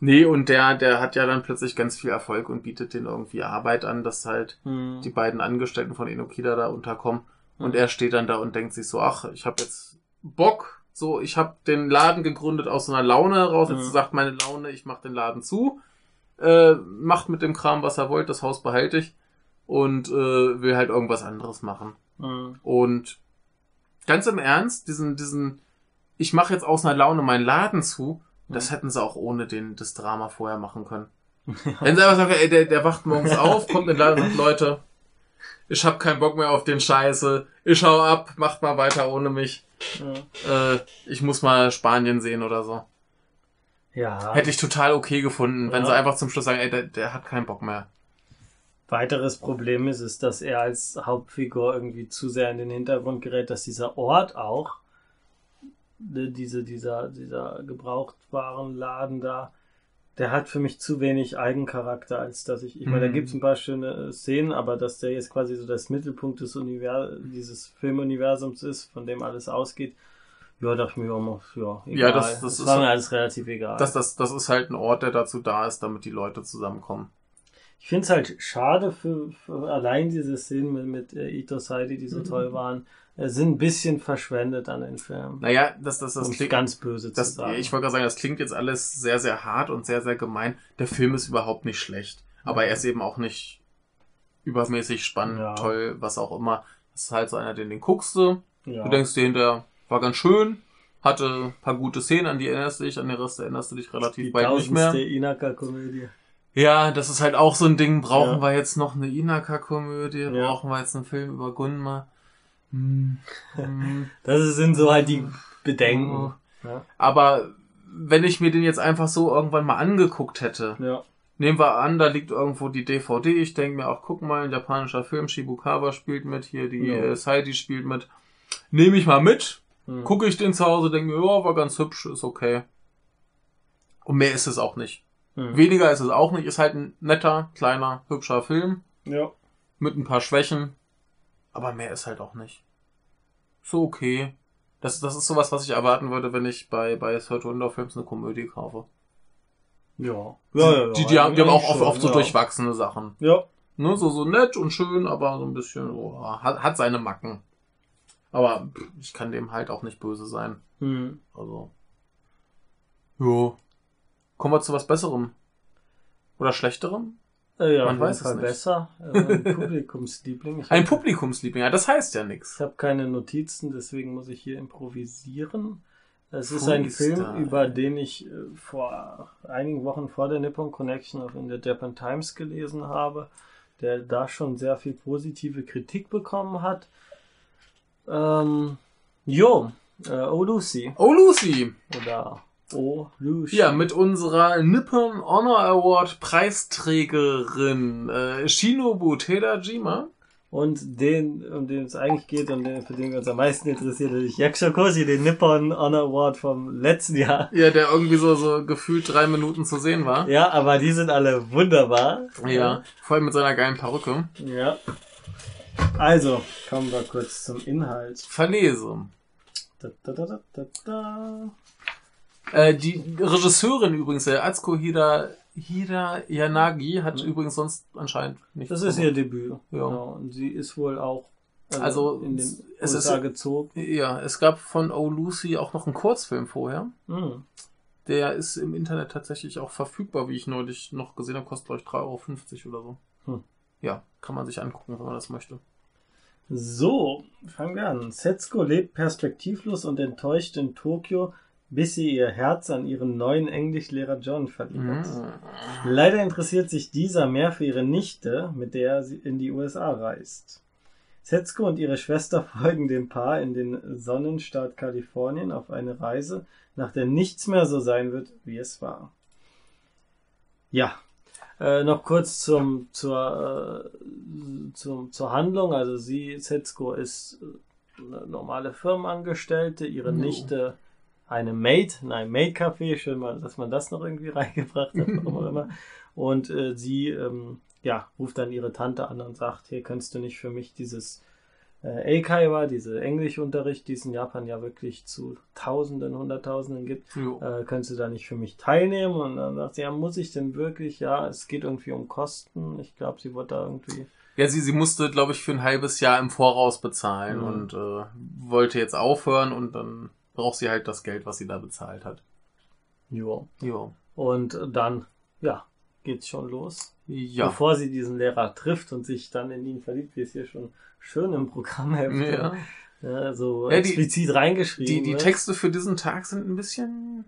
S2: nee, und der, der hat ja dann plötzlich ganz viel Erfolg und bietet denen irgendwie Arbeit an, dass halt
S3: Hm.
S2: die beiden Angestellten von Inokida da unterkommen. Und
S3: Mhm.
S2: er steht dann da und denkt sich so, ach, ich habe jetzt Bock, so, ich habe den Laden gegründet aus so einer Laune heraus. Jetzt
S3: Mhm.
S2: sagt meine Laune, ich mache den Laden zu, äh, macht mit dem Kram, was er wollt, das Haus behalte ich und äh, will halt irgendwas anderes machen.
S3: Hm.
S2: Und ganz im Ernst, diesen, diesen, ich mache jetzt aus einer Laune meinen Laden zu, das hätten sie auch ohne den, das Drama vorher machen können. Wenn sie einfach sagen, ey, der, der wacht morgens (laughs) auf, kommt in den Laden und sagt, Leute, ich hab keinen Bock mehr auf den Scheiße, ich hau ab, macht mal weiter ohne mich,
S3: Ja.
S2: äh, ich muss mal Spanien sehen oder so.
S3: Ja.
S2: Hätte ich total okay gefunden, wenn
S3: Ja.
S2: sie einfach zum Schluss sagen, ey, der, der hat keinen Bock mehr.
S3: weiteres Problem ist, ist, dass er als Hauptfigur irgendwie zu sehr in den Hintergrund gerät, dass dieser Ort auch, ne, diese, dieser, dieser Gebrauchtwarenladen da, der hat für mich zu wenig Eigencharakter, als dass ich, ich meine, da
S2: Mhm.
S3: gibt es ein paar schöne Szenen, aber dass der jetzt quasi so das Mittelpunkt des Univers dieses Filmuniversums ist, von dem alles ausgeht, ja, dachte ich mir immer, ja, egal.
S2: Ja, das- das ist
S3: war mir alles relativ egal.
S2: Das, das, das ist halt ein Ort, der dazu da ist, damit die Leute zusammenkommen.
S3: Ich finde es halt schade für, für allein diese Szenen mit, mit äh, Ito Saidi, die so
S2: Mhm.
S3: toll waren, äh, sind ein bisschen verschwendet an den Film.
S2: Naja, das, das, das
S3: um
S2: klingt.
S3: ganz böse
S2: Das,
S3: zu sagen.
S2: ich wollte gerade sagen, das klingt jetzt alles sehr, sehr hart und sehr, sehr gemein. Der Film ist überhaupt nicht schlecht. Aber er ist eben auch nicht übermäßig spannend,
S3: Ja.
S2: toll, was auch immer. Das ist halt so einer, den, den guckst du.
S3: ja.
S2: Du denkst dir hinterher, war ganz schön, hatte ein paar gute Szenen, an die erinnerst du dich, an den Rest erinnerst du dich relativ
S3: die
S2: bald nicht mehr.
S3: Inaka-Komödie.
S2: Ja, das ist halt auch so ein Ding. Brauchen
S3: Ja.
S2: wir jetzt noch eine Inaka-Komödie?
S3: Ja.
S2: Brauchen wir jetzt einen Film über Gunma? Hm.
S3: Das sind so halt die Bedenken. Ja.
S2: Aber wenn ich mir den jetzt einfach so irgendwann mal angeguckt hätte,
S3: ja.
S2: nehmen wir an, da liegt irgendwo die DVD, ich denke mir auch, guck mal, ein japanischer Film, Shibukawa spielt mit, hier die
S3: Ja.
S2: äh, Saidi spielt mit. Nehme ich mal mit,
S3: Hm.
S2: gucke ich den zu Hause, denke mir, ja, war ganz hübsch, ist okay. Und mehr ist es auch nicht.
S3: Hm.
S2: Weniger ist es auch nicht, ist halt ein netter, kleiner, hübscher Film
S3: Ja.
S2: mit ein paar Schwächen, aber mehr ist halt auch nicht. So okay. Das, das ist sowas, was ich erwarten würde, wenn ich bei, bei Third Window Films eine Komödie kaufe.
S3: Ja.
S2: Die,
S3: Ja, ja, ja.
S2: die, die, haben, die haben auch oft, oft so
S3: ja.
S2: durchwachsene Sachen.
S3: Ja.
S2: Ne, so, so nett und schön, aber so ein bisschen, oh, hat, hat seine Macken. Aber pff, ich kann dem halt auch nicht böse sein.
S3: Hm.
S2: Also. Jo. Kommen wir zu was Besserem. Oder Schlechterem?
S3: Äh, ja,
S2: Man weiß es nicht.
S3: besser. (laughs) Äh, ein Publikumsliebling.
S2: Ein Publikumsliebling, ja, das heißt ja nichts.
S3: Ich habe keine Notizen, deswegen muss ich hier improvisieren. Es ist ein. Film, über den ich äh, vor einigen Wochen vor der Nippon Connection auch in der Japan Times gelesen habe, der da schon sehr viel positive Kritik bekommen hat. Ähm, jo, äh, Oh Lucy
S2: Oh, Lucy!
S3: oder Oh Lucy.
S2: Ja, mit unserer Nippon Honor Award Preisträgerin äh, Shinobu Tedajima.
S3: Und den, um den es eigentlich geht und den, für den wir uns am meisten interessieren, nämlich Yakusho Koshi, den Nippon Honor Award vom letzten Jahr.
S2: Ja, der irgendwie so, so gefühlt drei Minuten zu sehen war.
S3: Ja, aber die sind alle wunderbar.
S2: Ja, vor allem mit seiner geilen Perücke.
S3: Ja. Also, kommen wir kurz zum Inhalt.
S2: Verlese.
S3: Da, da, da, da, da, da.
S2: Äh, die Regisseurin übrigens, äh, Atsuko Hira, Hira Yanagi, hat
S3: Mhm.
S2: übrigens sonst anscheinend nichts
S3: Das ist
S2: gemacht.
S3: ihr Debüt.
S2: Ja.
S3: Genau. Und sie ist wohl auch also
S2: Also,
S3: in den
S2: es
S3: USA
S2: ist-
S3: gezogen.
S2: Ja, es gab von Oh Lucy auch noch einen Kurzfilm vorher.
S3: Hm.
S2: Der ist im Internet tatsächlich auch verfügbar, wie ich neulich noch gesehen habe, kostet glaube ich 3,50 Euro oder so.
S3: Hm.
S2: Ja, kann man sich angucken, wenn man das möchte.
S3: So, fangen wir an. Setsuko lebt perspektivlos und enttäuscht in Tokio, bis sie ihr Herz an ihren neuen Englischlehrer John verliert.
S2: Mhm.
S3: Leider interessiert sich dieser mehr für ihre Nichte, mit der sie in die USA reist. Setsuko und ihre Schwester (laughs) folgen dem Paar in den Sonnenstaat Kalifornien auf eine Reise, nach der nichts mehr so sein wird, wie es war. Ja, äh, noch kurz zum, zur, äh, zum, zur Handlung. Also sie, Setsuko, ist äh, eine normale Firmenangestellte, ihre
S2: Jo.
S3: Nichte eine Maid, nein, Maid-Café, schön mal, dass man das noch irgendwie (laughs) reingebracht hat, warum auch immer. (laughs) Und äh, sie, ähm, ja, ruft dann ihre Tante an und sagt, hier kannst du nicht für mich dieses äh, Eikaiwa, diese Englischunterricht, die es in Japan ja wirklich zu Tausenden, Hunderttausenden gibt, äh, könntest du da nicht für mich teilnehmen? Und dann sagt sie, ja, muss ich denn wirklich? Ja, es geht irgendwie um Kosten. Ich glaube, sie wird da irgendwie.
S2: Ja, sie, sie musste, glaube ich, für ein halbes Jahr im Voraus bezahlen
S3: Mhm.
S2: und äh, wollte jetzt aufhören und dann braucht sie halt das Geld, was sie da bezahlt hat.
S3: Jo.
S2: Jo.
S3: Und dann, ja, geht's schon los.
S2: Ja.
S3: Bevor sie diesen Lehrer trifft und sich dann in ihn verliebt, wie es hier schon schön im Programm (laughs)
S2: ja.
S3: ja, so
S2: Ja, die-
S3: explizit reingeschrieben
S2: Die, die
S3: wird.
S2: Texte für diesen Tag sind ein bisschen,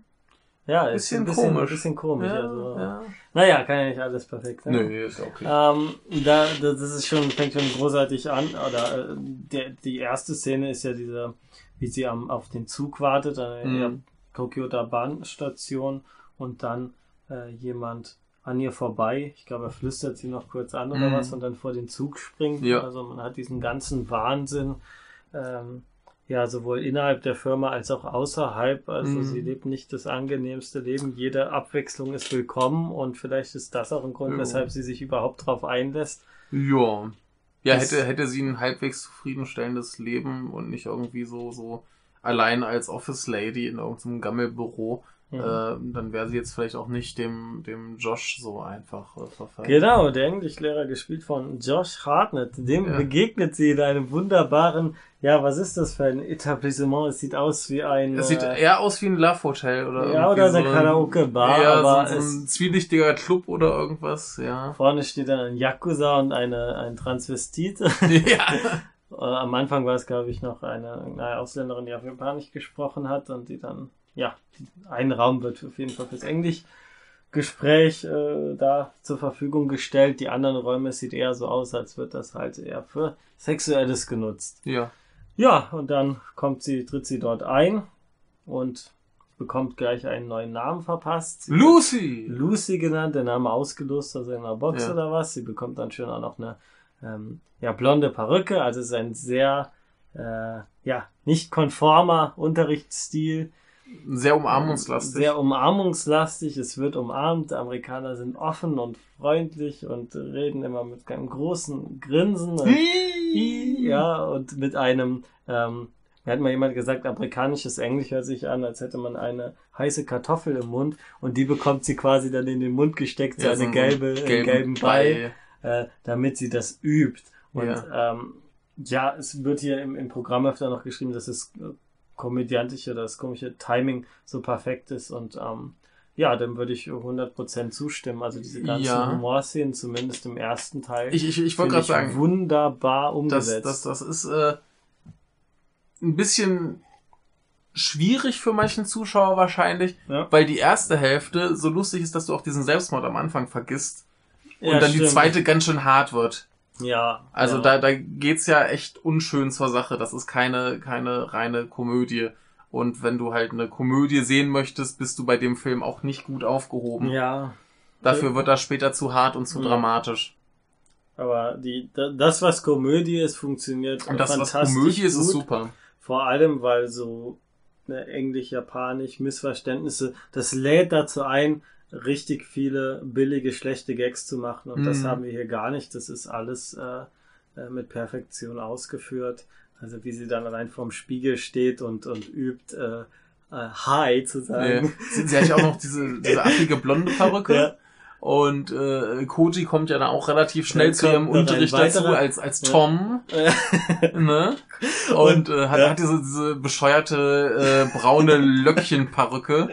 S3: ja, ist
S2: bisschen
S3: ein bisschen
S2: komisch.
S3: Bisschen komisch
S2: ja,
S3: also.
S2: ja.
S3: Naja, kann ja nicht alles perfekt sein.
S2: Nö, ist okay.
S3: Ähm, da, das ist schon, fängt schon großartig an. Oder äh, der, die erste Szene ist ja diese, wie sie am, auf den Zug wartet, an
S2: Mhm.
S3: der Tokioter Bahnstation und dann äh, jemand an ihr vorbei. Ich glaube, er flüstert sie noch kurz an oder
S2: Mhm.
S3: was und dann vor den Zug springt.
S2: Ja.
S3: Also man hat diesen ganzen Wahnsinn, ähm, ja, sowohl innerhalb der Firma als auch außerhalb. Also
S2: Mhm.
S3: sie lebt nicht das angenehmste Leben. Jede Abwechslung ist willkommen und vielleicht ist das auch ein Grund,
S2: Ja.
S3: weshalb sie sich überhaupt drauf einlässt.
S2: Ja. Ja, hätte, hätte sie ein halbwegs zufriedenstellendes Leben und nicht irgendwie so, so allein als Office Lady in irgendeinem Gammelbüro,
S3: Mhm.
S2: äh, dann wäre sie jetzt vielleicht auch nicht dem, dem Josh so einfach äh, verfallen.
S3: Genau, der Englischlehrer gespielt von Josh Hartnett. Dem
S2: Ja.
S3: begegnet sie in einem wunderbaren, ja, was ist das für ein Etablissement? Es sieht aus wie ein.
S2: Es sieht
S3: äh,
S2: eher aus wie ein Love Hotel oder
S3: Ja, oder
S2: so
S3: eine
S2: ein-
S3: Karaoke-Bar,
S2: Ja,
S3: aber
S2: so, so ein zwielichtiger Club oder irgendwas, ja.
S3: vorne steht dann ein Yakuza und eine, ein Transvestit. (laughs) (laughs)
S2: ja.
S3: Äh, Am Anfang war es, glaube ich, noch eine, eine Ausländerin, die auf Japanisch gesprochen hat und die dann, ja, ein Raum wird auf jeden Fall fürs Englischgespräch äh, da zur Verfügung gestellt. Die anderen Räume sieht eher so aus, als wird das halt eher für Sexuelles genutzt.
S2: Ja.
S3: Ja, und dann kommt sie, tritt sie dort ein und bekommt gleich einen neuen Namen verpasst. Sie
S2: Lucy!
S3: Lucy genannt, der Name ausgelost aus einer Box
S2: Ja.
S3: oder was. Sie bekommt dann schön auch noch eine ähm, ja, blonde Perücke. Also es ist ein sehr äh, ja, nicht konformer Unterrichtsstil.
S2: Sehr umarmungslastig.
S3: Sehr umarmungslastig. Es wird umarmt. Amerikaner sind offen und freundlich und reden immer mit einem großen Grinsen. Und, ja, und mit einem, ähm, mir hat mal jemand gesagt, amerikanisches Englisch hört sich an, als hätte man eine heiße Kartoffel im Mund und die bekommt sie quasi dann in den Mund gesteckt, so
S2: Ja,
S3: eine gelbe, einen
S2: gelben
S3: gelben Ball, äh, damit sie das übt. Und ja, ähm, ja es wird hier im, im Programm öfter noch geschrieben, dass das äh, komödiantische das komische Timing so perfekt ist und ähm, ja, dann würde ich 100% zustimmen. Also diese ganzen
S2: Ja.
S3: Humorszenen, zumindest im ersten Teil,
S2: Ich, ich, ich wollte gerade sagen,
S3: wunderbar
S2: das,
S3: umgesetzt.
S2: das, das ist äh, ein bisschen schwierig für manchen Zuschauer wahrscheinlich,
S3: Ja.
S2: weil die erste Hälfte so lustig ist, dass du auch diesen Selbstmord am Anfang vergisst und
S3: Ja,
S2: dann die
S3: stimmt.
S2: zweite ganz schön hart wird.
S3: Ja.
S2: Also
S3: ja.
S2: da, da geht's ja echt unschön zur Sache. Das ist keine, keine reine Komödie. Und wenn du halt eine Komödie sehen möchtest, bist du bei dem Film auch nicht gut aufgehoben.
S3: Ja,
S2: Dafür wird das später zu hart und zu
S3: Ja.
S2: dramatisch.
S3: aber die, da- das, was Komödie ist, funktioniert
S2: Und das, was
S3: fantastisch
S2: Komödie ist, ist
S3: gut.
S2: super.
S3: Vor allem, weil so ne, Englisch, Japanisch, Missverständnisse, das lädt dazu ein, richtig viele billige, schlechte Gags zu machen. Und das
S2: Mhm.
S3: haben wir hier gar nicht. Das ist alles äh, äh, mit Perfektion ausgeführt. Also wie sie dann allein vorm Spiegel steht und, und übt, äh, äh, Hi zu sagen.
S2: Sie, sie hat ja auch noch diese, diese affige blonde Perücke.
S3: Ja.
S2: Und äh, Koji kommt ja dann auch relativ schnell zu ihrem Unterricht dazu als, als
S3: Ja.
S2: Tom. (laughs) ne? Und,
S3: Und,
S2: äh, hat,
S3: ja.
S2: hat diese, diese bescheuerte äh, braune Löckchenperücke.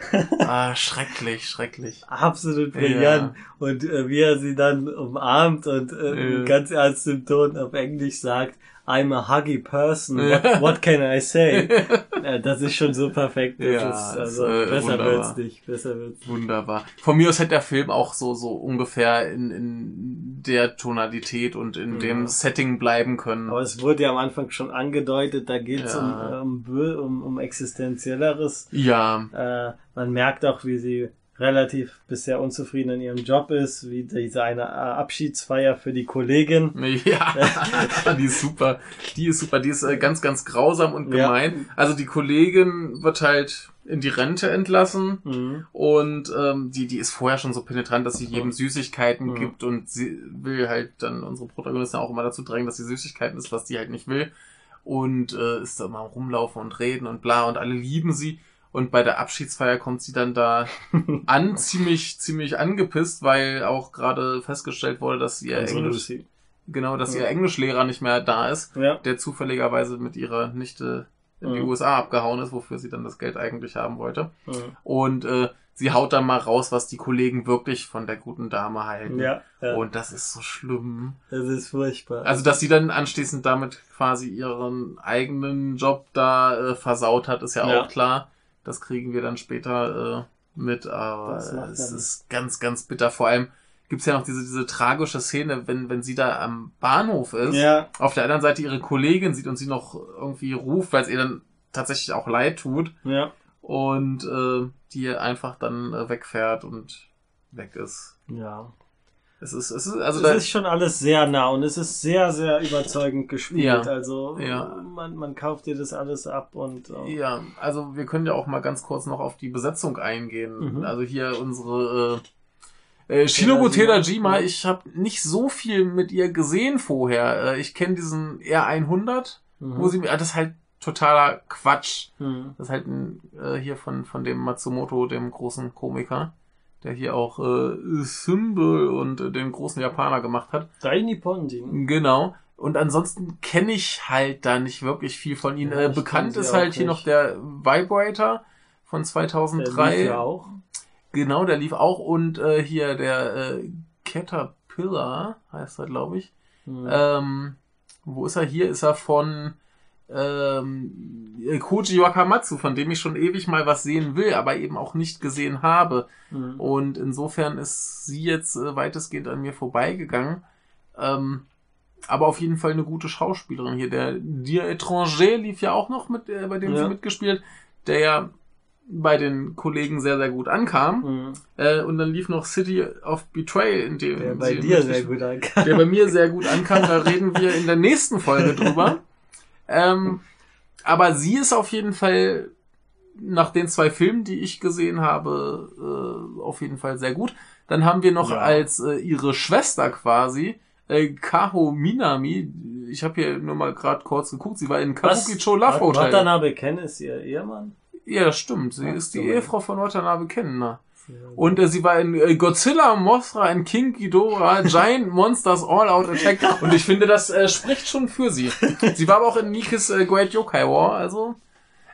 S2: (laughs) ah, schrecklich, schrecklich.
S3: Absolut brillant. Und äh, wie er sie dann umarmt und äh,
S2: Ja.
S3: ganz ernst im Ton auf Englisch sagt, I'm a huggy person, what, what can I say? (laughs) das ist schon so perfekt. Das
S2: Ja,
S3: ist,
S2: ist,
S3: also
S2: äh,
S3: besser
S2: wunderbar.
S3: wird's nicht. Besser wird's.
S2: Wunderbar. Von mir aus hätte der Film auch so, so ungefähr in, in der Tonalität und in
S3: Ja.
S2: dem Setting bleiben können.
S3: Aber es wurde ja am Anfang schon angedeutet, da geht's
S2: Ja.
S3: um, um, um, um existenzielleres.
S2: ja,
S3: Äh, man merkt auch, wie sie relativ bisher unzufrieden in ihrem Job ist, wie diese eine äh, Abschiedsfeier für die Kollegin. (laughs)
S2: Ja, die ist super. Die ist super. Die ist äh, ganz, ganz grausam und
S3: Ja.
S2: gemein. Also die Kollegin wird halt in die Rente entlassen
S3: Mhm.
S2: und ähm, die, die ist vorher schon so penetrant, dass sie jedem. Süßigkeiten
S3: Mhm.
S2: gibt und sie will halt dann unsere Protagonistin auch immer dazu drängen, dass sie Süßigkeiten ist, was die halt nicht will. Und äh, ist da immer rumlaufen und reden und bla und alle lieben sie. Und bei der Abschiedsfeier kommt sie dann da (laughs) an, ziemlich, ziemlich angepisst, weil auch gerade festgestellt wurde, dass ihr
S3: Unsere
S2: Englisch,
S3: Lucy.
S2: genau, dass
S3: Ja.
S2: ihr Englischlehrer nicht mehr da ist,
S3: Ja.
S2: der zufälligerweise mit ihrer Nichte in die
S3: Mhm.
S2: USA abgehauen ist, wofür sie dann das Geld eigentlich haben wollte. Und äh, sie haut dann mal raus, was die Kollegen wirklich von der guten Dame halten.
S3: Ja, ja.
S2: Und das ist so schlimm.
S3: das ist furchtbar.
S2: Also, dass sie dann anschließend damit quasi ihren eigenen Job da äh, versaut hat, ist ja,
S3: Ja.
S2: auch klar. Das kriegen wir dann später äh, mit, aber es ist ganz, ganz bitter. Vor allem gibt's ja noch diese, diese tragische Szene, wenn, wenn sie da am Bahnhof ist,
S3: ja,
S2: auf der anderen Seite ihre Kollegin sieht und sie noch irgendwie ruft, weil es ihr dann tatsächlich auch leid tut
S3: ja.
S2: und äh, die einfach dann äh, wegfährt und weg ist.
S3: Ja.
S2: Es ist, es ist, also
S3: es
S2: da,
S3: ist schon alles sehr nah und es ist sehr, sehr überzeugend gespielt.
S2: Ja.
S3: Also
S2: Ja.
S3: Man, man kauft dir das alles ab und äh,
S2: Ja, also wir können ja auch mal ganz kurz noch auf die Besetzung eingehen.
S3: Mhm.
S2: Also hier unsere äh, äh, Shinobu
S3: Terajima.
S2: Terajima, ich habe nicht so viel mit ihr gesehen vorher. Äh, ich kenne diesen R100,
S3: mhm.
S2: wo sie ah, das ist halt totaler Quatsch.
S3: Mhm.
S2: Das ist halt ein, äh, hier von von dem Matsumoto, dem großen Komiker, der hier auch äh, Symbol und äh, den großen Japaner gemacht hat.
S3: Dai Nipponjin.
S2: Genau. Und ansonsten kenne ich halt da nicht wirklich viel von ihnen.
S3: Ja,
S2: äh, bekannt ist halt hier noch der Vibrator von
S3: Der
S2: 2003.
S3: lief ja auch.
S2: Genau, der lief auch. Und äh, hier der äh, Caterpillar heißt er, glaube ich.
S3: Mhm.
S2: Ähm, wo ist er? Hier ist er von ähm, Koji Wakamatsu, von dem ich schon ewig mal was sehen will, aber eben auch nicht gesehen habe.
S3: Mhm.
S2: Und insofern ist sie jetzt äh, weitestgehend an mir vorbeigegangen. Ähm, aber auf jeden Fall eine gute Schauspielerin hier. Der Dir Étranger lief ja auch noch mit, äh, bei dem
S3: Ja.
S2: sie mitgespielt, der ja bei den Kollegen sehr, sehr gut ankam.
S3: Mhm.
S2: Äh, und dann lief noch City of Betrayal, in dem
S3: Der bei
S2: sie
S3: dir sehr gut ankam.
S2: der bei mir sehr gut ankam. Da reden wir in der nächsten Folge drüber. (laughs) Ähm, aber sie ist auf jeden Fall nach den zwei Filmen, die ich gesehen habe, äh, auf jeden Fall sehr gut. Dann haben wir noch
S3: Ja.
S2: als äh, ihre Schwester quasi äh, Kaho Minami. Ich habe hier nur mal gerade kurz geguckt. Sie war in Kabukicho Love Hotel.
S3: Watanabe Ken ist ihr Ehemann.
S2: Ja, das stimmt. Sie
S3: Ach,
S2: ist die
S3: so.
S2: Ehefrau von Watanabe Kenner. Und äh, sie war in äh, Godzilla, Mothra, in King Ghidorah, (laughs) Giant Monsters All Out Attack. Und ich finde, das äh, spricht schon für sie. Sie war aber auch in Nikes äh, Great Yokai War, also.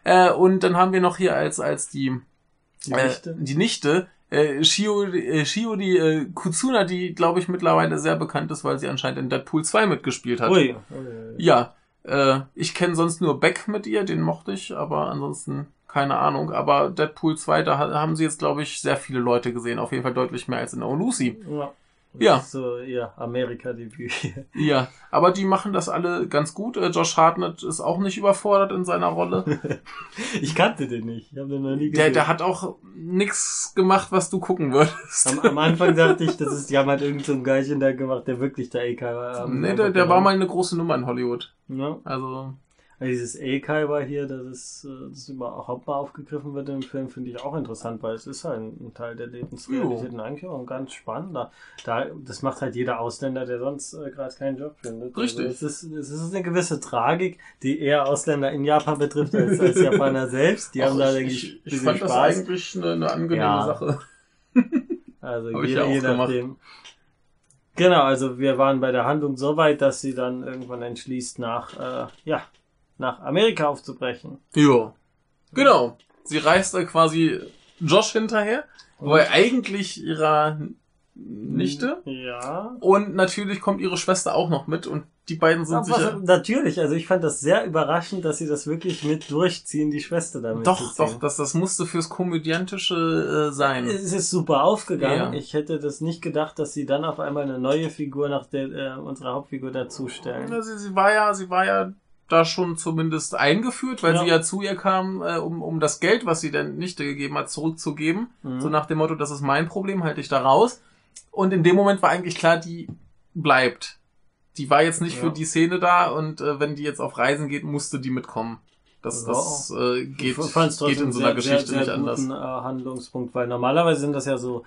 S2: Äh, und dann haben wir noch hier als, als die,
S3: Die
S2: äh,
S3: Nichte.
S2: die Nichte, äh, Shio, äh, Shiori äh, Kutsuna, die, glaube ich, mittlerweile sehr bekannt ist, weil sie anscheinend in Deadpool 2 mitgespielt hat.
S3: Ui.
S2: Ja, äh, ich kenne sonst nur Beck mit ihr, den mochte ich, aber ansonsten keine Ahnung. Aber Deadpool 2, da ha- haben sie jetzt, glaube ich, sehr viele Leute gesehen. Auf jeden Fall deutlich mehr als in Oh Lucy.
S3: Ja. Das
S2: Ja.
S3: ist so ihr Amerika-Debüt. (laughs)
S2: Ja, aber die machen das alle ganz gut. Äh, Josh Hartnett ist auch nicht überfordert in seiner Rolle. (laughs)
S3: ich kannte den nicht. Ich habe den noch nie
S2: Der,
S3: gesehen.
S2: der hat auch nix gemacht, was du gucken würdest.
S3: am, am Anfang dachte ich, das ist, die haben halt irgendein so ein Geilchen da gemacht, der wirklich der Eikai war.
S2: Nee, der, der war mal eine große Nummer in Hollywood.
S3: Ja.
S2: Also
S3: dieses Eikai war hier, dass es äh, das überhaupt mal aufgegriffen wird im Film, finde ich auch interessant, weil es ist halt ein Teil der Lebensrealität und eigentlich auch ein ganz spannender. Da, das macht halt jeder Ausländer, der sonst äh, gerade keinen Job findet.
S2: Richtig.
S3: Also es, ist, es ist eine gewisse Tragik, die eher Ausländer in Japan betrifft als, als (laughs) Japaner selbst. Die haben
S2: auch
S3: da,
S2: ich,
S3: denke
S2: ich,
S3: ich,
S2: ich fand das
S3: Spaß.
S2: eigentlich eine, eine angenehme
S3: Ja.
S2: Sache. (laughs)
S3: Also
S2: Hab ich
S3: je,
S2: ja
S3: je
S2: gemacht.
S3: nachdem. Genau, also wir waren bei der Handlung so weit, dass sie dann irgendwann entschließt, nach, äh, ja, nach Amerika aufzubrechen.
S2: Ja. Genau. Sie reist da quasi Josh hinterher, weil eigentlich ihrer Nichte.
S3: Ja.
S2: Und natürlich kommt ihre Schwester auch noch mit und die beiden sind
S3: Aber
S2: sicher.
S3: natürlich, also ich fand das sehr überraschend, dass sie das wirklich mit durchziehen, die Schwester damit
S2: Doch, doch, das, das musste fürs Komödiantische äh, sein.
S3: Es ist super aufgegangen.
S2: Ja.
S3: Ich hätte das nicht gedacht, dass sie dann auf einmal eine neue Figur nach der äh, unserer Hauptfigur dazustellen.
S2: Ja, sie, sie war ja, sie war ja da schon zumindest eingeführt, weil
S3: Ja.
S2: sie ja zu ihr kam, äh, um, um das Geld, was sie der Nichte gegeben hat, zurückzugeben.
S3: Mhm.
S2: So nach dem Motto, das ist mein Problem, halte ich da raus. Und in dem Moment war eigentlich klar, die bleibt. Die war jetzt nicht
S3: Ja.
S2: für die Szene da und äh, wenn die jetzt auf Reisen geht, musste die mitkommen. Das,
S3: Ja.
S2: das äh, geht, geht in so einer Geschichte
S3: sehr,
S2: nicht
S3: sehr
S2: anders.
S3: guten, Äh, Handlungspunkt, weil normalerweise sind das ja so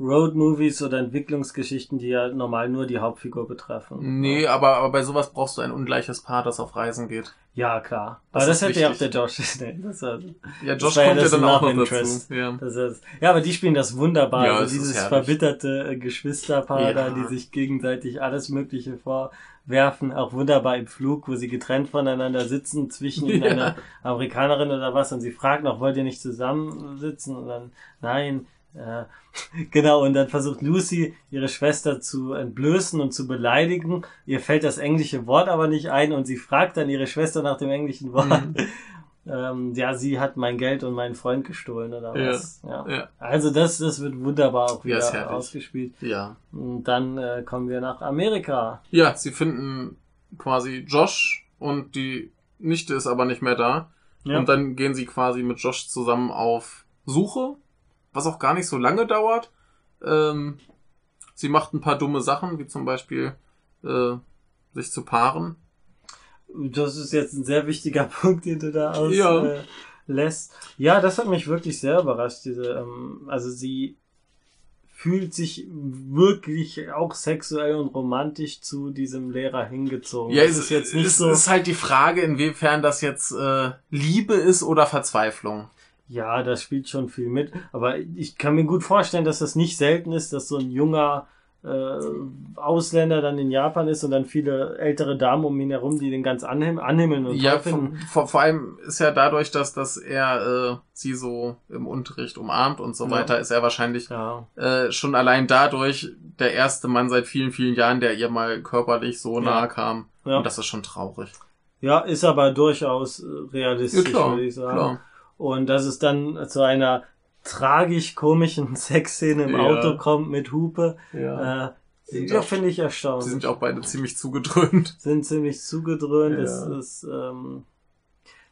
S3: Road-Movies oder Entwicklungsgeschichten, die ja normal nur die Hauptfigur betreffen.
S2: Nee, aber, aber bei sowas brauchst du ein ungleiches Paar, das auf Reisen geht.
S3: Ja, klar.
S2: Das
S3: aber das hätte ja auch der. Josh. (laughs) Nee, das war,
S2: Ja,
S3: Das
S2: Josh
S3: ja
S2: kommt ja
S3: das
S2: dann auch noch
S3: Interest.
S2: dazu. Ja.
S3: das ist, ja, aber die spielen das wunderbar.
S2: Ja,
S3: also dieses verbitterte äh, Geschwisterpaar
S2: Ja.
S3: da, die sich gegenseitig alles Mögliche vorwerfen. Auch wunderbar im Flug, wo sie getrennt voneinander sitzen, zwischen ihnen (laughs)
S2: Ja.
S3: eine Amerikanerin oder was. Und sie fragt noch, wollt ihr nicht zusammensitzen? Und dann, nein. Äh, (laughs) genau, und dann versucht Lucy, ihre Schwester zu entblößen und zu beleidigen. Ihr fällt das englische Wort aber nicht ein und sie fragt dann ihre Schwester nach dem englischen Wort.
S2: Mhm. (laughs)
S3: Ähm, ja, sie hat mein Geld und meinen Freund gestohlen oder
S2: Ja,
S3: was. Ja.
S2: ja.
S3: Also das, das wird wunderbar auch
S2: Ja,
S3: wieder
S2: herrlich.
S3: ausgespielt.
S2: ja.
S3: Und dann äh, kommen wir nach Amerika.
S2: Ja, sie finden quasi Josh und die Nichte ist aber nicht mehr da.
S3: Ja.
S2: Und dann gehen sie quasi mit Josh zusammen auf Suche, was auch gar nicht so lange dauert. Ähm, sie macht ein paar dumme Sachen, wie zum Beispiel äh, sich zu paaren.
S3: Das ist jetzt ein sehr wichtiger (laughs) Punkt, den du da aus
S2: Ja.
S3: äh, lässt. Ja, das hat mich wirklich sehr überrascht. Diese, ähm, also sie fühlt sich wirklich auch sexuell und romantisch zu diesem Lehrer hingezogen.
S2: Ja,
S3: das
S2: es
S3: ist jetzt nicht
S2: es
S3: so.
S2: ist halt die Frage, inwiefern das jetzt äh, Liebe ist oder Verzweiflung.
S3: Ja, das spielt schon viel mit. Aber ich kann mir gut vorstellen, dass das nicht selten ist, dass so ein junger äh, Ausländer dann in Japan ist und dann viele ältere Damen um ihn herum, die den ganz anhim anhimmeln und
S2: Ja, vor, vor, vor allem ist ja dadurch, dass, dass er äh, sie so im Unterricht umarmt und so
S3: Ja.
S2: weiter, ist er wahrscheinlich
S3: Ja,
S2: äh, schon allein dadurch der erste Mann seit vielen, vielen Jahren, der ihr mal körperlich so
S3: Ja.
S2: nahe kam.
S3: Ja.
S2: Und das ist schon traurig.
S3: ja, ist aber durchaus äh, realistisch, würde ich sagen.
S2: klar.
S3: Und dass es dann zu einer tragisch-komischen (laughs) Sexszene im
S2: Ja.
S3: Auto kommt mit Hupe,
S2: Ja.
S3: äh,
S2: Sind
S3: ja, finde ich
S2: Sie
S3: erstaunlich.
S2: sind ja auch beide ziemlich zugedröhnt. (laughs)
S3: sind ziemlich zugedröhnt.
S2: Ja.
S3: Es, es, ähm,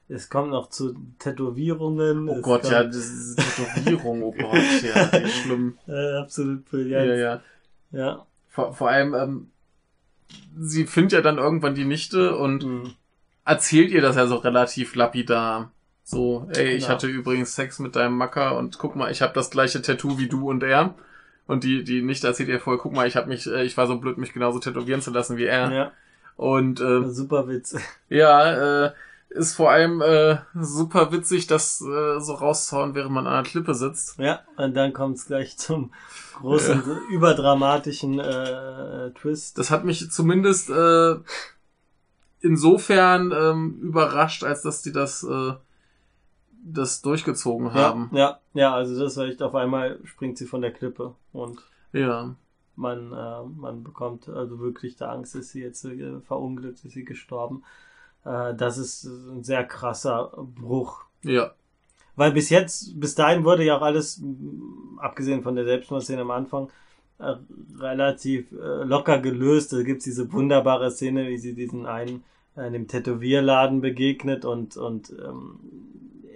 S3: es kommt noch zu Tätowierungen.
S2: Oh Gott,
S3: kommt,
S2: ja, diese Tätowierung, oh Gott, (laughs) ja, die ist schlimm.
S3: Äh, absolut
S2: Ja,
S3: brillant.
S2: ja.
S3: ja.
S2: Vor, vor allem, ähm, sie findet ja dann irgendwann die Nichte und
S3: Mhm.
S2: erzählt ihr das ja so relativ lapidar. So, ey, ich
S3: Genau.
S2: hatte übrigens Sex mit deinem Macker und guck mal, ich habe das gleiche Tattoo wie du und er. Und die, die Nichte erzählt ihr voll, guck mal, ich habe mich, äh, ich war so blöd, mich genauso tätowieren zu lassen wie er.
S3: ja.
S2: Und äh,
S3: Super Witz.
S2: ja, äh, ist vor allem äh, super witzig, das äh, so rauszuhauen, während man an der Klippe sitzt.
S3: Ja, und dann kommt es gleich zum großen, überdramatischen äh, Twist.
S2: Das hat mich zumindest äh, insofern ähm, überrascht, als dass die das, äh, das durchgezogen haben.
S3: Ja, ja, ja, also das war echt auf einmal springt sie von der Klippe und
S2: Ja.
S3: man, äh, man bekommt also wirklich da Angst, ist sie jetzt äh, verunglückt, ist sie gestorben. Äh, das ist ein sehr krasser Bruch.
S2: Ja.
S3: Weil bis jetzt, bis dahin wurde ja auch alles, abgesehen von der Selbstmordszene am Anfang, äh, relativ äh, locker gelöst. Da gibt's diese wunderbare Szene, wie sie diesen einen äh, in dem Tätowierladen begegnet und, und ähm,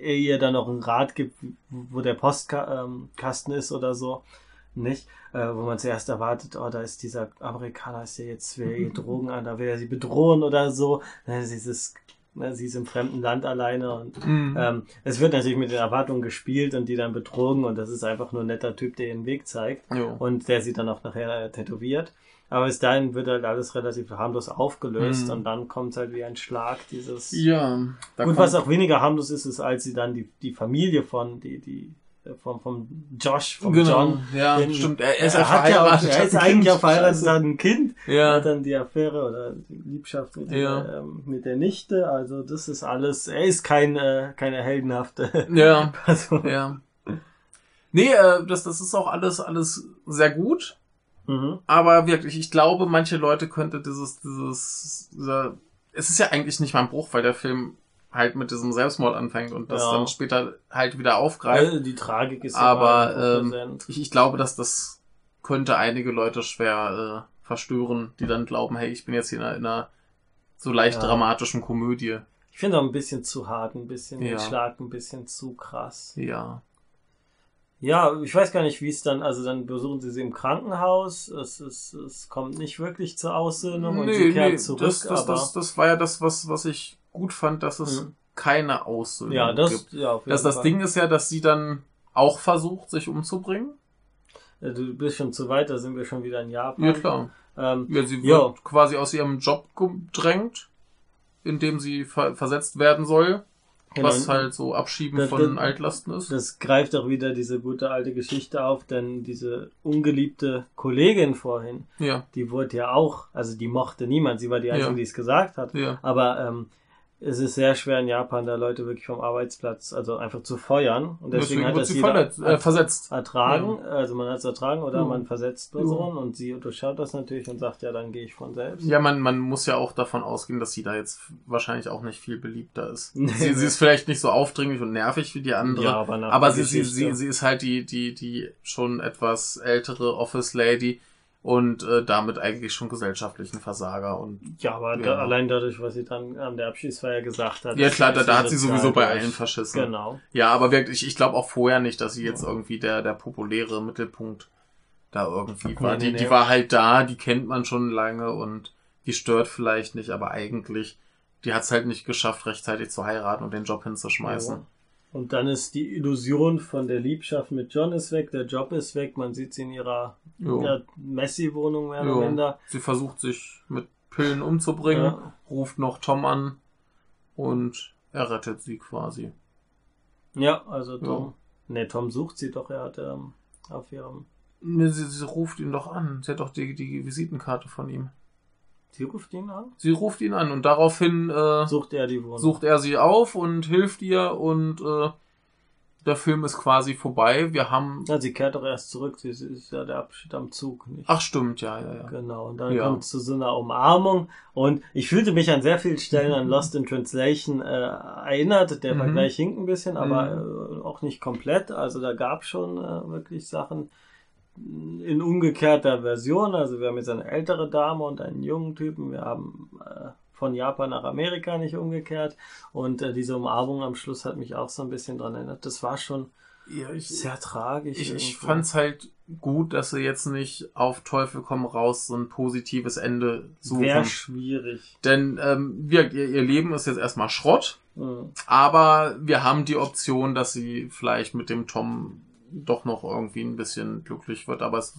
S3: er ihr dann noch einen Rat gibt, wo der Postkasten ist oder so. Nicht? Äh, wo man zuerst erwartet, oh, da ist dieser Amerikaner, ist ja jetzt, will ihr (laughs) Drogen an, da will er sie bedrohen oder so. Dann ist dieses, ne, sie ist im fremden Land alleine und
S2: Mhm.
S3: ähm, es wird natürlich mit den Erwartungen gespielt und die dann betrogen und das ist einfach nur ein netter Typ, der ihren Weg zeigt
S2: jo.
S3: und der sie dann auch nachher tätowiert. Aber bis dahin wird halt alles relativ harmlos aufgelöst
S2: Mhm.
S3: und dann kommt halt wie ein Schlag dieses.
S2: Ja. Kommt-
S3: was auch weniger harmlos ist, ist, als sie dann die, die Familie von, die, die, äh, vom, vom Josh, vom
S2: Genau.
S3: John.
S2: Ja,
S3: den-
S2: stimmt. Er
S3: Er,
S2: ist ja
S3: hat ja auch, er ist eigentlich auch verheiratet, hat ein Kind. Er
S2: Ja.
S3: hat dann die Affäre oder die Liebschaft mit,
S2: Ja.
S3: der, ähm, mit der Nichte. Also das ist alles, er ist kein, äh, keine heldenhafte (laughs)
S2: Ja.
S3: Person.
S2: Ja. Nee, äh, das, das ist auch alles, alles sehr gut.
S3: Mhm.
S2: Aber wirklich, ich glaube, manche Leute könnte dieses, dieses, dieser, es ist ja eigentlich nicht mal ein Bruch, weil der Film halt mit diesem Selbstmord anfängt und das
S3: Ja.
S2: dann später halt wieder aufgreift.
S3: Also die Tragik ist
S2: Aber,
S3: immer
S2: ähm,
S3: präsent.
S2: Ich, ich glaube, dass das könnte einige Leute schwer äh, verstören, die dann glauben, hey, ich bin jetzt hier in einer, in einer so leicht
S3: Ja.
S2: dramatischen Komödie.
S3: Ich finde auch ein bisschen zu hart, ein bisschen
S2: Ja.
S3: den Schlag, ein bisschen zu krass.
S2: Ja.
S3: Ja, ich weiß gar nicht, wie es dann, also dann besuchen sie sie im Krankenhaus, es, es, es kommt nicht wirklich zur Aussöhnung und sie kehrt zurück,
S2: das, das,
S3: aber
S2: das, das war ja das, was, was ich gut fand, dass es
S3: Mhm.
S2: keine Aussöhnung
S3: ja, das,
S2: gibt.
S3: ja, auf jeden
S2: Das, das
S3: Fall.
S2: Ding ist ja, dass sie dann auch versucht, sich umzubringen.
S3: Äh, Du bist schon zu weit, da sind wir schon wieder in Japan.
S2: Ja, klar.
S3: Ähm,
S2: Ja, sie wird
S3: Ja.
S2: quasi aus ihrem Job gedrängt, indem sie ver versetzt werden soll,
S3: genau,
S2: was halt so Abschieben
S3: Das-
S2: von
S3: das-
S2: Altlasten ist.
S3: Das greift auch wieder diese gute alte Geschichte auf, denn diese ungeliebte Kollegin vorhin,
S2: Ja,
S3: die wurde ja auch, also die mochte niemand, sie war die Einzige,
S2: Ja.
S3: die es gesagt hat.
S2: ja.
S3: Aber ähm, es ist sehr schwer in Japan, da Leute wirklich vom Arbeitsplatz, also einfach zu feuern. Und deswegen, hat
S2: wird
S3: das
S2: sie verletzt, äh, versetzt.
S3: ertragen, also man hat es ertragen oder
S2: Ja.
S3: man versetzt Personen und sie durchschaut das natürlich und sagt, ja, dann gehe ich von selbst.
S2: Ja, man, man muss ja auch davon ausgehen, dass sie da jetzt wahrscheinlich auch nicht viel beliebter ist.
S3: Nee.
S2: sie, sie ist vielleicht nicht so aufdringlich und nervig wie die andere,
S3: Ja, aber
S2: aber sie, sie, sie, sie ist halt die, die, die schon etwas ältere Office Lady und äh, damit eigentlich schon gesellschaftlichen Versager und
S3: Ja, aber
S2: Ja.
S3: Da, allein dadurch, was sie dann an der Abschiedsfeier gesagt hat.
S2: ja klar, da, da hat sie sowieso bei allen verschissen.
S3: Genau.
S2: Ja, aber wirklich, ich glaube auch vorher nicht, dass sie jetzt irgendwie der, der populäre Mittelpunkt da irgendwie war.
S3: Nee,
S2: die,
S3: nee,
S2: die war halt da, die kennt man schon lange und die stört vielleicht nicht, aber eigentlich, die hat's halt nicht geschafft, rechtzeitig zu heiraten und den Job hinzuschmeißen.
S3: Ja. Und dann ist die Illusion von der Liebschaft mit John ist weg, der Job ist weg, man sieht sie in ihrer ja, Messi-Wohnung mehr oder minder.
S2: Sie versucht sich mit Pillen umzubringen,
S3: Ja.
S2: ruft noch Tom an und er rettet sie quasi.
S3: Ja, also Tom. Ne, Tom sucht sie doch, er hat ähm, auf ihrem.
S2: Nee, Sie, sie ruft ihn doch an. Sie hat doch die, die Visitenkarte von ihm.
S3: Sie ruft ihn an?
S2: Sie ruft ihn an und daraufhin äh,
S3: Sucht er die Wohnung.
S2: sucht er sie auf und hilft ihr und äh, der Film ist quasi vorbei. Wir haben.
S3: Ja, sie kehrt doch erst zurück, sie ist ja der Abschied am Zug, nicht?
S2: Ach stimmt, ja, ja, ja.
S3: Genau, und dann
S2: Ja.
S3: kommt es zu so einer Umarmung und ich fühlte mich an sehr vielen Stellen an Lost in Translation äh, erinnert. Der
S2: Mhm.
S3: Vergleich hinkt ein bisschen, aber äh, auch nicht komplett. Also da gab schon äh, wirklich Sachen in umgekehrter Version. Also wir haben jetzt eine ältere Dame und einen jungen Typen. Wir haben äh, von Japan nach Amerika nicht umgekehrt. Und äh, diese Umarmung am Schluss hat mich auch so ein bisschen dran erinnert. Das war schon
S2: ja ich
S3: sehr tragisch.
S2: ich, ich
S3: irgendwo.
S2: fand's halt gut, dass sie jetzt nicht auf Teufel komm raus so ein positives Ende suchen.
S3: Wäre schwierig.
S2: Denn ähm, wir, ihr, ihr Leben ist jetzt erstmal Schrott.
S3: Mhm.
S2: Aber wir haben die Option, dass sie vielleicht mit dem Tom doch noch irgendwie ein bisschen glücklich wird. Aber es,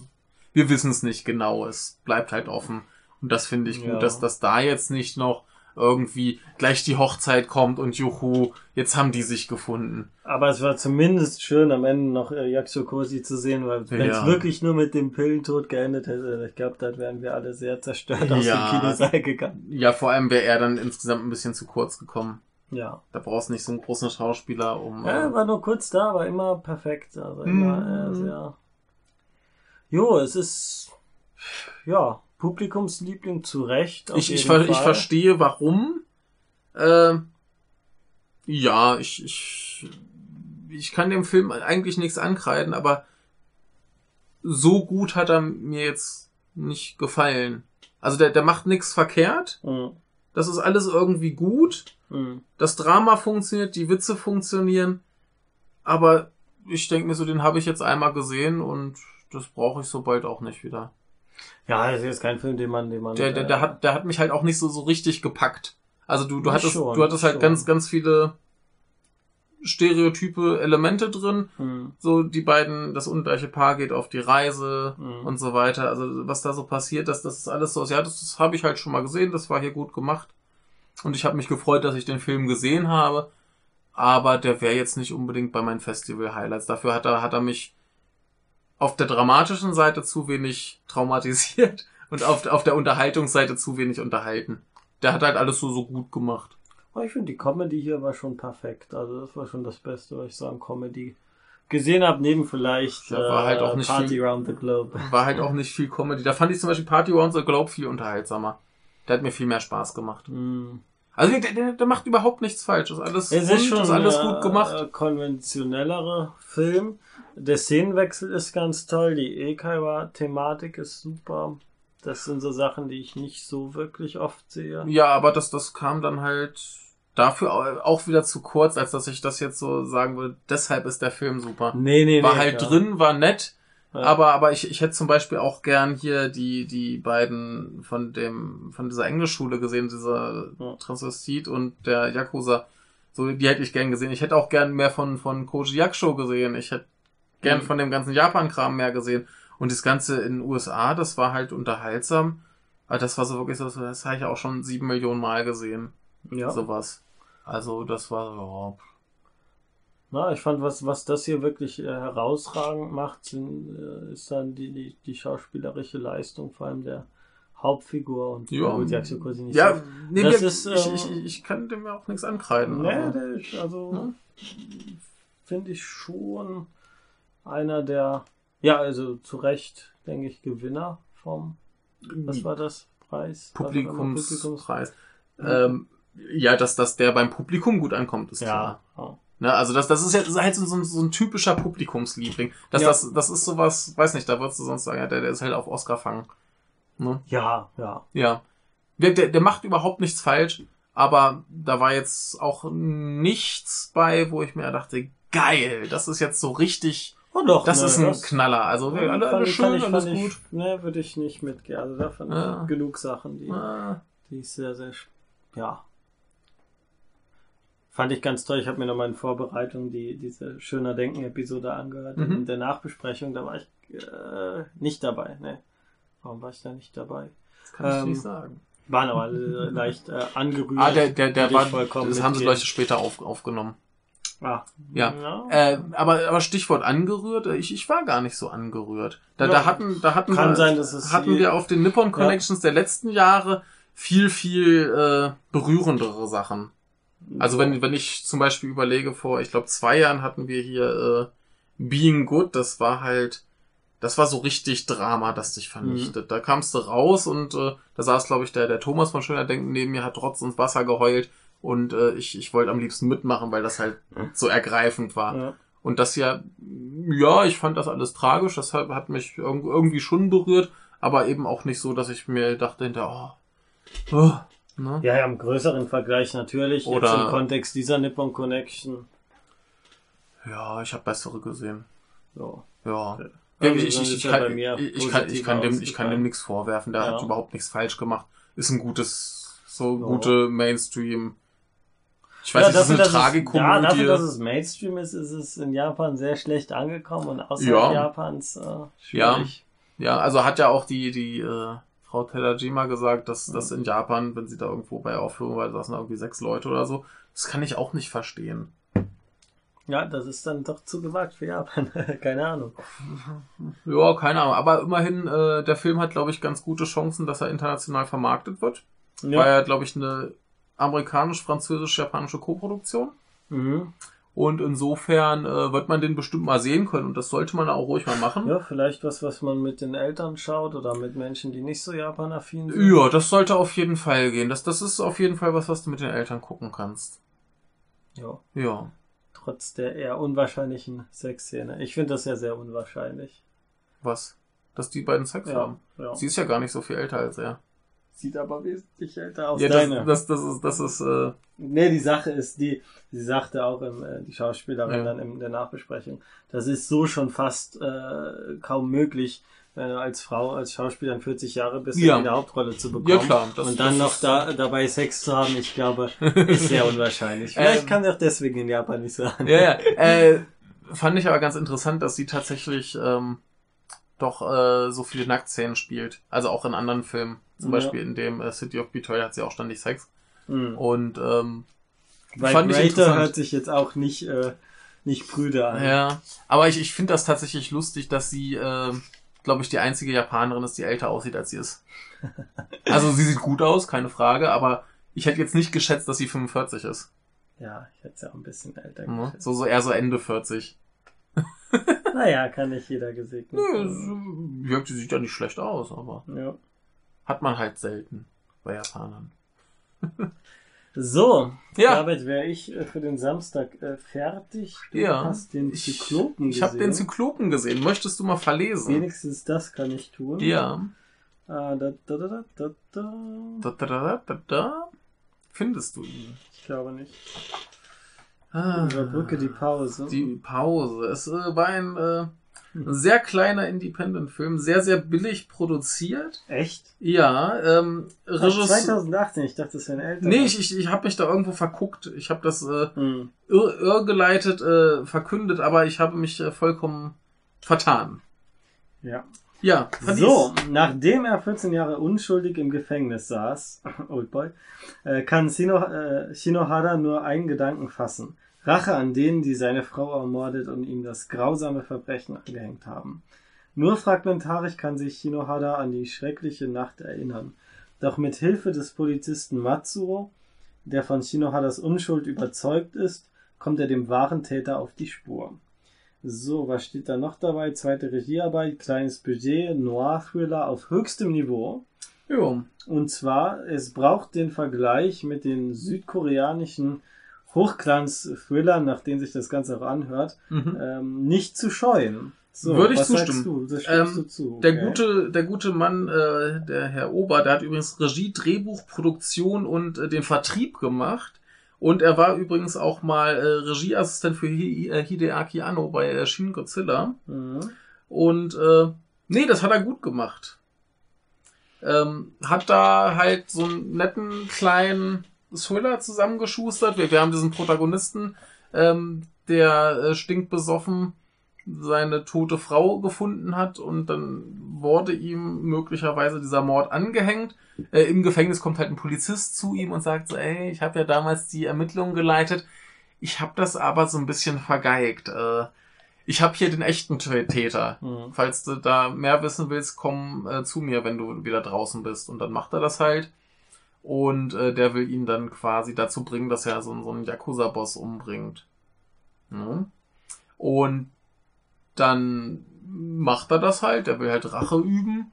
S2: wir wissen es nicht genau. Es bleibt halt offen. Und das finde ich
S3: Ja.
S2: gut, dass das da jetzt nicht noch irgendwie gleich die Hochzeit kommt und juhu, jetzt haben die sich gefunden.
S3: Aber es war zumindest schön, am Ende noch äh, Yakshokosi zu sehen, weil wenn es
S2: Ja.
S3: wirklich nur mit dem Pillentod geendet hätte, ich glaube, dann wären wir alle sehr zerstört aus
S2: Ja.
S3: dem Kinosaal gegangen.
S2: Ja, vor allem wäre er dann insgesamt ein bisschen zu kurz gekommen.
S3: Ja.
S2: Da brauchst du nicht so einen großen Schauspieler, um.
S3: ja.
S2: äh,
S3: Er war nur kurz da, aber immer perfekt. Also immer
S2: Mhm.
S3: äh, sehr. Jo, es ist. Ja, Publikumsliebling zu Recht.
S2: ich, ich, ver ich
S3: Fall.
S2: verstehe, warum. Äh, ja, ich, ich, ich kann dem Film eigentlich nichts ankreiden, aber so gut hat er mir jetzt nicht gefallen. Also der, der macht nichts verkehrt.
S3: Mhm.
S2: Das ist alles irgendwie gut.
S3: Mhm.
S2: Das Drama funktioniert, die Witze funktionieren. Aber ich denke mir so, den habe ich jetzt einmal gesehen und das brauche ich so bald auch nicht wieder.
S3: Ja, das ist jetzt kein Film, den man, den man.
S2: Der, der, der,
S3: äh,
S2: hat, der hat mich halt auch nicht so, so richtig gepackt. Also du, du hattest,
S3: schon,
S2: du hattest halt
S3: schon.
S2: ganz, ganz viele stereotype Elemente drin.
S3: Mhm.
S2: So die beiden, das ungleiche Paar geht auf die Reise
S3: Mhm.
S2: und so weiter. Also was da so passiert, das, das ist alles so. Ja, das, das habe ich halt schon mal gesehen. Das war hier gut gemacht. Und ich habe mich gefreut, dass ich den Film gesehen habe. Aber der wäre jetzt nicht unbedingt bei meinen Festival-Highlights. Dafür hat er, hat er mich auf der dramatischen Seite zu wenig (laughs) traumatisiert und auf, auf der Unterhaltungsseite zu wenig unterhalten. Der hat halt alles so, so gut gemacht.
S3: Aber ich finde, die Comedy hier war schon perfekt. Also das war schon das Beste, was ich so an Comedy gesehen habe, neben vielleicht
S2: Ja, war halt auch nicht
S3: Party
S2: viel-
S3: Around the Globe. (laughs)
S2: War halt auch nicht viel Comedy. Da fand ich zum Beispiel Party Round the Globe viel unterhaltsamer. Der hat mir viel mehr Spaß gemacht.
S3: Mm.
S2: Also der, der, der macht überhaupt nichts falsch. Ist alles
S3: Es
S2: rund,
S3: ist schon
S2: ist alles gut gemacht.
S3: äh, konventionellerer Film. Der Szenenwechsel ist ganz toll. Die Eikaiwa-Thematik ist super. Das sind so Sachen, die ich nicht so wirklich oft sehe.
S2: Ja, aber das, das kam dann halt dafür au- auch wieder zu kurz, als dass ich das jetzt so sagen würde. Deshalb ist der Film super.
S3: Nee, nee,
S2: War
S3: nee,
S2: halt
S3: klar.
S2: drin, war nett.
S3: Ja.
S2: Aber, aber ich, ich hätte zum Beispiel auch gern hier die, die beiden von dem, von dieser Englischschule gesehen, dieser
S3: Ja.
S2: Transvestit und der Yakuza. So, die hätte ich gern gesehen. Ich hätte auch gern mehr von, von Koji Yakusho gesehen. Ich hätte gern
S3: Mhm.
S2: von dem ganzen Japan-Kram mehr gesehen. Und das Ganze in den USA, das war halt unterhaltsam. Aber das war so wirklich so, das habe ich auch schon sieben Millionen Mal gesehen.
S3: ja.
S2: Sowas. Also, das war, ja,
S3: Na, ich fand, was, was das hier wirklich äh, herausragend macht, sind, äh, ist dann die, die, die schauspielerische Leistung, vor allem der Hauptfigur und
S2: Ja.
S3: gut, Yakuza nicht
S2: Ja,
S3: so.
S2: nee,
S3: Das
S2: wir,
S3: ist,
S2: ich,
S3: ähm,
S2: ich, ich kann dem ja auch nichts ankreiden.
S3: Nee, der ist also
S2: Ne?
S3: finde ich schon einer der, ja, also zu Recht, denke ich, Gewinner vom, was war das, Preis? Das?
S2: Publikumspreis. Ähm, ja, dass, dass der beim Publikum gut ankommt, ist klar.
S3: Ja, ja.
S2: Ne, also das, das ist jetzt halt so, so, ein- so ein typischer Publikumsliebling. Das,
S3: Ja.
S2: das, das ist sowas, weiß nicht, da würdest du sonst sagen, ja, der, der ist halt auf Oscar fangen. Ne?
S3: ja, ja.
S2: Ja. Der, der, der macht überhaupt nichts falsch, aber da war jetzt auch nichts bei, wo ich mir dachte, geil, das ist jetzt so richtig
S3: Oh doch,
S2: Das
S3: ne,
S2: ist ein
S3: das-
S2: Knaller. Also
S3: Ja,
S2: alle,
S3: fand
S2: schön,
S3: ich-
S2: alles gut.
S3: Ich, ne, würde ich nicht mitgehen. Also da fand
S2: Ja.
S3: genug Sachen, die,
S2: Ah,
S3: die ich sehr, sehr, ja. Fand ich ganz toll. Ich habe mir nochmal in Vorbereitung die, diese Schöner Denken-Episode angehört.
S2: Mhm.
S3: In der Nachbesprechung, da war ich äh, nicht dabei. Ne. Warum war ich da nicht dabei?
S2: das kann ich
S3: Ähm,
S2: nicht sagen.
S3: Waren aber leicht äh, (laughs) angerührt.
S2: Ah, der, der, der war,
S3: ich vollkommen
S2: das haben sie. Leute später auf, aufgenommen.
S3: Ah,
S2: Ja. Äh, aber, aber Stichwort angerührt, äh, ich, ich war gar nicht so angerührt. Da,
S3: Ja.
S2: da hatten, da hatten
S3: Kann
S2: wir,
S3: sein, dass es
S2: hatten wir auf den Nippon Connections der letzten Jahre viel, viel äh, berührendere Sachen. Also wenn, wenn ich zum Beispiel überlege, vor, ich glaube, zwei Jahren hatten wir hier äh, Being Good, das war halt, das war so richtig Drama, das dich vernichtet. Da kamst du raus und äh, da saß, glaube ich, der, der Thomas von Schöner Denken neben mir, hat trotz ins Wasser geheult. Und äh, ich, ich wollte am liebsten mitmachen, weil das halt so ergreifend war.
S3: Ja.
S2: Und das ja, ja, ich fand das alles tragisch, das hat, hat mich irg- irgendwie schon berührt, aber eben auch nicht so, dass ich mir dachte hinter, oh, oh ne?
S3: Ja, ja, im größeren Vergleich natürlich.
S2: Oder-
S3: Jetzt im Kontext dieser Nippon Connection.
S2: Ja, ich habe bessere gesehen.
S3: So.
S2: Ja.
S3: Ja.
S2: Ja, ich, ich,
S3: ist
S2: ich,
S3: ja
S2: kann,
S3: bei mir
S2: ich, ich, kann, ich, kann dem, ich kann dem nichts vorwerfen. Der
S3: Ja.
S2: hat überhaupt nichts falsch gemacht. Ist ein gutes, so
S3: Ja.
S2: gute Mainstream. Ich
S3: Ja,
S2: weiß nicht, ist
S3: dafür,
S2: eine
S3: dass es- Ja,
S2: Tragikomödie.
S3: dafür, dass es Mainstream ist, ist es in Japan sehr schlecht angekommen und außerhalb
S2: Ja.
S3: Japans äh, schwierig.
S2: Ja, also hat ja auch die, die äh, Frau Terajima gesagt, dass das in Japan, wenn sie da irgendwo bei Aufführung war, da saßen da irgendwie sechs Leute oder so. Das kann ich auch nicht verstehen.
S3: Ja. das ist dann doch zu gewagt für Japan. (laughs) Keine Ahnung.
S2: Ja, keine Ahnung. Aber immerhin, äh, der Film hat, glaube ich, ganz gute Chancen, dass er international vermarktet wird. War ja, glaube ich, eine amerikanisch-französisch-japanische Koproduktion.
S3: Mhm.
S2: Und insofern äh, wird man den bestimmt mal sehen können. Und das sollte man auch ruhig mal machen.
S3: ja, vielleicht was, was man mit den Eltern schaut oder mit Menschen, die nicht so Japan-affin sind.
S2: Ja, das sollte auf jeden Fall gehen. Das, das ist auf jeden Fall was, was du mit den Eltern gucken kannst.
S3: Ja.
S2: Ja.
S3: Trotz der eher unwahrscheinlichen Sexszene. Ich finde das ja sehr unwahrscheinlich.
S2: Was? Dass die beiden Sex
S3: Ja,
S2: haben.
S3: ja.
S2: Sie ist ja gar nicht so viel älter als er.
S3: Sieht aber wesentlich älter aus.
S2: Ja,
S3: deine.
S2: das, das, das ist, das ist, äh,
S3: Nee, die Sache ist die, sie sagte auch im, äh, die Schauspielerin
S2: Ja.
S3: dann in der Nachbesprechung, das ist so schon fast äh, kaum möglich, wenn du als Frau, als Schauspielerin 40 Jahre bist,
S2: Ja.
S3: um die Hauptrolle zu bekommen.
S2: Ja, klar, das-
S3: und dann noch da, dabei Sex zu haben, ich glaube, (laughs) ist sehr unwahrscheinlich. Vielleicht
S2: Ähm,
S3: kann er auch deswegen in Japan nicht sein.
S2: ja, ja. Äh, fand ich aber ganz interessant, dass sie tatsächlich ähm, doch äh, so viele Nacktszenen spielt. Also auch in anderen Filmen. Zum
S3: Ja.
S2: Beispiel in dem äh, City of Betrayal hat sie auch ständig Sex.
S3: Mhm.
S2: Und ähm,
S3: Weil
S2: fand ich
S3: Greater
S2: interessant.
S3: hört sich jetzt auch nicht, äh, nicht prüde an.
S2: Ja, aber ich, ich finde das tatsächlich lustig, dass sie, äh, glaube ich, die einzige Japanerin ist, die älter aussieht, als sie ist. (laughs) Also sie sieht gut aus, keine Frage, aber ich hätte jetzt nicht geschätzt, dass sie 45 ist.
S3: Ja, ich hätte ja auch ein bisschen älter geschätzt.
S2: So, so eher so Ende 40. (laughs)
S3: Naja, kann nicht jeder gesegnet
S2: Nö, ja, die sieht ja nicht schlecht aus, aber
S3: Ja.
S2: Hat man halt selten bei Japanern. (laughs)
S3: So,
S2: Ja.
S3: damit wäre ich äh, für den Samstag äh, fertig. Du
S2: Ja.
S3: hast den
S2: Ich,
S3: Zyklopen
S2: ich habe den
S3: gesehen.
S2: Zyklopen gesehen. Möchtest du mal verlesen?
S3: Wenigstens das kann ich tun.
S2: Ja.
S3: Da, da, da, da, da, da.
S2: Da, da, da, da, da. Findest du ihn?
S3: Ich glaube nicht.
S2: Ah.
S3: Überbrücke die Pause.
S2: Die Pause. Es äh, war ein äh, sehr kleiner Independent-Film, sehr, sehr billig produziert.
S3: Echt?
S2: Ja, ähm, Regisseur.
S3: 2018, ich dachte, das wäre ein älterer.
S2: Nee, ich, ich, ich habe mich da irgendwo verguckt. Ich habe das äh,
S3: Hm.
S2: irr, irrgeleitet äh, verkündet, aber ich habe mich äh, vollkommen vertan.
S3: Ja.
S2: Ja, verlies.
S3: So, nachdem er 14 Jahre unschuldig im Gefängnis saß, (laughs) Oldboy, äh, kann Shino, äh, Shinohara nur einen Gedanken fassen. Rache an denen, die seine Frau ermordet und ihm das grausame Verbrechen angehängt haben. Nur fragmentarisch kann sich Shinohara an die schreckliche Nacht erinnern. Doch mit Hilfe des Polizisten Matsuo, der von Shinoharas Unschuld überzeugt ist, kommt er dem wahren Täter auf die Spur. So, was steht da noch dabei? Zweite Regiearbeit, kleines Budget, Noir-Thriller auf höchstem Niveau.
S2: Jo.
S3: Und zwar, es braucht den Vergleich mit den südkoreanischen Hochglanz-Thrillern, nach denen sich das Ganze auch anhört,
S2: Mhm.
S3: ähm, nicht zu scheuen. So,
S2: Würde ich
S3: was
S2: zustimmen. Ähm,
S3: zu.
S2: Der
S3: okay.
S2: gute, der gute Mann, äh, der Herr Ober, der hat übrigens Regie, Drehbuch, Produktion und äh, den Vertrieb gemacht. Und er war übrigens auch mal äh, Regieassistent für äh, Hideaki Anno bei äh, Shin Godzilla.
S3: Mhm.
S2: Und äh, nee, das hat er gut gemacht. Ähm, hat da halt so einen netten kleinen Thriller zusammengeschustert. Wir, wir haben diesen Protagonisten, ähm, der äh, stinkbesoffen seine tote Frau gefunden hat und dann wurde ihm möglicherweise dieser Mord angehängt. Äh, Im Gefängnis kommt halt ein Polizist zu ihm und sagt so, ey, ich habe ja damals die Ermittlungen geleitet. Ich habe das aber so ein bisschen vergeigt. Äh, ich habe hier den echten Täter.
S3: Mhm.
S2: Falls du da mehr wissen willst, komm äh, zu mir, wenn du wieder draußen bist. Und dann macht er das halt. Und äh, der will ihn dann quasi dazu bringen, dass er so, so einen Yakuza-Boss umbringt. Ja. Und dann macht er das halt. Er will halt Rache üben.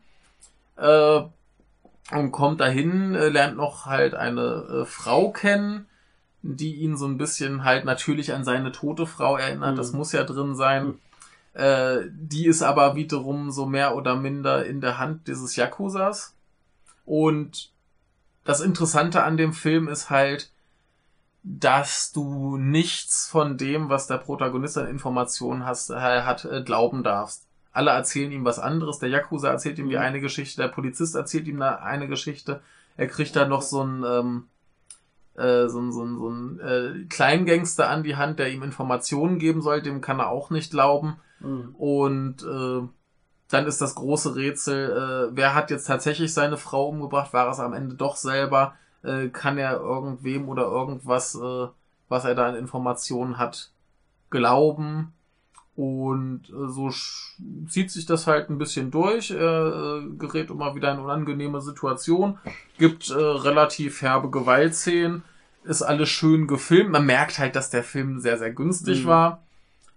S2: Äh, und kommt dahin, äh, lernt noch halt eine äh, Frau kennen, die ihn so ein bisschen halt natürlich an seine tote Frau erinnert.
S3: Mhm.
S2: Das muss ja drin sein.
S3: Mhm.
S2: Äh, die ist aber wiederum so mehr oder minder in der Hand dieses Yakuzas. Und das Interessante an dem Film ist halt, dass du nichts von dem, was der Protagonist an Informationen hast, äh, hat, äh, glauben darfst. Alle erzählen ihm was anderes. Der Yakuza erzählt ihm die
S3: Mhm.
S2: eine Geschichte, der Polizist erzählt ihm eine Geschichte. Er kriegt dann noch so ein ähm, äh, so ein, so ein, so ein äh, Kleingangster an die Hand, der ihm Informationen geben soll, dem kann er auch nicht glauben.
S3: Mhm.
S2: Und äh, dann ist das große Rätsel, äh, wer hat jetzt tatsächlich seine Frau umgebracht? War es am Ende doch selber? Äh, kann er irgendwem oder irgendwas, äh, was er da an Informationen hat, glauben? Und äh, so zieht sich das halt ein bisschen durch. Er äh, gerät immer wieder in unangenehme Situation. Gibt äh, relativ herbe Gewaltszenen. Ist alles schön gefilmt. Man merkt halt, dass der Film sehr, sehr günstig
S3: Mhm.
S2: war.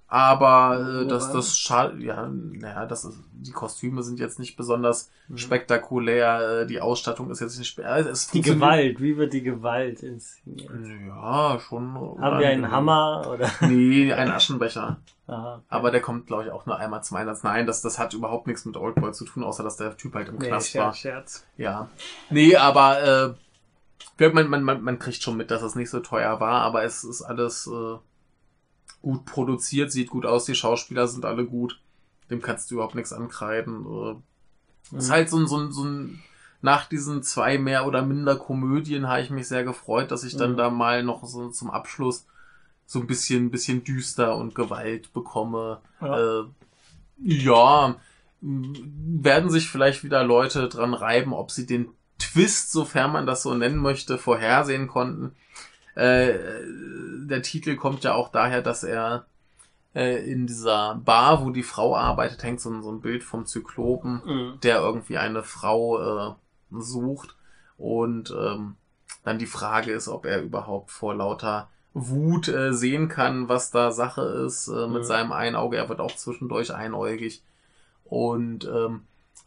S2: Aber äh, das, das schade, ja, naja, das ist, die Kostüme sind jetzt nicht besonders
S3: Mhm.
S2: spektakulär, äh, die Ausstattung ist jetzt nicht spe- äh, es
S3: Die Gewalt, wie wird die Gewalt inszeniert?
S2: Ja, schon.
S3: Haben wir einen Hammer oder? (laughs)
S2: Nee, einen Aschenbecher.
S3: Aha.
S2: Aber der kommt, glaube ich, auch nur einmal zum Einsatz. Nein, das, das hat überhaupt nichts mit Oldboy zu tun, außer dass der Typ halt im
S3: Nee,
S2: Knast war.
S3: Scherz, Scherz.
S2: Ja. Nee, aber äh, man, man, man, man kriegt schon mit, dass es nicht so teuer war, aber es ist alles äh, gut produziert, sieht gut aus, die Schauspieler sind alle gut. Dem kannst du überhaupt nichts ankreiden. Äh, ist
S3: Mhm.
S2: halt so ein, so ein, so ein nach diesen zwei mehr oder minder Komödien habe ich mich sehr gefreut, dass ich dann
S3: Mhm.
S2: da mal noch so zum Abschluss so ein bisschen, bisschen düster und Gewalt bekomme.
S3: Ja.
S2: Äh, ja, werden sich vielleicht wieder Leute dran reiben, ob sie den Twist, sofern man das so nennen möchte, vorhersehen konnten. Äh, der Titel kommt ja auch daher, dass er äh, in dieser Bar, wo die Frau arbeitet, hängt so ein, so ein Bild vom Zyklopen
S3: Mhm.
S2: der irgendwie eine Frau äh, sucht und ähm, dann die Frage ist, ob er überhaupt vor lauter Wut äh, sehen kann, was da Sache ist äh, mit
S3: Mhm.
S2: seinem einen Auge. Er wird auch zwischendurch einäugig und ähm,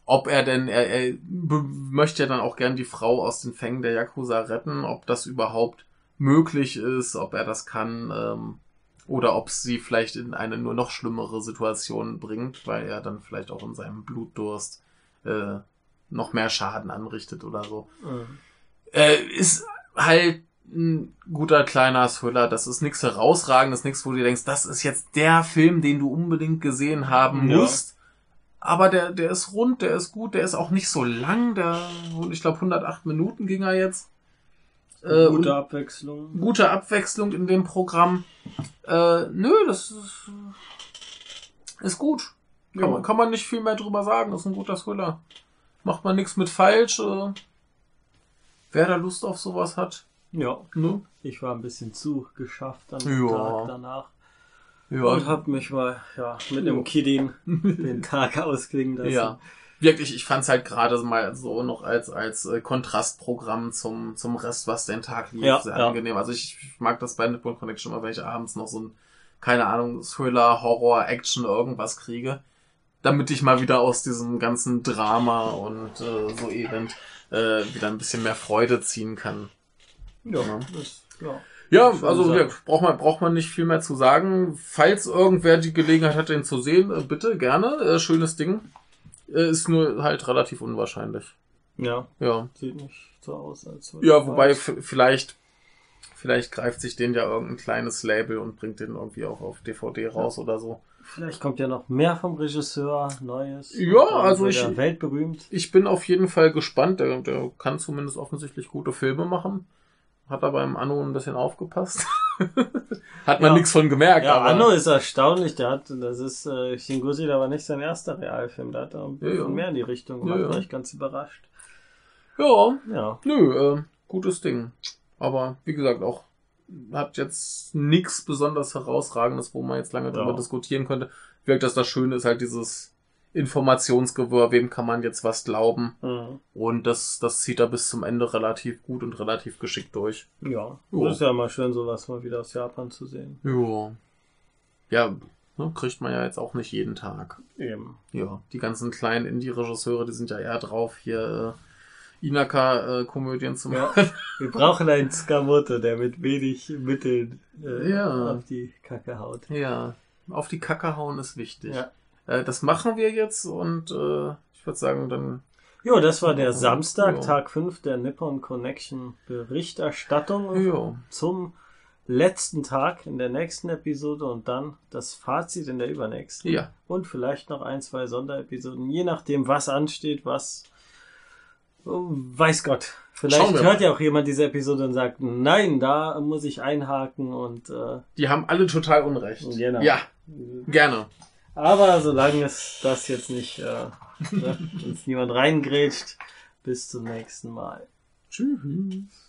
S2: ob er denn, er, er möchte ja dann auch gern die Frau aus den Fängen der Yakuza retten, ob das überhaupt möglich ist, ob er das kann ähm, oder ob sie vielleicht in eine nur noch schlimmere Situation bringt, weil er dann vielleicht auch in seinem Blutdurst äh, noch mehr Schaden anrichtet oder so.
S3: Mhm.
S2: Äh, ist halt ein guter kleiner Thriller. Das ist nichts herausragendes, nichts, wo du denkst, das ist jetzt der Film, den du unbedingt gesehen haben
S3: Ja.
S2: musst. Aber der, der ist rund, der ist gut, der ist auch nicht so lang. Der, ich glaube, 108 Minuten ging er jetzt. Äh,
S3: Gute Abwechslung.
S2: gute Abwechslung in dem Programm. Äh, nö, das ist, ist gut. Kann,
S3: Ja.
S2: man, kann man nicht viel mehr drüber sagen. Das ist ein guter Thriller. Macht man nichts mit falsch. Äh, wer da Lust auf sowas hat,
S3: Ja,
S2: ne?
S3: ich war ein bisschen zu geschafft dem
S2: Ja.
S3: Tag danach.
S2: Ja,
S3: Und hab mich mal ja, mit einem. Kidding (laughs) den Tag ausklingen lassen.
S2: ja. Wirklich, ich fand's halt gerade mal so noch als, als äh, Kontrastprogramm zum, zum Rest, was den Tag lief,
S3: Ja,
S2: sehr
S3: ja.
S2: angenehm. Also ich mag das bei Nippon Connection immer, wenn ich abends noch so ein, keine Ahnung, Thriller, Horror, Action, irgendwas kriege. Damit ich mal wieder aus diesem ganzen Drama und äh, so Elend äh, wieder ein bisschen mehr Freude ziehen kann.
S3: Ja,
S2: Ja.
S3: das, ja.
S2: Ja, also ja, braucht man, braucht man nicht viel mehr zu sagen. Falls irgendwer die Gelegenheit hat, den zu sehen, äh, bitte, gerne. Äh, schönes Ding. Äh, ist nur halt relativ unwahrscheinlich.
S3: ja,
S2: Ja.
S3: sieht nicht so aus, als
S2: Ja, wobei vielleicht, Vielleicht greift sich den ja irgendein kleines Label und bringt den irgendwie auch auf DVD raus oder so.
S3: Vielleicht kommt ja noch mehr vom Regisseur, Neues.
S2: Ja, also ich-
S3: er weltberühmt.
S2: Ich bin auf jeden Fall gespannt. Der, der kann zumindest offensichtlich gute Filme machen. Hat aber im Anno ein bisschen aufgepasst. (laughs) (laughs) Hat man
S3: Ja.
S2: nichts von gemerkt.
S3: Ja,
S2: aber
S3: Anno ist erstaunlich. Der hat, das ist, äh, Shin Godzilla war nicht sein erster Realfilm. Da hat er ein
S2: Ja,
S3: bisschen
S2: ja.
S3: mehr in die Richtung gemacht.
S2: ja.
S3: War ich ganz überrascht.
S2: ja,
S3: Ja.
S2: nö, äh, gutes Ding. Aber wie gesagt, auch hat jetzt nichts besonders herausragendes, wo man jetzt lange drüber
S3: Ja.
S2: diskutieren könnte. Wirkt, dass das Schöne ist halt dieses Informationsgewirr, wem kann man jetzt was glauben.
S3: Mhm.
S2: Und das, das zieht er bis zum Ende relativ gut und relativ geschickt durch.
S3: Ja.
S2: Ja.
S3: Das ist ja mal schön, sowas mal wieder aus Japan zu sehen.
S2: Ja. Ja, ne, kriegt man ja jetzt auch nicht jeden Tag.
S3: Eben.
S2: Ja, die ganzen kleinen Indie-Regisseure, die sind ja eher drauf, hier äh, Inaka-Komödien zu
S3: Ja.
S2: machen. (laughs)
S3: Wir brauchen einen Skamoto, der mit wenig Mitteln äh,
S2: Ja.
S3: auf die Kacke haut.
S2: Ja, auf die Kacke hauen ist wichtig.
S3: Ja.
S2: Äh, das machen wir jetzt und äh, ich würde sagen, dann
S3: Jo, das war der. Samstag, Tag 5 der Nippon Connection Berichterstattung
S2: ja,
S3: zum letzten Tag in der nächsten Episode und dann das Fazit in der übernächsten.
S2: ja,
S3: Und vielleicht noch ein, zwei Sonderepisoden, je nachdem, was ansteht, was. oh, Weiß Gott. Vielleicht hört ja auch jemand diese Episode und sagt, nein, da muss ich einhaken und äh,
S2: die haben alle total Unrecht.
S3: Genau.
S2: Ja, gerne.
S3: Aber solange es das jetzt nicht äh, (laughs) ne, uns niemand reingrätscht, bis zum nächsten Mal.
S2: Tschüss.